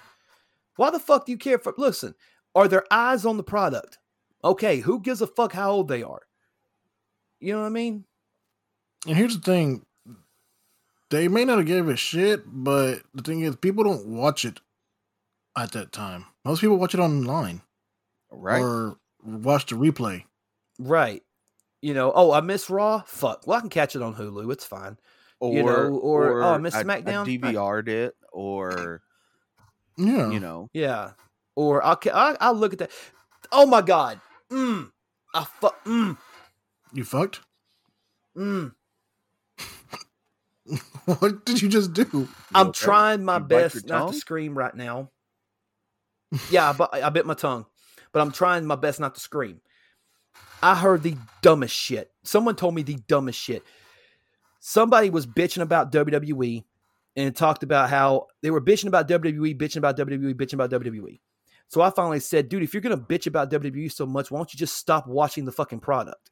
Why the fuck do you care for? Listen, are there eyes on the product? Okay, who gives a fuck how old they are? You know what I mean? And here's the thing: they may not have gave a shit, but the thing is, people don't watch it at that time. Most people watch it online right? or watch the replay. Right. You know, oh, I miss Raw. Fuck. Well, I can catch it on Hulu. It's fine. or you know, or, oh, I missed I- SmackDown. I DVR'd it, or Yeah, you know, Yeah. Or I'll I, I'll look at that. Oh my god. Mm. I fuck. Mm. you fucked. Mm. what did you just do? I'm okay? trying my You best not to scream right now. Yeah, I bit my tongue, but I'm trying my best not to scream. I heard the dumbest shit. Someone told me the dumbest shit. Somebody was bitching about WWE and talked about how they were bitching about WWE, bitching about WWE, bitching about WWE. So I finally said, dude, if you're gonna bitch about WWE so much, why don't you just stop watching the fucking product?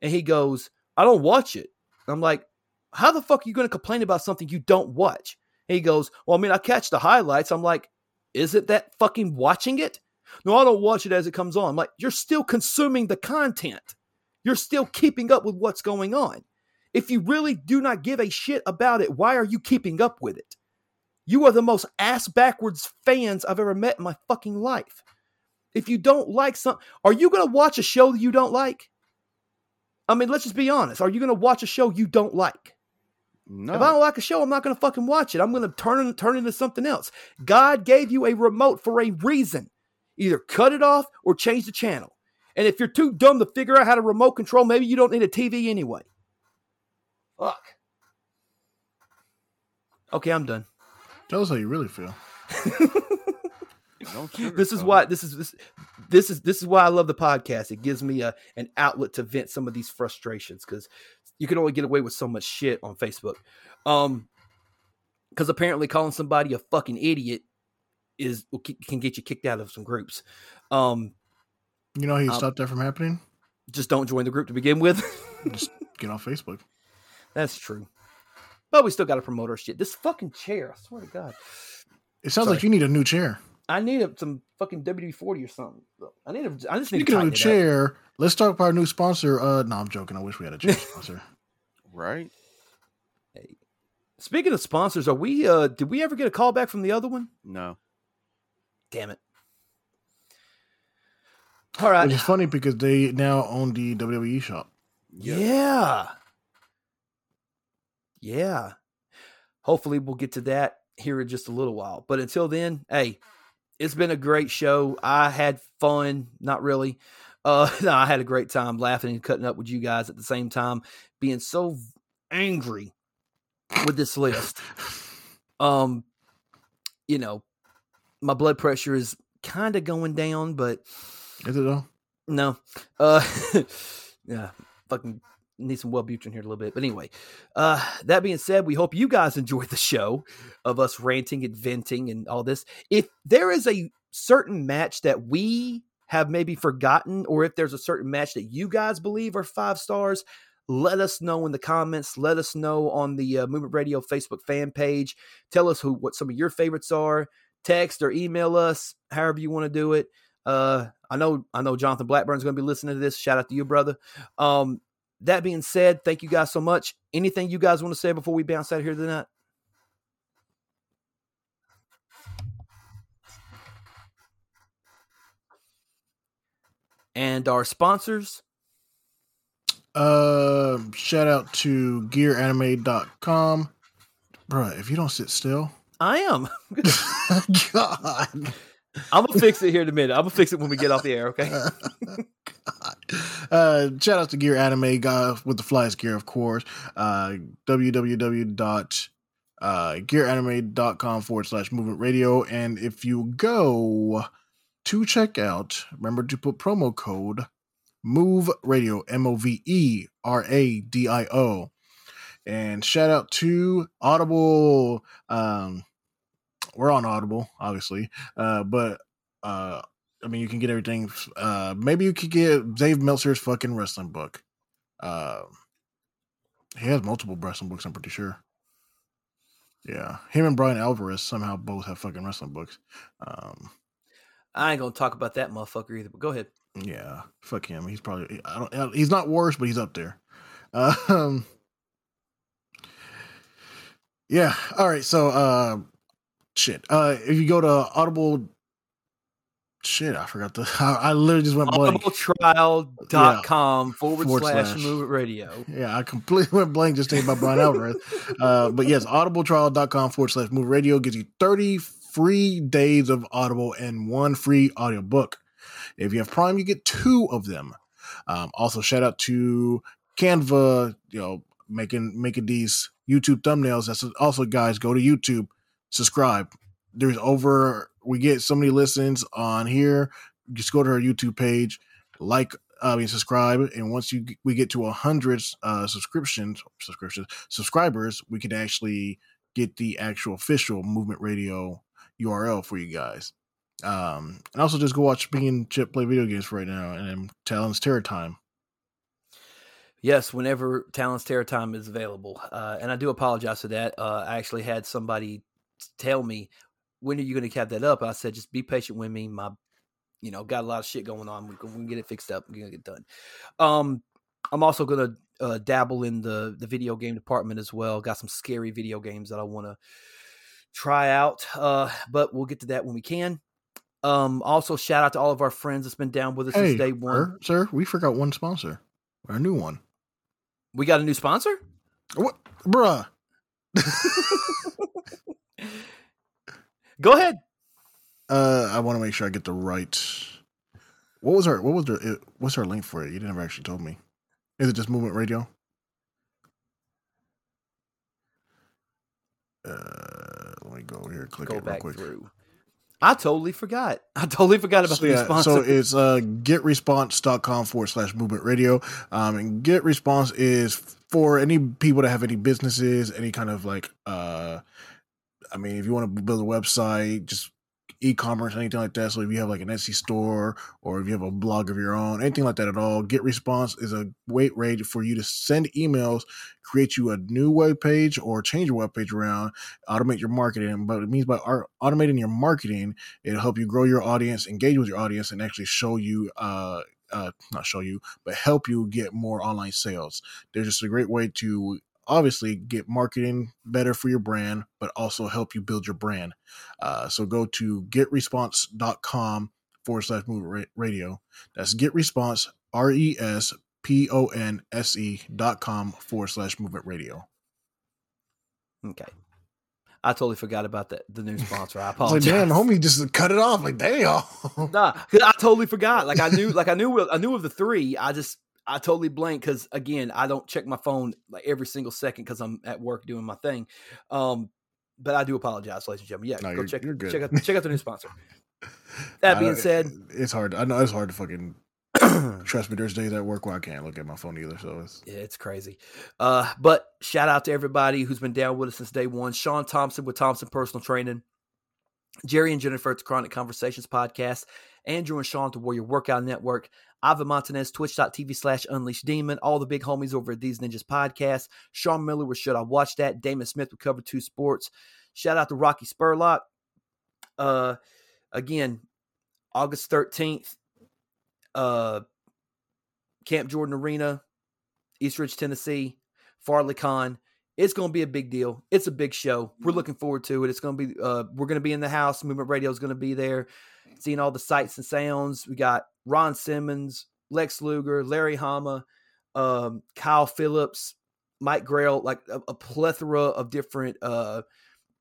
And he goes, I don't watch it. I'm like, how the fuck are you gonna complain about something you don't watch? And he goes, Well, I mean, I catch the highlights. I'm like, is it that fucking watching it? No, I don't watch it as it comes on. I'm like, you're still consuming the content. You're still keeping up with what's going on. If you really do not give a shit about it, why are you keeping up with it? You are the most ass backwards fans I've ever met in my fucking life. If you don't like something, are you going to watch a show that you don't like? I mean, let's just be honest. Are you going to watch a show you don't like? No. If I don't like a show, I'm not going to fucking watch it. I'm going to turn it, turn into something else. God gave you a remote for a reason. Either cut it off or change the channel. And if you're too dumb to figure out how to remote control, maybe you don't need a TV anyway. Fuck. Okay, I'm done. Tell us how you really feel. Don't This is why this is this this is this is why I love the podcast. It gives me a an outlet to vent some of these frustrations because you can only get away with so much shit on Facebook. Um, because apparently calling somebody a fucking idiot is can get you kicked out of some groups. Um, You know how you Um, stop that from happening? just don't join the group to begin with. Just get off Facebook. That's true. But we still got to promote our shit. This fucking chair, I swear to God. It sounds Sorry. like you need a new chair. I need a, some fucking WD forty or something. I need a. I just need Speaking to of tighten new it up. chair, let's talk about our new sponsor. Uh, no, I'm joking. I wish we had a chair sponsor. right? Hey. Speaking of sponsors, are we? uh Did we ever get a call back from the other one? No. Damn it! All right. Which is funny because they now own the WWE shop. Yeah. Yeah. Hopefully we'll get to that here in just a little while. But until then, hey, it's been a great show. I had fun, not really. Uh no, I had a great time laughing and cutting up with you guys at the same time, being so angry with this list. Um, you know, my blood pressure is kind of going down, but Is it though? no. Uh yeah, fucking need some Wellbutrin here a little bit. But anyway, uh that being said, we hope you guys enjoyed the show of us ranting and venting and all this. If there is a certain match that we have maybe forgotten, or if there's a certain match that you guys believe are five stars, let us know in the comments. Let us know on the uh, Movement Radio Facebook fan page. Tell us who what some of your favorites are. Text or email us, however you want to do it. Uh, I know I know Jonathan Blackburn's going to be listening to this. Shout out to you, brother. Um, that being said, thank you guys so much. Anything you guys want to say before we bounce out of here tonight? And our sponsors. Uh, shout out to gearanime.com. Bruh, if you don't sit still, I am. God. I'm gonna fix it here in a minute. I'm gonna fix it when we get off the air. Okay. Uh, shout out to Gear Anime guy with the flies gear, of course. Uh, www. Uh, forward slash movement radio. And if you go to checkout, remember to put promo code move radio, M O V E R A D I O. And shout out to Audible. Um, we're on Audible, obviously, uh, but uh, I mean, you can get everything. Uh, maybe you could get Dave Meltzer's fucking wrestling book. Uh, he has multiple wrestling books. I'm pretty sure. Yeah, him and Bryan Alvarez somehow both have fucking wrestling books. Um, I ain't gonna talk about that motherfucker either. But go ahead. Yeah, fuck him. He's probably I don't. He's not worse, but he's up there. Um, yeah. All right. So, uh, shit. Uh, if you go to Audible, shit, I forgot the. I, I literally just went blank. Audibletrial.com yeah. forward, forward slash, slash movement radio. Yeah, I completely went blank just thinking about Bryan Alvarez. uh, but yes, audibletrial.com forward slash movement radio gives you 30 free days of Audible and one free audiobook. If you have Prime, you get two of them. Um, also, shout out to Canva, you know, making making these YouTube thumbnails. That's also, guys, go to YouTube, subscribe. There's over we get so many listens on here. Just go to our YouTube page, like, I mean, subscribe, and once you we get to a hundred uh, subscriptions, subscriptions, subscribers, we can actually get the actual official Movement Radio URL for you guys. Um, and also just go watch me and Chip play video games right now, and Talon's Terror Time. Yes, whenever Talon's Terror Time is available, uh, and I do apologize for that. Uh, I actually had somebody tell me, "When are you going to cap that up?" I said, "Just be patient with me. My, you know, got a lot of shit going on. We can, get it fixed up. We're gonna get done." Um, I'm also gonna uh, dabble in the the video game department as well. Got some scary video games that I want to try out, uh, but we'll get to that when we can. Um, also, shout out to all of our friends that's been down with us hey, since day one. Sir, sir, we forgot one sponsor, our new one. We got a new sponsor. What, bruh? Go ahead. Uh, I want to make sure I get the right. What was our what was the what's our link for it? You never actually told me. Is it just Movement Radio? Uh, let me go here. Click go it real quick. Through. I totally forgot. I totally forgot about so, the response. So it's uh, getresponse.com forward slash movement radio. Um, and get response is for any people that have any businesses, any kind of like, uh, I mean, if you want to build a website, just e-commerce, anything like that. So if you have like an Etsy store or if you have a blog of your own, anything like that at all, Get Response is a great way for you to send emails, create you a new web page or change your web page around, automate your marketing. But it means by automating your marketing, it'll help you grow your audience, engage with your audience, and actually show you uh, uh, not show you, but help you get more online sales. There's just a great way to obviously get marketing better for your brand, but also help you build your brand. Uh, so go to getresponse.com forward slash movement radio. That's getresponse, R E S P O N S E dot com forward slash movement radio. Okay. I totally forgot about that the new sponsor. I apologize. like, damn, homie, just cut it off. Like, damn. nah, I totally forgot. Like, I knew, like, I knew, I knew of the three. I just I totally blank because again, I don't check my phone like every single second because I'm at work doing my thing. Um, but I do apologize, ladies and gentlemen. Yeah, no, go check check out check out the new sponsor. That being said, it's hard. I know it's hard to fucking trust me. There's days at work where I can't look at my phone either. So it's yeah, it's crazy. Uh, but shout out to everybody who's been down with us since day one. Sean Thompson with Thompson Personal Training, Jerry and Jennifer at the Chronic Conversations podcast, Andrew and Sean to Warrior Workout Network. Ivan Montanez, twitch.tv slash unleash demon. All the big homies over at These Ninjas Podcast. Sean Miller with Should I Watch That? Damon Smith with Cover Two Sports. Shout out to Rocky Spurlock. Uh, again, August 13th, uh, Camp Jordan Arena, East Ridge, Tennessee, Farley Con. It's going to be a big deal. It's a big show. We're looking forward to it. It's going to be, uh, we're going to be in the house. Movement Radio is going to be there, seeing all the sights and sounds. We got Ron Simmons, Lex Luger, Larry Hama, um, Kyle Phillips, Mike Grell, like a, a plethora of different uh,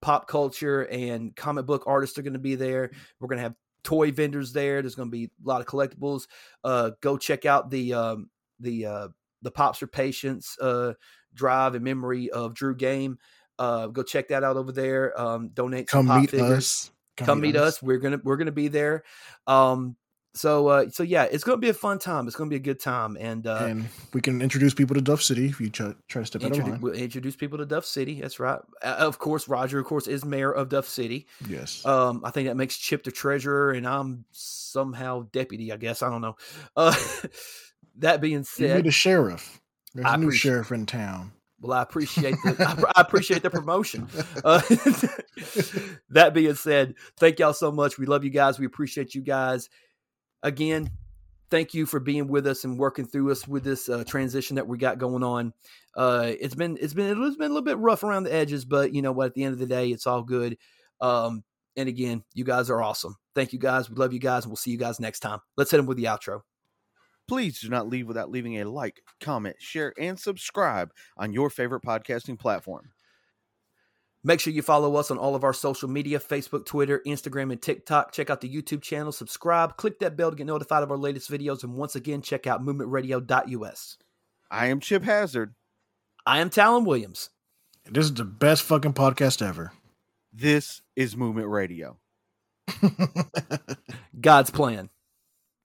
pop culture and comic book artists are going to be there. We're going to have toy vendors there. There's going to be a lot of collectibles. Uh, go check out the um, the uh, the Pops for Patients uh, drive in memory of Drew Game. Uh, go check that out over there. Um, donate come meet figures. us. Come, come meet us. us. We're gonna we're gonna be there. Um, so uh, so yeah, it's gonna be a fun time. It's gonna be a good time, and uh, and we can introduce people to Duff City if you try, try to step out of line. we'll introduce people to Duff City. That's right. Uh, of course, Roger, of course, is mayor of Duff City. Yes. Um, I think that makes Chip the treasurer, and I'm somehow deputy. I guess I don't know. Uh, that being said, you said, the sheriff. There's I a new sheriff in town. Well, I appreciate the I, I appreciate the promotion. Uh, that being said, thank y'all so much. We love you guys. We appreciate you guys. Again, thank you for being with us and working through us with this uh, transition that we got going on. Uh, it's been it's been it's been a little bit rough around the edges, but you know what? At the end of the day, it's all good. Um, and again, you guys are awesome. Thank you guys. We love you guys, and we'll see you guys next time. Let's hit them with the outro. Please do not leave without leaving a like, comment, share, and subscribe on your favorite podcasting platform. Make sure you follow us on all of our social media Facebook, Twitter, Instagram, and TikTok. Check out the YouTube channel, subscribe, click that bell to get notified of our latest videos. And once again, check out movementradio.us. I am Chip Hazard. I am Talon Williams. This is the best fucking podcast ever. This is Movement Radio. God's plan.